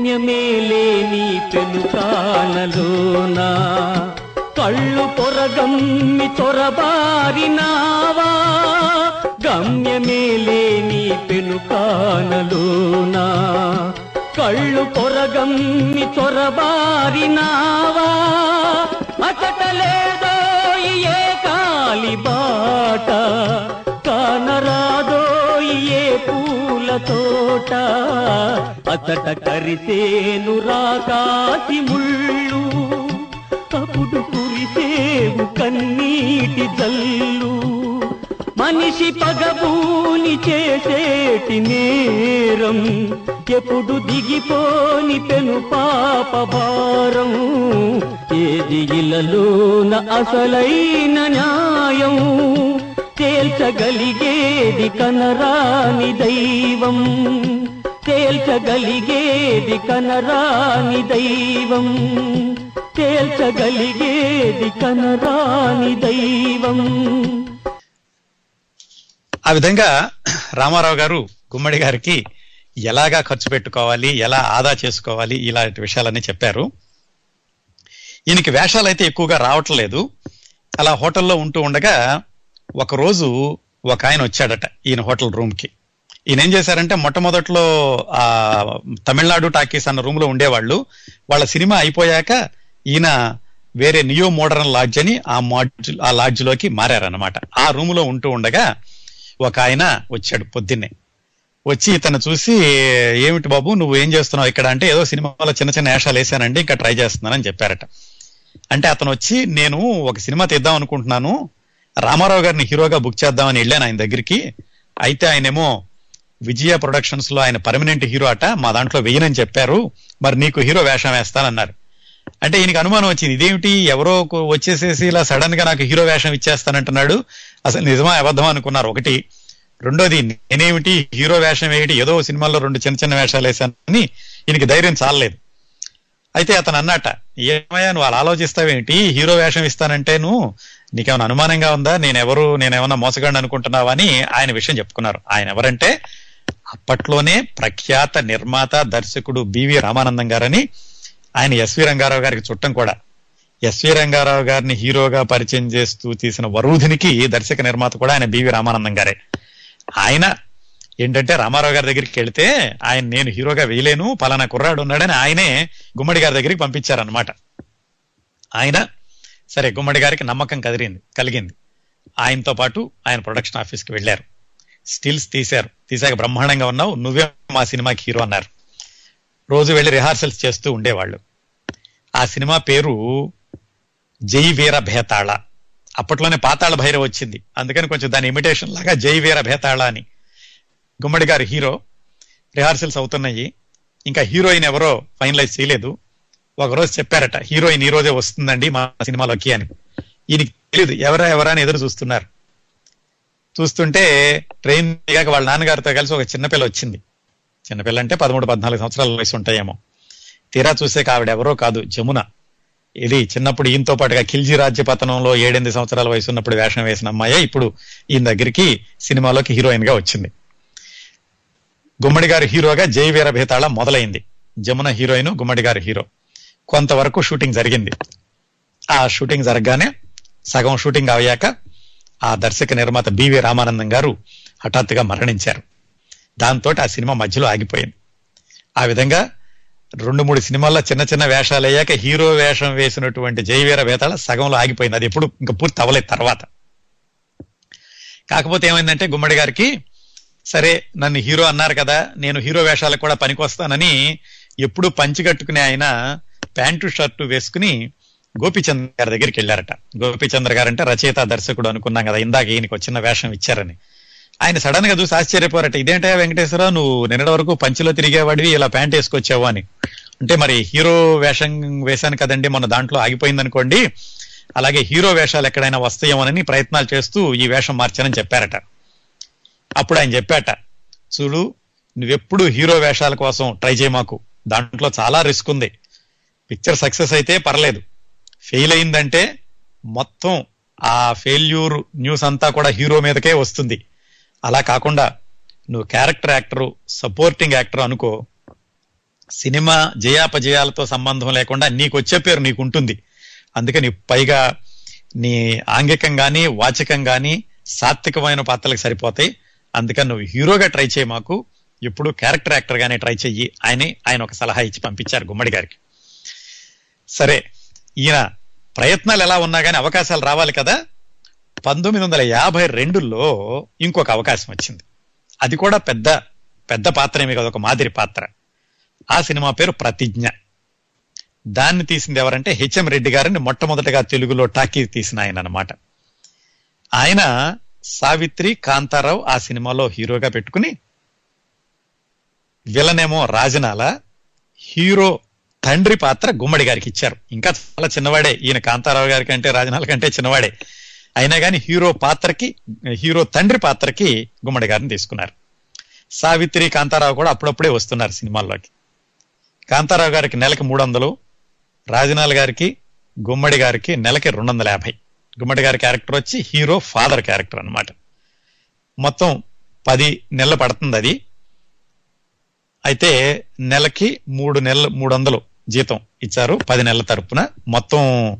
[SPEAKER 10] గమ్యమే లేని పెనుకానలోన కళ్ళు పొరగమ్మి తొరబారినావా గమ్యమే లేని పెనుకానలోన కళ్ళు పొరగమ్మి తొరబారినావా అతటలేదో ఏ కాలి బాట. కానరాదో పూల తోట అతట కరితేను రాకాసి ముళ్ళు. అప్పుడు కురిసేవు కన్నీటి జల్లు. మనిషి పగబూని చేసేటి నేరం ఎప్పుడు దిగిపోని పెను పాప భారం. ఏది ఇలలోన అసలైన న్యాయం? తేల్చగలిగేది కనరాని దైవం. తేల్చగలిగేది కనరాని దైవం. తేల్చగలిగేది కనరాని దైవం.
[SPEAKER 1] ఆ విధంగా రామారావు గారు గుమ్మడి గారికి ఎలాగా ఖర్చు పెట్టుకోవాలి ఎలా ఆదా చేసుకోవాలి ఇలాంటి విషయాలన్నీ చెప్పారు. ఈయనకి వేషాలు అయితే ఎక్కువగా రావట్లేదు. అలా హోటల్లో ఉంటూ ఉండగా ఒకరోజు ఒక ఆయన వచ్చాడట ఈయన హోటల్ రూమ్కి ఈయన ఏం చేశారంటే మొట్టమొదట్లో ఆ తమిళనాడు టాకీస్ అన్న రూమ్లో ఉండేవాళ్ళు. వాళ్ళ సినిమా అయిపోయాక ఈయన వేరే నియో మోడర్న్ లాడ్జ్ అని ఆ మాడ్జ్ ఆ లాడ్జ్లోకి మారారనమాట ఆ రూమ్లో ఉంటూ ఉండగా ఒక ఆయన వచ్చాడు పొద్దున్నే. వచ్చి ఇతను చూసి ఏమిటి బాబు నువ్వు ఏం చేస్తున్నావు ఇక్కడ? అంటే ఏదో సినిమాలో చిన్న చిన్న వేషాలు వేసానండి ఇంకా ట్రై చేస్తున్నానని చెప్పారట. అంటే అతను వచ్చి నేను ఒక సినిమా తీద్దాం అనుకుంటున్నాను. రామారావు గారిని హీరోగా బుక్ చేద్దామని వెళ్ళాను ఆయన దగ్గరికి. అయితే ఆయనేమో విజయ ప్రొడక్షన్స్లో ఆయన పర్మనెంట్ హీరో అట మా దాంట్లో వెయ్యనని చెప్పారు. మరి నీకు హీరో వేషం వేస్తానన్నారు. అంటే ఈయనకి అనుమానం వచ్చింది ఇదేమిటి? ఎవరో వచ్చేసేసి ఇలా సడన్గా నాకు హీరో వేషం ఇచ్చేస్తానంటున్నాడు. అసలు నిజమా అబద్ధం అనుకున్నారు ఒకటి. రెండోది నేనేమిటి? హీరో వేషం ఏమిటి ఏదో సినిమాల్లో రెండు చిన్న చిన్న వేషాలు వేశానని ఈయనకి ధైర్యం చాలలేదు. అయితే అతను అన్నట ఏమయ్యా నువ్వు అలా ఆలోచిస్తావేంటి హీరో వేషం ఇస్తానంటే నువ్వు నీకేమైనా అనుమానంగా ఉందా? నేనెవరు? నేనేమన్నా మోసగాడిని అనుకుంటున్నావా అని ఆయన విషయం చెప్పుకున్నారు. ఆయన ఎవరంటే అప్పట్లోనే ప్రఖ్యాత నిర్మాత దర్శకుడు బివి రామానందం గారని ఆయన ఎస్వి రంగారావు గారికి చుట్టం కూడా. ఎస్వి రంగారావు గారిని హీరోగా పరిచయం చేస్తూ తీసిన వరూధినికి దర్శక నిర్మాత కూడా ఆయన బివి రామానందం గారే. ఆయన ఏంటంటే రామారావు గారి దగ్గరికి వెళితే ఆయన నేను హీరోగా వేయలేను పలానా కుర్రాడు ఉన్నాడని ఆయనే గుమ్మడి గారి దగ్గరికి పంపించారనమాట ఆయన సరే గుమ్మడి గారికి నమ్మకం కదిరింది కలిగింది. ఆయనతో పాటు ఆయన ప్రొడక్షన్ ఆఫీస్కి వెళ్ళారు. స్టిల్స్ తీశారు. తీశాక బ్రహ్మాండంగా ఉన్నావు నువ్వే మా సినిమాకి హీరో అన్నారు. రోజు వెళ్ళి రిహార్సల్స్ చేస్తూ ఉండేవాళ్ళు. ఆ సినిమా పేరు జై వీర భేతాళ. అప్పట్లోనే పాతాళ భైరవ్ వచ్చింది. అందుకని కొంచెం దాని ఇమిటేషన్ లాగా జై వీర భేతాళ అని. గుమ్మడి గారు హీరో. రిహార్సల్స్ అవుతున్నాయి. ఇంకా హీరోయిన్ ఎవరో ఫైనలైజ్ చేయలేదు. ఒకరోజు చెప్పారట హీరోయిన్ ఈ రోజే వస్తుందండి మా సినిమాలోకి అని. ఈయనకి తెలియదు ఎవరా ఎవరా అని ఎదురు చూస్తున్నారు. చూస్తుంటే ట్రైన్ దిగాక వాళ్ళ నాన్నగారితో కలిసి ఒక చిన్నపిల్ల వచ్చింది. చిన్నపిల్ల అంటే పదమూడు పద్నాలుగు సంవత్సరాల వయసు ఉంటాయేమో. తీరా చూసే ఆవిడ ఎవరో కాదు జమున. ఇది చిన్నప్పుడు ఈయనతో పాటుగా ఖిల్జీ రాజ్య పతనంలో ఏడెనిమిది సంవత్సరాల వయసు ఉన్నప్పుడు వేషం వేసిన అమ్మాయే ఇప్పుడు ఈయన దగ్గరికి సినిమాలోకి హీరోయిన్గా వచ్చింది. గుమ్మడి గారి హీరోగా జై వీర భేతాళ మొదలైంది. జమున హీరోయిన్ గుమ్మడి గారి హీరో. కొంతవరకు షూటింగ్ జరిగింది. ఆ షూటింగ్ జరగగానే సగం షూటింగ్ అయ్యాక ఆ దర్శక నిర్మాత బివి రామానందం గారు హఠాత్తుగా మరణించారు. దాంతో ఆ సినిమా మధ్యలో ఆగిపోయింది. ఆ విధంగా రెండు మూడు సినిమాల్లో చిన్న చిన్న వేషాలు అయ్యాక హీరో వేషం వేసినటువంటి జయవీర వేతాళ సగంలో ఆగిపోయింది. అది ఎప్పుడు ఇంకా పూర్తి అవ్వలేదు తర్వాత. కాకపోతే ఏమైందంటే గుమ్మడి గారికి సరే నన్ను హీరో అన్నారు కదా నేను హీరో వేషాలకు కూడా పనికొస్తానని ఎప్పుడు పంచి కట్టుకునే ఆయన ప్యాంటు షర్టు వేసుకుని గోపిచంద్ర గారి దగ్గరికి వెళ్ళారట. గోపిచంద్ర గారు అంటే రచయిత దర్శకుడు అనుకున్నాం కదా ఇందాక ఈయనకు చిన్న వేషం ఇచ్చారని. ఆయన సడన్గా చూసి ఆశ్చర్యపోరట ఇదేంటే వెంకటేశ్వరరావు నువ్వు నిన్నటి వరకు పంచిలో తిరిగేవాడివి ఇలా ప్యాంట్ వేసుకొచ్చావు అని. అంటే మరి హీరో వేషం వేశాను కదండి మన దాంట్లో ఆగిపోయింది అనుకోండి అలాగే హీరో వేషాలు ఎక్కడైనా వస్తాయేమోనని ప్రయత్నాలు చేస్తూ ఈ వేషం మార్చానని చెప్పారట. అప్పుడు ఆయన చెప్పాట చూడు నువ్వెప్పుడు హీరో వేషాల కోసం ట్రై చేయమాకు దాంట్లో చాలా రిస్క్ ఉంది. పిక్చర్ సక్సెస్ అయితే పర్లేదు. ఫెయిల్ అయిందంటే మొత్తం ఆ ఫెయిల్యూర్ న్యూస్ అంతా కూడా హీరో మీదకే వస్తుంది. అలా కాకుండా నువ్వు క్యారెక్టర్ యాక్టరు సపోర్టింగ్ యాక్టర్ అనుకో సినిమా జయాపజయాలతో సంబంధం లేకుండా నీకు వచ్చే పేరు నీకు ఉంటుంది అందుకని పైగా నీ ఆంగికం కానీ వాచకం కానీ సాత్వికమైన పాత్రలకు సరిపోతాయి. అందుకని నువ్వు హీరోగా ట్రై చేయి మాకు. ఇప్పుడు క్యారెక్టర్ యాక్టర్ గానే ట్రై చెయ్యి. ఆయన ఆయన ఒక సలహా ఇచ్చి పంపించారు గుమ్మడి గారికి. సరే ఈయన ప్రయత్నాలు ఎలా ఉన్నా కానీ అవకాశాలు రావాలి కదా? పంతొమ్మిది వందల యాభై రెండులో ఇంకొక అవకాశం వచ్చింది. అది కూడా పెద్ద పెద్ద పాత్ర ఏమి కదా ఒక మాదిరి పాత్ర. ఆ సినిమా పేరు ప్రతిజ్ఞ. దాన్ని తీసింది ఎవరంటే హెచ్ఎం రెడ్డి గారిని మొట్టమొదటిగా తెలుగులో టాకీ తీసిన ఆయన అన్నమాట. ఆయన సావిత్రి కాంతారావు ఆ సినిమాలో హీరోగా పెట్టుకుని విలనేమో రాజనాల హీరో తండ్రి పాత్ర గుమ్మడి గారికి ఇచ్చారు. ఇంకా చాలా చిన్నవాడే. ఈయన కాంతారావు గారి కంటే రాజనాల కంటే చిన్నవాడే. అయినా కానీ హీరో పాత్రకి హీరో తండ్రి పాత్రకి గుమ్మడి గారిని తీసుకున్నారు. సావిత్రి కాంతారావు కూడా అప్పుడప్పుడే వస్తున్నారు సినిమాల్లోకి. కాంతారావు గారికి నెలకి మూడు వందలు రాజనాల గారికి గుమ్మడి గారికి నెలకి రెండు వందల యాభై. గుమ్మడి గారి క్యారెక్టర్ వచ్చి హీరో ఫాదర్ క్యారెక్టర్ అన్నమాట. మొత్తం పది నెలలు పడుతుంది అది. అయితే నెలకి మూడు నెలలు మూడు వందలు జీతం ఇచ్చారు పది నెలల తరపున. మొత్తం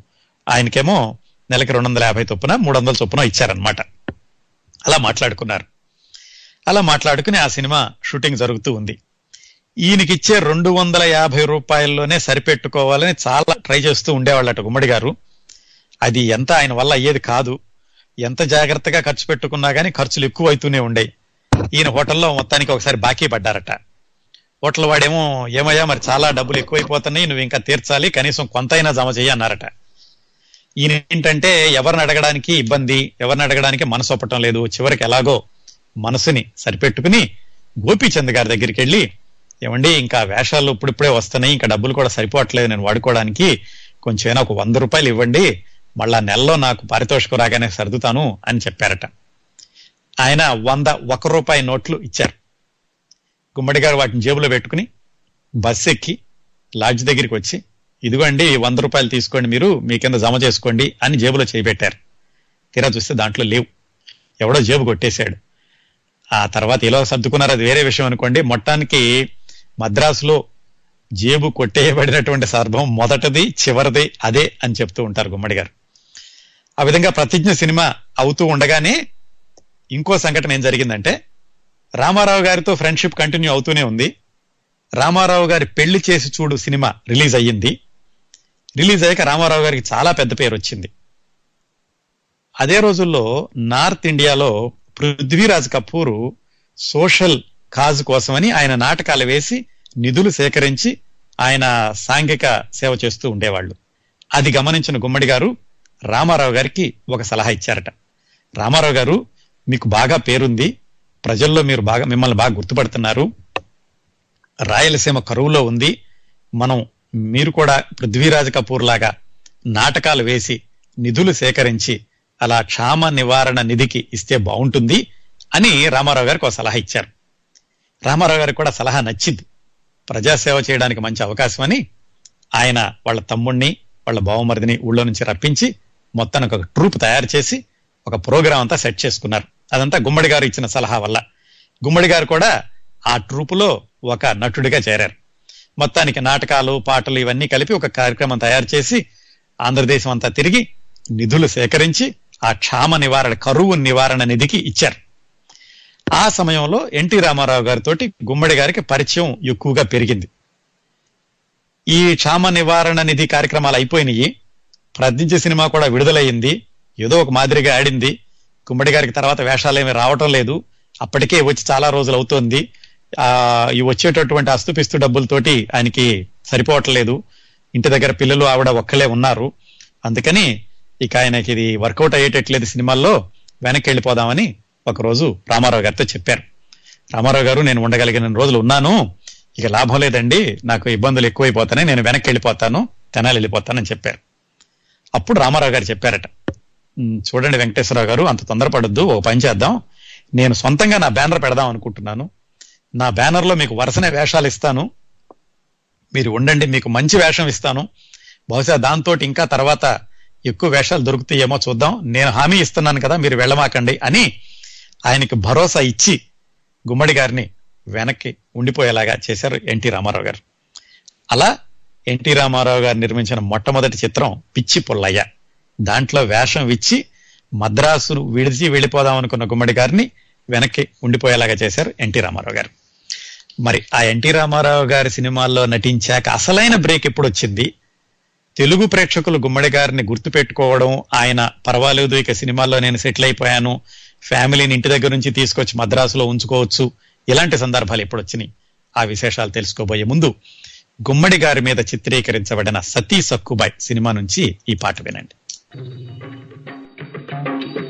[SPEAKER 1] ఆయనకేమో నెలకి రెండు వందల యాభై చొప్పున మూడు వందల చొప్పున ఇచ్చారనమాట అలా మాట్లాడుకున్నారు. అలా మాట్లాడుకుని ఆ సినిమా షూటింగ్ జరుగుతూ ఉంది. ఈయనకిచ్చే రెండు వందల యాభై రూపాయల్లోనే సరిపెట్టుకోవాలని చాలా ట్రై చేస్తూ ఉండేవాళ్ళట గుమ్మడి గారు. అది ఎంత ఆయన వల్ల అయ్యేది కాదు. ఎంత జాగ్రత్తగా ఖర్చు పెట్టుకున్నా కానీ ఖర్చులు ఎక్కువ అవుతూనే ఉండేవి ఈయన హోటల్లో మొత్తానికి ఒకసారి బాకీ పడ్డారట. హోటల్ వాడేమో ఏమయ్యా మరి చాలా డబ్బులు ఎక్కువైపోతున్నాయి నువ్వు ఇంకా తీర్చాలి కనీసం కొంతైనా జమ చెయ్యి అన్నారట ఈయన ఏంటంటే ఎవరిని అడగడానికి ఇబ్బంది ఎవరిని అడగడానికి మనసు ఒప్పటం లేదు. చివరికి ఎలాగో మనసుని సరిపెట్టుకుని గోపీచంద్ గారి దగ్గరికి వెళ్ళి ఏమండి ఇంకా వేషాలు ఇప్పుడిప్పుడే వస్తున్నాయి ఇంకా డబ్బులు కూడా సరిపోవట్లేదు నేను వాడుకోవడానికి కొంచెం ఏమైనా ఒక వంద రూపాయలు ఇవ్వండి మళ్ళా నెలలో నాకు పారితోషికం రాగానే సర్దుతాను అని చెప్పారట. ఆయన వంద ఒక రూపాయి నోట్లు ఇచ్చారు. గుమ్మడి గారు వాటిని జేబులో పెట్టుకుని బస్ ఎక్కి లాడ్జ్ దగ్గరికి వచ్చి ఇదిగోండి వంద రూపాయలు తీసుకోండి మీరు మీ కింద జమ చేసుకోండి అని జేబులో చేపెట్టారు తీరా చూస్తే దాంట్లో లేవు. ఎవడో జేబు కొట్టేశాడు. ఆ తర్వాత ఇలా సర్దుకున్నారు అది వేరే విషయం అనుకోండి. మొత్తానికి మద్రాసులో జేబు కొట్టేయబడినటువంటి సందర్భం మొదటిది చివరిది అదే అని చెప్తూ ఉంటారు గుమ్మడి గారు. ఆ విధంగా ప్రతిజ్ఞ సినిమా అవుతూ ఉండగానే ఇంకో సంఘటన ఏం జరిగిందంటే రామారావు గారితో ఫ్రెండ్షిప్ కంటిన్యూ అవుతూనే ఉంది. రామారావు గారి పెళ్ళి చేసి చూడు సినిమా రిలీజ్ అయ్యింది. రిలీజ్ అయ్యాక రామారావు గారికి చాలా పెద్ద పేరు వచ్చింది. అదే రోజుల్లో నార్త్ ఇండియాలో పృథ్వీరాజ్ కపూర్ సోషల్ కాజ్ కోసమని ఆయన నాటకాలు వేసి నిధులు సేకరించి ఆయన సాంఘిక సేవ చేస్తూ ఉండేవాళ్ళు. అది గమనించిన గుమ్మడి గారు రామారావు గారికి ఒక సలహా ఇచ్చారట. రామారావు గారు మీకు బాగా పేరుంది. ప్రజల్లో మీరు బాగా మిమ్మల్ని బాగా గుర్తుపడుతున్నారు. రాయలసీమ కరువులో ఉంది. మనం మీరు కూడా పృథ్వీరాజ్ కపూర్ లాగా నాటకాలు వేసి నిధులు సేకరించి అలా క్షామ నివారణ నిధికి ఇస్తే బాగుంటుంది అని రామారావు గారికి ఒక సలహా ఇచ్చారు. రామారావు గారికి కూడా సలహా నచ్చింది. ప్రజాసేవ చేయడానికి మంచి అవకాశం అని ఆయన వాళ్ళ తమ్ముణ్ణి వాళ్ళ బావమరిదిని ఊళ్ళో నుంచి రప్పించి మొత్తానికి ఒక ట్రూప్ తయారు చేసి ఒక ప్రోగ్రాం అంతా సెట్ చేసుకున్నారు. అదంతా గుమ్మడి గారు ఇచ్చిన సలహా వల్ల. గుమ్మడి గారు కూడా ఆ ట్రూపులో ఒక నటుడిగా చేరారు. మొత్తానికి నాటకాలు పాటలు ఇవన్నీ కలిపి ఒక కార్యక్రమం తయారు చేసి ఆంధ్రదేశం అంతా తిరిగి నిధులు సేకరించి ఆ క్షామ నివారణ కరువు నివారణ నిధికి ఇచ్చారు. ఆ సమయంలో ఎన్టీ రామారావు గారితో గుమ్మడి గారికి పరిచయం ఎక్కువగా పెరిగింది. ఈ క్షామ నివారణ నిధి కార్యక్రమాలు అయిపోయినాయి. ప్రతించే సినిమా కూడా విడుదలయ్యింది. ఏదో ఒక మాదిరిగా ఆడింది. గుమ్మడి గారికి తర్వాత వేషాలు ఏమి రావటం లేదు. అప్పటికే వచ్చి చాలా రోజులు అవుతోంది. ఆ ఈ వచ్చేటటువంటి అస్తుపిస్తు డబ్బులతోటి ఆయనకి సరిపోవట్లేదు ఇంటి దగ్గర పిల్లలు ఆవిడ ఒక్కలే ఉన్నారు. అందుకని ఇక ఆయనకి ఇది వర్కౌట్ అయ్యేటట్లేదు సినిమాల్లో. వెనక్కి వెళ్ళిపోదామని ఒకరోజు రామారావు గారితో చెప్పారు. రామారావు గారు నేను ఉండగలిగిన రోజులు ఉన్నాను. ఇక లాభం లేదండి. నాకు ఇబ్బందులు ఎక్కువైపోతాయి నేను వెనక్కి వెళ్ళిపోతాను తెనాలి వెళ్ళిపోతానని చెప్పారు. అప్పుడు రామారావు గారు చెప్పారట. చూడండి వెంకటేశ్వరరావు గారు అంత తొందరపడద్దు ఓ పని చేద్దాం. నేను సొంతంగా నా బ్యానర్ పెడదాం అనుకుంటున్నాను. నా బ్యానర్లో మీకు వరుసనే వేషాలు ఇస్తాను. మీరు ఉండండి మీకు మంచి వేషం ఇస్తాను. బహుశా దాంతో ఇంకా తర్వాత ఎక్కువ వేషాలు దొరుకుతాయేమో చూద్దాం. నేను హామీ ఇస్తున్నాను కదా మీరు వెళ్ళమాకండి అని ఆయనకి భరోసా ఇచ్చి గుమ్మడి గారిని వెనక్కి ఉండిపోయేలాగా చేశారు ఎన్టీ రామారావు గారు. అలా ఎన్టీ రామారావు గారు నిర్మించిన మొట్టమొదటి చిత్రం పిచ్చి పుల్లయ్య. దాంట్లో వేషం ఇచ్చి మద్రాసును విడిచి వెళ్ళిపోదాం అనుకున్న గుమ్మడి గారిని వెనక్కి ఉండిపోయేలాగా చేశారు ఎన్టీ రామారావు గారు. మరి ఆ ఎన్టీ రామారావు గారి సినిమాల్లో నటించాక అసలైన బ్రేక్ ఎప్పుడు వచ్చింది? తెలుగు ప్రేక్షకులు గుమ్మడి గారిని గుర్తుపెట్టుకోవడం ఆయన పర్వాలేదు ఇక సినిమాల్లో నేను సెటిల్ అయిపోయాను ఫ్యామిలీని ఇంటి దగ్గర నుంచి తీసుకొచ్చి మద్రాసులో ఉంచుకోవచ్చు ఇలాంటి సందర్భాలు ఎప్పుడు వచ్చినాయి? ఆ విశేషాలు తెలుసుకోబోయే ముందు గుమ్మడి గారి మీద చిత్రీకరించబడిన సతీ సక్కుబాయ్ సినిమా నుంచి ఈ పాట వినండి.
[SPEAKER 5] రంగా <laughs>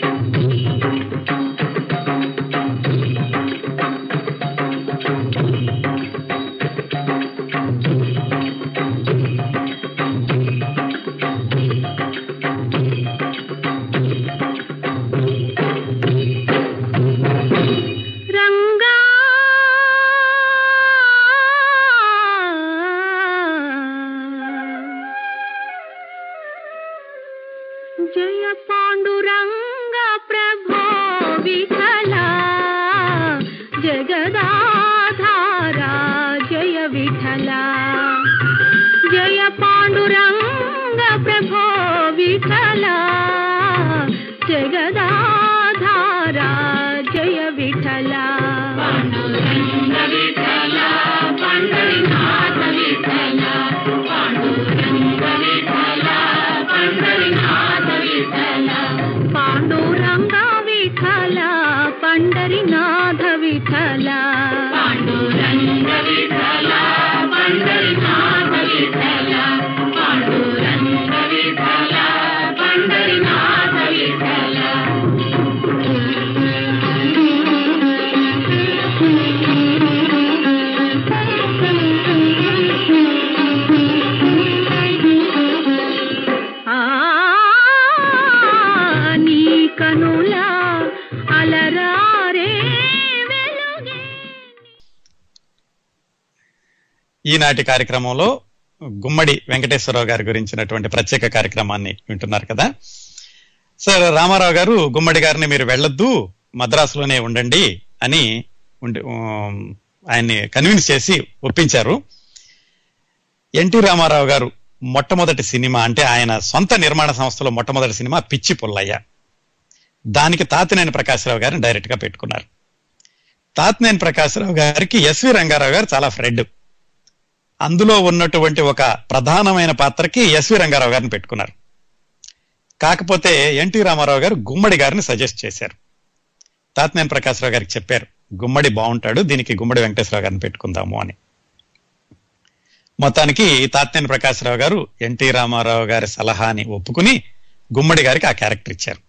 [SPEAKER 1] ఈనాటి కార్యక్రమంలో గుమ్మడి వెంకటేశ్వరరావు గారి గురించినటువంటి ప్రత్యేక కార్యక్రమాన్ని వింటున్నారు కదా. సార్ రామారావు గారు గుమ్మడి గారిని మీరు వెళ్ళొద్దు మద్రాసులోనే ఉండండి అని ఉండి ఆయన్ని కన్విన్స్ చేసి ఒప్పించారు. ఎన్టీ రామారావు గారు మొట్టమొదటి సినిమా అంటే ఆయన సొంత నిర్మాణ సంస్థలో మొట్టమొదటి సినిమా పిచ్చి పుల్లయ్య. దానికి తాతినేని ప్రకాశ్రావు గారిని డైరెక్ట్గా పెట్టుకున్నారు. తాతినేని ప్రకాశ్రావు గారికి ఎస్వి రంగారావు గారు చాలా ఫ్రెండ్. అందులో ఉన్నటువంటి ఒక ప్రధానమైన పాత్రకి ఎస్వి రంగారావు గారిని పెట్టుకున్నారు. కాకపోతే ఎన్టీ రామారావు గారు గుమ్మడి గారిని సజెస్ట్ చేశారు. తాత్నేని ప్రకాశ్రావు గారికి చెప్పారు గుమ్మడి బాగుంటాడు దీనికి గుమ్మడి వెంకటేశ్వరరావు గారిని పెట్టుకుందాము అని. మొత్తానికి తాత్నేని ప్రకాశ్రావు గారు ఎన్టీ రామారావు గారి సలహాని ఒప్పుకుని గుమ్మడి గారికి ఆ క్యారెక్టర్ ఇచ్చారు.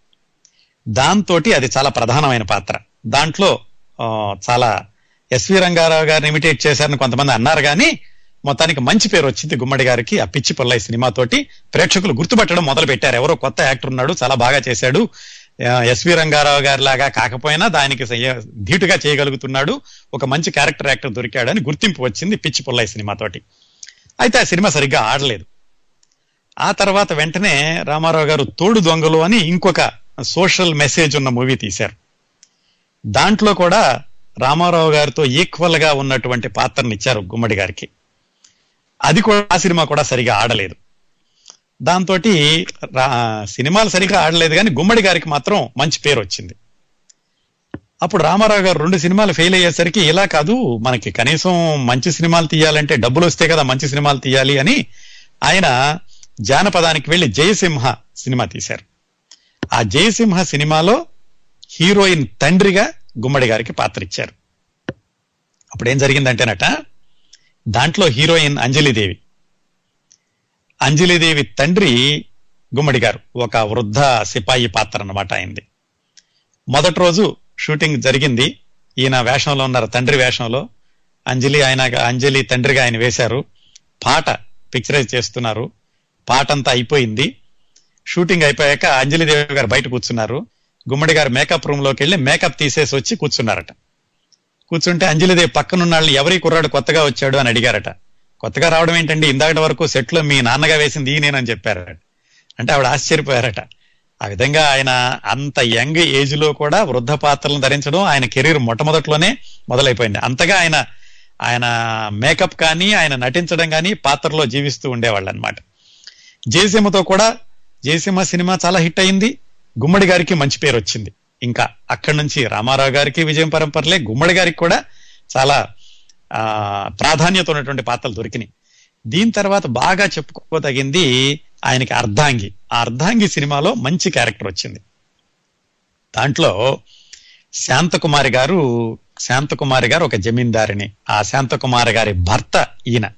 [SPEAKER 1] దాంతో అది చాలా ప్రధానమైన పాత్ర. దాంట్లో చాలా ఎస్వి రంగారావు గారిని ఇమిటేట్ చేశారని కొంతమంది అన్నారు కానీ మొత్తానికి మంచి పేరు వచ్చింది గుమ్మడి గారికి ఆ పిచ్చి పుల్లయ్య సినిమాతోటి ప్రేక్షకులు గుర్తుపట్టడం మొదలు పెట్టారు ఎవరో కొత్త యాక్టర్ ఉన్నాడు చాలా బాగా చేశాడు. ఎస్వి రంగారావు గారి లాగా కాకపోయినా దానికి ధీటుగా చేయగలుగుతున్నాడు. ఒక మంచి క్యారెక్టర్ యాక్టర్ దొరికాడని గుర్తింపు వచ్చింది పిచ్చి పుల్లయ్య సినిమాతోటి అయితే ఆ సినిమా సరిగ్గా ఆడలేదు. ఆ తర్వాత వెంటనే రామారావు గారు తోడు దొంగలు అని ఇంకొక సోషల్ మెసేజ్ ఉన్న మూవీ తీశారు. దాంట్లో కూడా రామారావు గారితో ఈక్వల్గా ఉన్నటువంటి పాత్రని ఇచ్చారు గుమ్మడి గారికి. అది కూడా ఆ సినిమా కూడా సరిగా ఆడలేదు. దాంతో సినిమాలు సరిగా ఆడలేదు కానీ గుమ్మడి గారికి మాత్రం మంచి పేరు వచ్చింది. అప్పుడు రామారావు గారు రెండు సినిమాలు ఫెయిల్ అయ్యేసరికి ఇలా కాదు మనకి కనీసం మంచి సినిమాలు తీయాలంటే డబ్బులు వస్తే కదా మంచి సినిమాలు తీయాలి అని ఆయన జానపదానికి వెళ్ళి జయసింహ సినిమా తీశారు. ఆ జయసింహ సినిమాలో హీరోయిన్ తండ్రిగా గుమ్మడి గారికి పాత్ర ఇచ్చారు. అప్పుడు ఏం జరిగిందంటేనట దాంట్లో హీరోయిన్ అంజలిదేవి. అంజలిదేవి తండ్రి గుమ్మడి గారు ఒక వృద్ధ సిపాయి పాత్ర అన్నమాట అయింది మొదటి రోజు షూటింగ్ జరిగింది. ఈయన వేషంలో ఉన్నారు తండ్రి వేషంలో. అంజలి ఆయన అంజలి తండ్రిగా ఆయన వేశారు. పాట పిక్చరైజ్ చేస్తున్నారు. పాట అంతా అయిపోయింది. షూటింగ్ అయిపోయాక అంజలిదేవి గారు బయట కూర్చున్నారు. గుమ్మడి గారు మేకప్ రూమ్లోకి వెళ్ళి మేకప్ తీసేసి వచ్చి కూర్చున్నారట. కూర్చుంటే అంజలిదే పక్కనున్న వాళ్ళు ఎవరి కుర్రాడు కొత్తగా వచ్చాడు అని అడిగారట. కొత్తగా రావడం ఏంటండి? ఇందాకటి వరకు సెట్లో మీ నాన్నగా వేసింది నేనని చెప్పారట. అంటే ఆవిడ ఆశ్చర్యపోయారట. ఆ విధంగా ఆయన అంత యంగ్ ఏజ్లో కూడా వృద్ధ పాత్రలను ధరించడం ఆయన కెరీర్ మొట్టమొదట్లోనే మొదలైపోయింది. అంతగా ఆయన ఆయన మేకప్ కానీ ఆయన నటించడం కానీ పాత్రలో జీవిస్తూ ఉండేవాళ్ళు అనమాట జయసీమతో కూడా జయసీమ సినిమా చాలా హిట్ అయింది. గుమ్మడి గారికి మంచి పేరు వచ్చింది ఇంకా అక్కడి నుంచి రామారావు గారికి విజయం పరంపరలే గుమ్మడి గారికి కూడా చాలా ఆ ప్రాధాన్యత ఉన్నటువంటి పాత్రలు దొరికినాయి. దీని తర్వాత బాగా చెప్పుకోదగింది ఆయనకి అర్ధాంగి. ఆ అర్ధాంగి సినిమాలో మంచి క్యారెక్టర్ వచ్చింది. దాంట్లో శాంతకుమారి గారు శాంతకుమారి గారు ఒక జమీందారిని. ఆ శాంతకుమారి గారి భర్త ఈయన.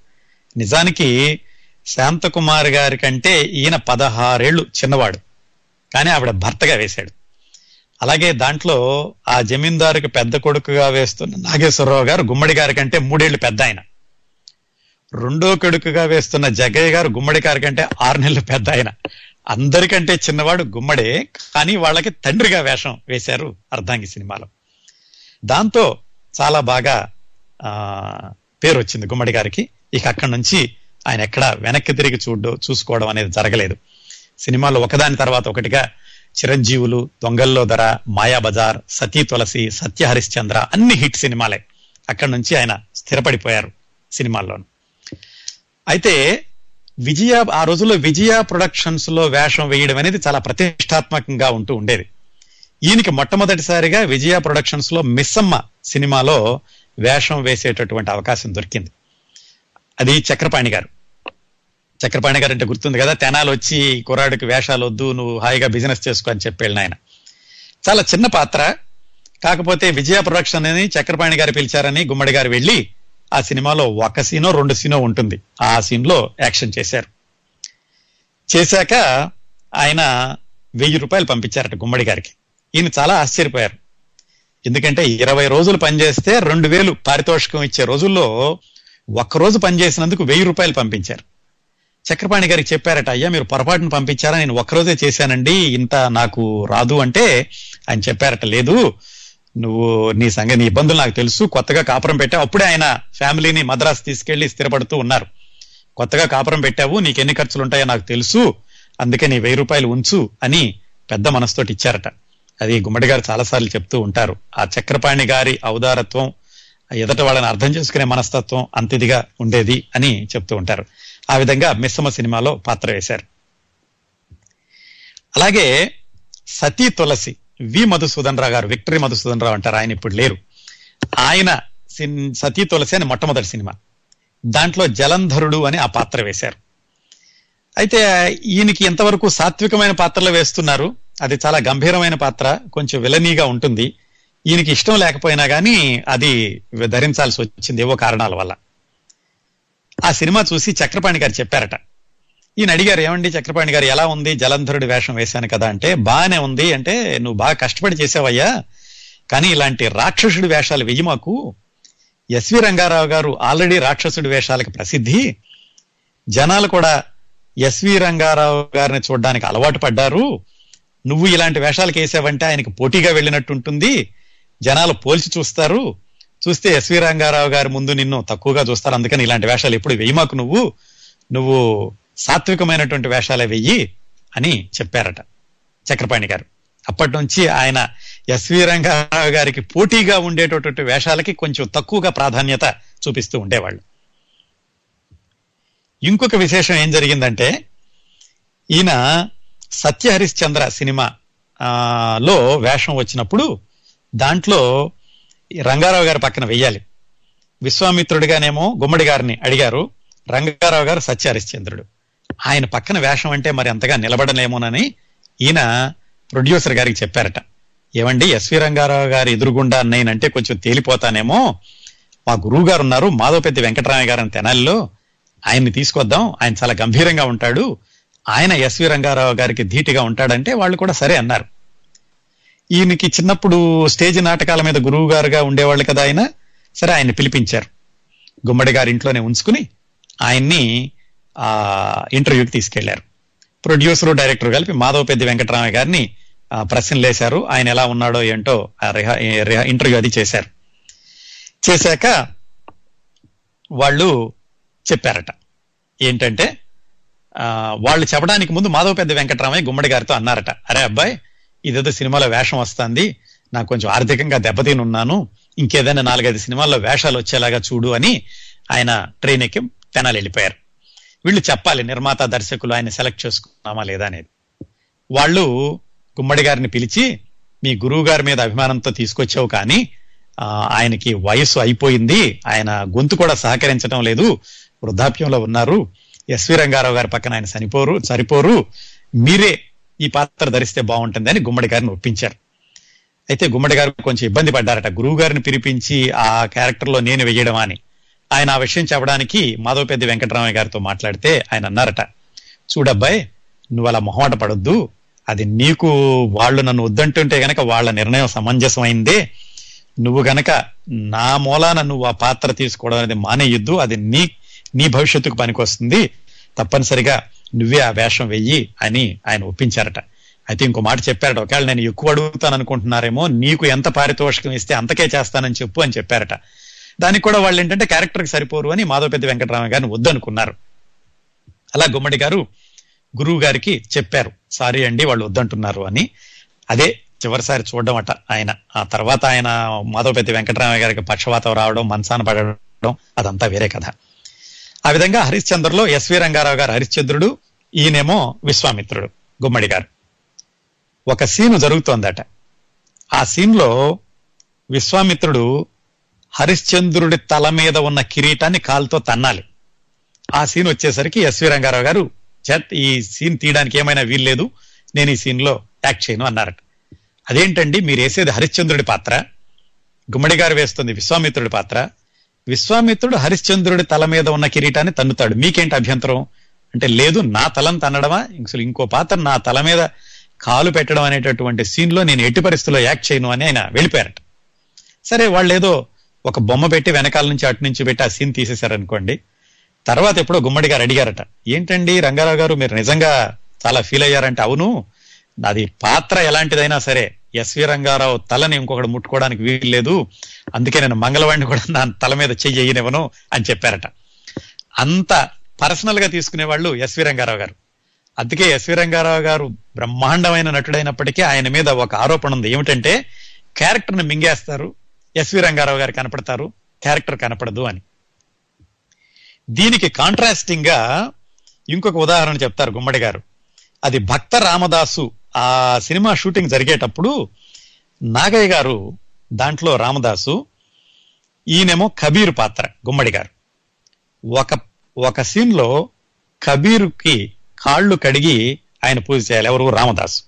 [SPEAKER 1] నిజానికి శాంతకుమారి గారి కంటే ఈయన పదహారేళ్ళు చిన్నవాడు. కానీ ఆవిడ భర్తగా వేశాడు. అలాగే దాంట్లో ఆ జమీందారుకి పెద్ద కొడుకుగా వేస్తున్న నాగేశ్వరరావు గారు గుమ్మడి గారి కంటే మూడేళ్ళు పెద్ద ఆయన. రెండో కొడుకుగా వేస్తున్న జగయ్య గారు గుమ్మడి గారి కంటే ఆరు నెలలు పెద్ద ఆయన. అందరికంటే చిన్నవాడు గుమ్మడే కానీ వాళ్ళకి తండ్రిగా వేషం వేశారు అర్ధాంగి సినిమాలో. దాంతో చాలా బాగా పేరు వచ్చింది గుమ్మడి గారికి. ఇక అక్కడి నుంచి ఆయన ఎక్కడ వెనక్కి తిరిగి చూడ చూసుకోవడం అనేది జరగలేదు. సినిమాలో ఒకదాని తర్వాత ఒకటిగా చిరంజీవులు దొంగల్లో ధర మాయాబజార్ సతీ తులసి సత్య హరిశ్చంద్ర అన్ని హిట్ సినిమాలే. అక్కడి నుంచి ఆయన స్థిరపడిపోయారు సినిమాల్లోను. అయితే విజయ ఆ రోజుల్లో విజయ ప్రొడక్షన్స్లో వేషం వేయడం అనేది చాలా ప్రతిష్టాత్మకంగా ఉంటూ ఉండేది. ఈయనకి మొట్టమొదటిసారిగా విజయ ప్రొడక్షన్స్లో మిస్సమ్మ సినిమాలో వేషం వేసేటటువంటి అవకాశం దొరికింది. అది చక్రపాణి గారు. చక్రపాణి గారు అంటే గుర్తుంది కదా తెనాలు వచ్చి కుర్రాడికి వేషాలు వద్దు నువ్వు హాయిగా బిజినెస్ చేసుకో అని చెప్పాడు ఆయన చాలా చిన్న పాత్ర. కాకపోతే విజయ ప్రొడక్షన్ అని చక్రపాణి గారు పిలిచారని గుమ్మడి గారు వెళ్ళి ఆ సినిమాలో ఒక సీనో రెండు సీనో ఉంటుంది. ఆ సీన్లో యాక్షన్ చేశారు. చేశాక ఆయన వెయ్యి రూపాయలు పంపించారట గుమ్మడి గారికి. ఈయన చాలా ఆశ్చర్యపోయారు. ఎందుకంటే ఇరవై రోజులు పనిచేస్తే రెండు వేలు పారితోషికం ఇచ్చే రోజుల్లో ఒక్క రోజు పనిచేసినందుకు వెయ్యి రూపాయలు పంపించారు. చక్రపాణి గారికి చెప్పారట అయ్యా మీరు పొరపాటును పంపించారా? నేను ఒక్కరోజే చేశానండి ఇంత నాకు రాదు అంటే ఆయన చెప్పారట లేదు నువ్వు నీ సంగతి నీ ఇబ్బందులు నాకు తెలుసు కొత్తగా కాపురం పెట్టావు. అప్పుడే ఆయన ఫ్యామిలీని మద్రాసు తీసుకెళ్ళి స్థిరపడుతూ ఉన్నారు. కొత్తగా కాపురం పెట్టావు నీకు ఎన్ని ఖర్చులు ఉంటాయో నాకు తెలుసు అందుకే నీ వెయ్యి రూపాయలు ఉంచు అని పెద్ద మనసుతోటి ఇచ్చారట. అది గుమ్మడి గారు చాలాసార్లు చెప్తూ ఉంటారు. ఆ చక్రపాణి గారి ఔదారత్వం ఎదట వాళ్ళని అర్థం చేసుకునే మనస్తత్వం అంతిదిగా ఉండేది అని చెప్తూ ఉంటారు. ఆ విధంగా మిస్సమ్మ సినిమాలో పాత్ర వేశారు. అలాగే సతీ తులసి వి మధుసూదన్ రావు గారు విక్టరీ మధుసూదన్ రావు అంటారు. ఆయన ఇప్పుడు లేరు. ఆయన సతీ తులసి అని మొట్టమొదటి సినిమా. దాంట్లో జలంధరుడు అని ఆ పాత్ర వేశారు. అయితే ఈయనకి ఎంతవరకు సాత్వికమైన పాత్రలు వేస్తున్నారు. అది చాలా గంభీరమైన పాత్ర కొంచెం విలనీగా ఉంటుంది. ఈయనకి ఇష్టం లేకపోయినా కానీ అది ధరించాల్సి వచ్చింది ఏవో కారణాల వల్ల. ఆ సినిమా చూసి చక్రపాణి గారు చెప్పారట. ఈయన అడిగారు ఏమండి చక్రపాణి గారు ఎలా ఉంది జలంధరుడి వేషం వేశాను కదా అంటే బాగానే ఉంది అంటే నువ్వు బాగా కష్టపడి చేసావయ్యా కానీ ఇలాంటి రాక్షసుడి వేషాలు వెయ్యి మాకు. ఎస్వి రంగారావు గారు ఆల్రెడీ రాక్షసుడి వేషాలకు ప్రసిద్ధి. జనాలు కూడా ఎస్వి రంగారావు గారిని చూడడానికి అలవాటు పడ్డారు. నువ్వు ఇలాంటి వేషాలకు వేసావంటే ఆయనకి పోటీగా వెళ్ళినట్టు ఉంటుంది జనాలు పోల్చి చూస్తారు. చూస్తే ఎస్వి రంగారావు గారి ముందు నిన్ను తక్కువగా చూస్తారు. అందుకని ఇలాంటి వేషాలు ఎప్పుడు వెయ్యమాకు నువ్వు నువ్వు సాత్వికమైనటువంటి వేషాలే వెయ్యి అని చెప్పారట చక్రపాణి గారు. అప్పటి నుంచి ఆయన ఎస్వి రంగారావు గారికి పోటీగా ఉండేటటువంటి వేషాలకి కొంచెం తక్కువగా ప్రాధాన్యత చూపిస్తూ ఉండేవాళ్ళు. ఇంకొక విశేషం ఏం జరిగిందంటే ఈయన సత్య హరిశ్చంద్ర సినిమా లో వేషం వచ్చినప్పుడు దాంట్లో రంగారావు గారి పక్కన వెయ్యాలి. విశ్వామిత్రుడిగానేమో గుమ్మడి గారిని అడిగారు. రంగారావు గారు సత్యహరిశ్చంద్రుడు ఆయన పక్కన వేషం అంటే మరి అంతగా నిలబడలేమోనని ఈయన ప్రొడ్యూసర్ గారికి చెప్పారట. ఏమండి ఎస్వి రంగారావు గారి ఎదురుగుండా నేనంటే కొంచెం తేలిపోతానేమో. మా గురువు గారు ఉన్నారు మాధవపెద్ది వెంకటరామయ్య గారు అని తెనాలిలో. ఆయన్ని తీసుకొద్దాం ఆయన చాలా గంభీరంగా ఉంటాడు. ఆయన ఎస్వి రంగారావు గారికి ధీటిగా ఉంటాడంటే వాళ్ళు కూడా సరే అన్నారు. ఈయనకి చిన్నప్పుడు స్టేజ్ నాటకాల మీద గురువు గారుగా ఉండేవాళ్ళు కదా ఆయన. సరే ఆయన్ని పిలిపించారు. గుమ్మడి గారి ఇంట్లోనే ఉంచుకుని ఆయన్ని ఆ ఇంటర్వ్యూకి తీసుకెళ్ళారు. ప్రొడ్యూసర్ డైరెక్టర్ కలిపి మాధవ పెద్ది వెంకటరామయ్య గారిని ప్రశ్నలు వేశారు. ఆయన ఎలా ఉన్నాడో ఏంటో ఆ ఇంటర్వ్యూ అది చేశారు. చేశాక వాళ్ళు చెప్పారట. ఏంటంటే వాళ్ళు చెప్పడానికి ముందు మాధవ పెద్ద వెంకటరామయ్య గుమ్మడి గారితో అన్నారట. అరే అబ్బాయి ఇదేదో సినిమాలో వేషం వస్తుంది. నాకు కొంచెం ఆర్థికంగా దెబ్బతిని ఉన్నాను ఇంకేదైనా నాలుగైదు సినిమాల్లో వేషాలు వచ్చేలాగా చూడు అని ఆయన ట్రైన్ ఎక్కి తెనాలి వెళ్ళిపోయారు. వీళ్ళు చెప్పాలి నిర్మాత దర్శకులు ఆయన సెలెక్ట్ చేసుకున్నామా లేదా అనేది. వాళ్ళు గుమ్మడి గారిని పిలిచి మీ గురువు గారి మీద అభిమానంతో తీసుకొచ్చావు కానీ ఆయనకి వయసు అయిపోయింది. ఆయన గొంతు కూడా సహకరించడం లేదు. వృద్ధాప్యంలో ఉన్నారు. ఎస్వి రంగారావు గారి పక్కన ఆయన చనిపోరు సరిపోరు. మీరే ఈ పాత్ర ధరిస్తే బాగుంటుంది అని గుమ్మడి గారిని ఒప్పించారు. అయితే గుమ్మడి గారు కొంచెం ఇబ్బంది పడ్డారట. గురువు గారిని పిలిపించి ఆ క్యారెక్టర్లో నేను వెయ్యడం అని. ఆయన ఆ విషయం చెప్పడానికి మాధవ పెద్ద వెంకటరామయ్య గారితో మాట్లాడితే ఆయన అన్నారట చూడబ్బాయ్ నువ్వు అలా మొహమాట పడొద్దు. అది నీకు వాళ్ళు నన్ను వద్దంటుంటే గనక వాళ్ళ నిర్ణయం సమంజసమైందే. నువ్వు గనక నా మూలాన నువ్వు ఆ పాత్ర తీసుకోవడం అనేది మానేయొద్దు. అది నీ నీ భవిష్యత్తుకు పనికొస్తుంది. తప్పనిసరిగా నువ్వే ఆ వేషం వెయ్యి అని ఆయన ఒప్పించారట. అయితే ఇంకో మాట చెప్పారట ఒకవేళ నేను ఎక్కువ అడుగుతాను అనుకుంటున్నారేమో నీకు ఎంత పారితోషికం ఇస్తే అంతకే చేస్తానని చెప్పు అని చెప్పారట. దానికి కూడా వాళ్ళు ఏంటంటే క్యారెక్టర్కి సరిపోరు అని మాధవపెద్ది వెంకటరామ గారిని వద్దనుకున్నారు. అలా గుమ్మడి గారు గురువు గారికి చెప్పారు సారీ అండి వాళ్ళు వద్దంటున్నారు అని. అదే చివరిసారి చూడడం అట ఆయన. ఆ తర్వాత ఆయన మాధవపెద్ది వెంకటరామయ్య గారికి పక్షవాతం రావడం మనసాన పడడం అదంతా వేరే కథ. ఆ విధంగా హరిశ్చంద్రలో ఎస్వి రంగారావు గారు హరిశ్చంద్రుడు ఈయనేమో విశ్వామిత్రుడు గుమ్మడి గారు. ఒక సీను జరుగుతోందట. ఆ సీన్లో విశ్వామిత్రుడు హరిశ్చంద్రుడి తల మీద ఉన్న కిరీటాన్ని కాలుతో తన్నాలి. ఆ సీన్ వచ్చేసరికి ఎస్వి రంగారావు గారు "ఛత్, ఈ సీన్ తీయడానికి ఏమైనా వీల్లేదు నేను ఈ సీన్లో యాక్ట్ చేయను అన్నారట. అదేంటండి మీరు వేసేది హరిశ్చంద్రుడి పాత్ర? గుమ్మడి గారు వేస్తుంది విశ్వామిత్రుడి పాత్ర. విశ్వామిత్రుడు హరిశ్చంద్రుడి తల మీద ఉన్న కిరీటాన్ని తన్నుతాడు. మీకేంటి అభ్యంతరం? అంటే లేదు నా తలం తన్నడమా? అసలు ఇంకో పాత్ర నా తల మీద కాలు పెట్టడం అనేటటువంటి సీన్లో నేను ఎట్టి పరిస్థితుల్లో యాక్ట్ చేయను అని ఆయన వెళ్ళిపోయారట. సరే వాళ్ళు ఏదో ఒక బొమ్మ పెట్టి వెనకాల నుంచి అటు నుంచి పెట్టి ఆ సీన్ తీసేశారనుకోండి. తర్వాత ఎప్పుడో గుమ్మడి గారు అడిగారట ఏంటండి రంగారావు గారు మీరు నిజంగా చాలా ఫీల్ అయ్యారంటే అవును. నాది పాత్ర ఎలాంటిదైనా సరే ఎస్వి రంగారావు తలని ఇంకొకటి ముట్టుకోవడానికి వీలు లేదు. అందుకే నేను మంగళవాడిని కూడా నా తల మీద చెయ్యనివ్వను అని చెప్పారట. అంత పర్సనల్గా తీసుకునే వాళ్ళు ఎస్వి రంగారావు గారు. అందుకే ఎస్వి రంగారావు గారు బ్రహ్మాండమైన నటుడైనప్పటికీ ఆయన మీద ఒక ఆరోపణ ఉంది. ఏమిటంటే క్యారెక్టర్ని మింగేస్తారు ఎస్వి రంగారావు గారు కనపడతారు క్యారెక్టర్ కనపడదు అని. దీనికి కాంట్రాస్టింగ్గా ఇంకొక ఉదాహరణ చెప్తారు గుమ్మడి గారు. అది భక్త రామదాసు ఆ సినిమా షూటింగ్ జరిగేటప్పుడు నాగయ్య గారు దాంట్లో రామదాసు ఈయనేమో కబీర్ పాత్ర గుమ్మడి గారు. ఒక ఒక సీన్లో కబీర్కి కబీరుకి కాళ్ళు కడిగి ఆయన పూజ చేయాలి ఎవరు? రామదాసు.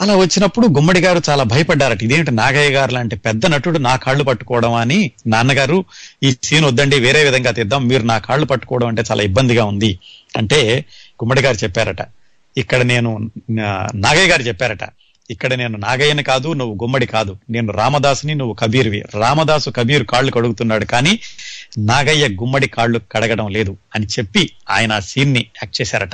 [SPEAKER 1] అలా వచ్చినప్పుడు గుమ్మడి గారు చాలా భయపడ్డారట ఇదేంటి నాగయ్య గారు లాంటి పెద్ద నటుడు నా కాళ్ళు పట్టుకోవడం అని? నాన్నగారు ఈ సీన్ వద్దండి వేరే విధంగా తీద్దాం మీరు నా కాళ్ళు పట్టుకోవడం అంటే చాలా ఇబ్బందిగా ఉంది. అంటే గుమ్మడి గారు చెప్పారట ఇక్కడ నేను నాగయ్య గారు చెప్పారట. ఇక్కడ నేను నాగయ్యని కాదు నువ్వు గుమ్మడి కాదు. నేను రామదాసుని నువ్వు కబీర్వి. రామదాసు కబీర్ కాళ్ళు కడుగుతున్నాడు కానీ నాగయ్య గుమ్మడి కాళ్ళు కడగడం లేదు అని చెప్పి ఆయన ఆ సీన్ని యాక్ట్ చేశారట.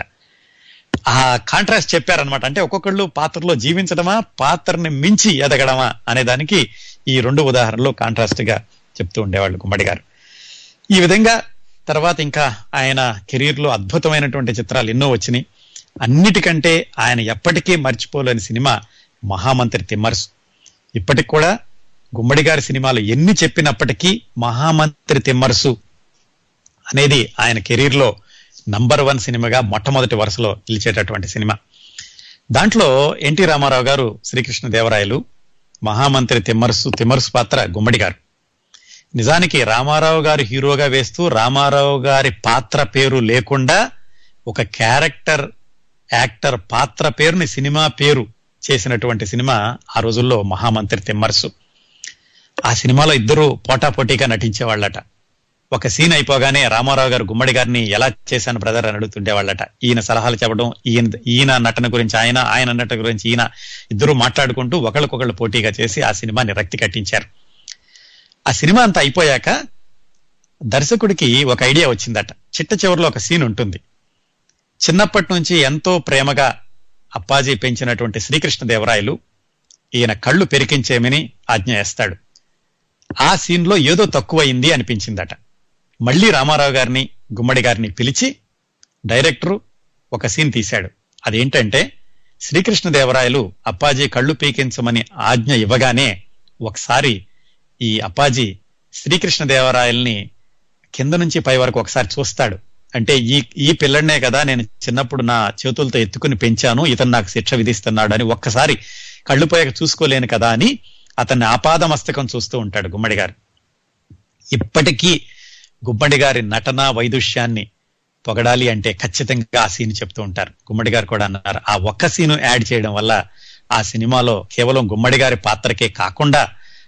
[SPEAKER 1] ఆ కాంట్రాస్ట్ చెప్పారనమాట అంటే ఒక్కొక్కళ్ళు పాత్రలో జీవించడమా పాత్రని మించి ఎదగడమా అనే దానికి ఈ రెండు ఉదాహరణలు కాంట్రాస్ట్గా చెప్తూ ఉండేవాళ్ళు గుమ్మడి గారు. ఈ విధంగా తర్వాత ఇంకా ఆయన కెరీర్లో అద్భుతమైనటువంటి చిత్రాలు ఎన్నో వచ్చినాయి. అన్నిటికంటే ఆయన ఎప్పటికీ మర్చిపోలేని సినిమా మహామంత్రి తిమ్మర్సు. ఇప్పటికి కూడా గుమ్మడి గారి సినిమాలు ఎన్ని చెప్పినప్పటికీ మహామంత్రి తిమ్మర్సు అనేది ఆయన కెరీర్లో నంబర్ వన్ సినిమాగా మొట్టమొదటి వరుసలో నిలిచేటటువంటి సినిమా. దాంట్లో ఎన్టీ రామారావు గారు శ్రీకృష్ణ దేవరాయలు మహామంత్రి తిమ్మర్సు తిమ్మర్సు పాత్ర గుమ్మడి గారు. నిజానికి రామారావు గారు హీరోగా వేస్తూ రామారావు గారి పాత్ర పేరు లేకుండా ఒక క్యారెక్టర్ యాక్టర్ పాత్ర పేరుని సినిమా పేరు చేసినటువంటి సినిమా ఆ రోజుల్లో మహామంత్రి తిమ్మర్సు. ఆ సినిమాలో ఇద్దరు పోటాపోటీగా నటించేవాళ్ళట. ఒక సీన్ అయిపోగానే రామారావు గారు గుమ్మడి గారిని ఎలా చేశాను బ్రదర్ అని అడుగుతుండేవాళ్ళట. ఈయన సలహాలు చెప్పడం ఈయన ఈయన నటన గురించి ఆయన ఆయన నటన గురించి ఈయన ఇద్దరు మాట్లాడుకుంటూ ఒకళ్ళకొకళ్ళు పోటీగా చేసి ఆ సినిమాని రక్తి కట్టించారు. ఆ సినిమా అంతా అయిపోయాక దర్శకుడికి ఒక ఐడియా వచ్చిందట. చిట్ట చివరిలో ఒక సీన్ ఉంటుంది. చిన్నప్పటి నుంచి ఎంతో ప్రేమగా అప్పాజీ పెంచినటువంటి శ్రీకృష్ణదేవరాయలు ఈయన కళ్ళు పెరికించేమని ఆజ్ఞ వేస్తాడు. ఆ సీన్లో ఏదో తక్కువైంది అనిపించిందట. మళ్ళీ రామారావు గారిని గుమ్మడి గారిని పిలిచి డైరెక్టరు ఒక సీన్ తీశాడు. అదేంటంటే శ్రీకృష్ణదేవరాయలు అప్పాజీ కళ్ళు పీకించమని ఆజ్ఞ ఇవ్వగానే ఒకసారి ఈ అప్పాజీ శ్రీకృష్ణదేవరాయల్ని కింద నుంచి పై వరకు ఒకసారి చూస్తాడు. అంటే ఈ ఈ పిల్లడినే కదా నేను చిన్నప్పుడు నా చేతులతో ఎత్తుకుని పెంచాను ఇతను నాకు శిక్ష విధిస్తున్నాడు అని ఒక్కసారి కళ్ళు పోయాక చూసుకోలేను కదా అని అతన్ని ఆపాదమస్తకం చూస్తూ ఉంటాడు గుమ్మడి గారు. ఇప్పటికీ గుమ్మడి గారి నటన వైదుష్యాన్ని పొగడాలి అంటే ఖచ్చితంగా ఆ సీన్ చెప్తూ ఉంటారు. గుమ్మడి గారు కూడా అన్నారు ఆ ఒక్క సీను యాడ్ చేయడం వల్ల ఆ సినిమాలో కేవలం గుమ్మడి గారి పాత్రకే కాకుండా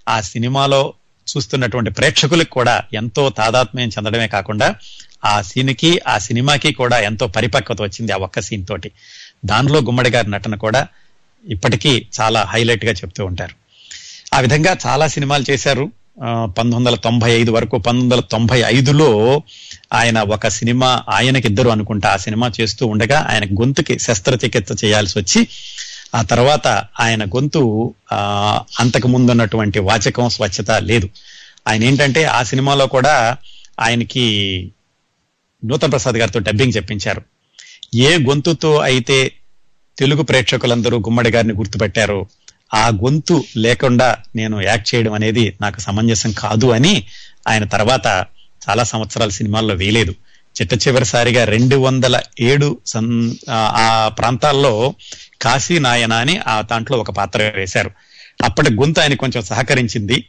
[SPEAKER 1] ఆ సినిమాలో చూస్తున్నటువంటి ప్రేక్షకులకు కూడా ఎంతో తాదాత్మ్యం చెందడమే కాకుండా ఆ సీన్కి ఆ సినిమాకి కూడా ఎంతో పరిపక్వత వచ్చింది ఆ ఒక్క సీన్ తోటి. దానిలో గుమ్మడి గారి నటన కూడా ఇప్పటికీ చాలా హైలైట్గా చెప్తూ ఉంటారు. ఆ విధంగా చాలా సినిమాలు చేశారు. పంతొమ్మిది వందల తొంభై ఐదు వరకు పంతొమ్మిది వందల తొంభై ఐదులో ఆయన ఒక సినిమా ఆయనకి ఇద్దరు అనుకుంటా ఆ సినిమా చేస్తూ ఉండగా ఆయన గొంతుకి శస్త్రచికిత్స చేయాల్సి వచ్చి ఆ తర్వాత ఆయన గొంతు అంతకు ముందు ఉన్నటువంటి వాచకం స్వచ్ఛత లేదు. ఆయన ఏంటంటే ఆ సినిమాలో కూడా ఆయనకి నూతన్ ప్రసాద్ గారితో డబ్బింగ్ చెప్పించారు. ఏ గొంతుతో అయితే తెలుగు ప్రేక్షకులందరూ గుమ్మడి గారిని గుర్తుపెట్టారో ఆ గొంతు లేకుండా నేను యాక్ట్ చేయడం అనేది నాకు సమంజసం కాదు అని ఆయన తర్వాత చాలా సంవత్సరాల సినిమాల్లో వేయలేదు. చిట్ట చివరిసారిగా రెండు వందల ఏడు సన్ ఆ ప్రాంతాల్లో కాశీ నాయన అని ఆ దాంట్లో ఒక పాత్ర వేశారు. అప్పటి గొంతు ఆయన కొంచెం సహకరించింది.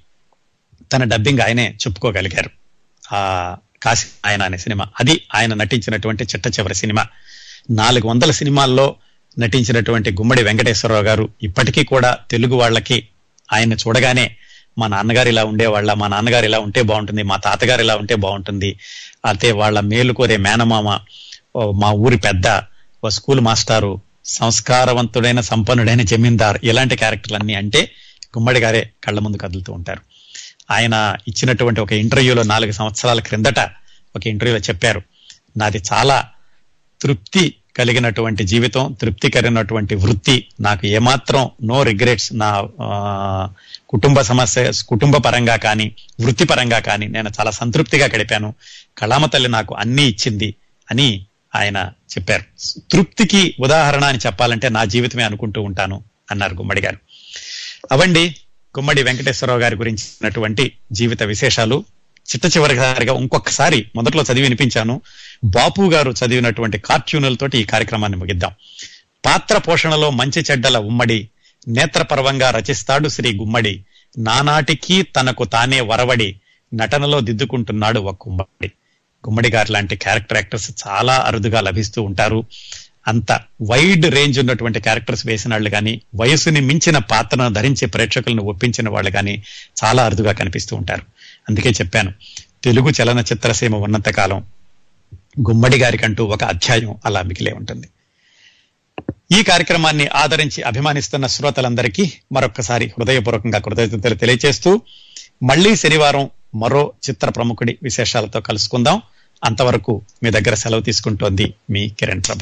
[SPEAKER 1] తన డబ్బింగ్ ఆయనే చెప్పుకోగలిగారు. ఆ కాశీ ఆయన అనే సినిమా. అది ఆయన నటించినటువంటి చిట్ట చివరి సినిమా. నాలుగు వందల సినిమాల్లో నటించినటువంటి గుమ్మడి వెంకటేశ్వరరావు గారు ఇప్పటికీ కూడా తెలుగు వాళ్ళకి ఆయన చూడగానే మా నాన్నగారు ఇలా ఉండేవాళ్ళ మా నాన్నగారు ఇలా ఉంటే బాగుంటుంది మా తాతగారు ఇలా ఉంటే బాగుంటుంది. అయితే వాళ్ళ మేలు కోరే మేనమామ ఓ మా ఊరి పెద్ద ఓ స్కూల్ మాస్టారు సంస్కారవంతుడైన సంపన్నుడైన జమీందార్ ఇలాంటి క్యారెక్టర్లన్నీ అంటే గుమ్మడి గారే కళ్ళ ముందు కదులుతూ ఉంటారు. ఆయన ఇచ్చినటువంటి ఒక ఇంటర్వ్యూలో నాలుగు సంవత్సరాల క్రిందట ఒక ఇంటర్వ్యూలో చెప్పారు. నాది చాలా తృప్తి కలిగినటువంటి జీవితం తృప్తి కలిగినటువంటి వృత్తి. నాకు ఏమాత్రం నో రిగ్రెట్స్ నా కుటుంబ సమస్య కుటుంబ పరంగా కానీ వృత్తిపరంగా కానీ నేను చాలా సంతృప్తిగా గడిపాను. కళామ తల్లి నాకు అన్ని ఇచ్చింది అని ఆయన చెప్పారు. తృప్తికి ఉదాహరణ అని చెప్పాలంటే నా జీవితమే అనుకుంటూ ఉంటాను అన్నారు గుమ్మడి గారు. అవండి గుమ్మడి వెంకటేశ్వరరావు గారి గురించినటువంటి జీవిత విశేషాలు చిట్ట చివరిసారిగా ఇంకొకసారి మొదట్లో చదివి వినిపించాను. బాపు గారు చదివినటువంటి కార్టూనులతోటి ఈ కార్యక్రమాన్ని ముగిద్దాం. పాత్ర పోషణలో మంచి చెడ్డల ఉమ్మడి నేత్రపర్వంగా రచిస్తాడు శ్రీ గుమ్మడి. నానాటికి తనకు తానే వరవడి నటనలో దిద్దుకుంటున్నాడు ఒక గుమ్మడి. గుమ్మడి గారు లాంటి క్యారెక్టర్ యాక్టర్స్ చాలా అరుదుగా లభిస్తూ ఉంటారు. అంత వైడ్ రేంజ్ ఉన్నటువంటి క్యారెక్టర్స్ వేసిన వాళ్ళు కానీ వయసుని మించిన పాత్రను ధరించే ప్రేక్షకులను ఒప్పించిన వాళ్ళు కానీ చాలా అరుదుగా కనిపిస్తూ ఉంటారు. అందుకే చెప్పాను తెలుగు చలనచిత్రసీమ ఉన్నత కాలం గుమ్మడి గారికంటూ ఒక అధ్యాయం అలా మిగిలే ఉంటుంది. ఈ కార్యక్రమాన్ని ఆదరించి అభిమానిస్తున్న శ్రోతలందరికీ మరొక్కసారి హృదయపూర్వకంగా కృతజ్ఞతలు తెలియజేస్తూ మళ్ళీ శనివారం మరో చిత్ర ప్రముఖుడి విశేషాలతో కలుసుకుందాం. అంతవరకు మీ దగ్గర సెలవు తీసుకుంటోంది మీ కిరణ్ ప్రభ.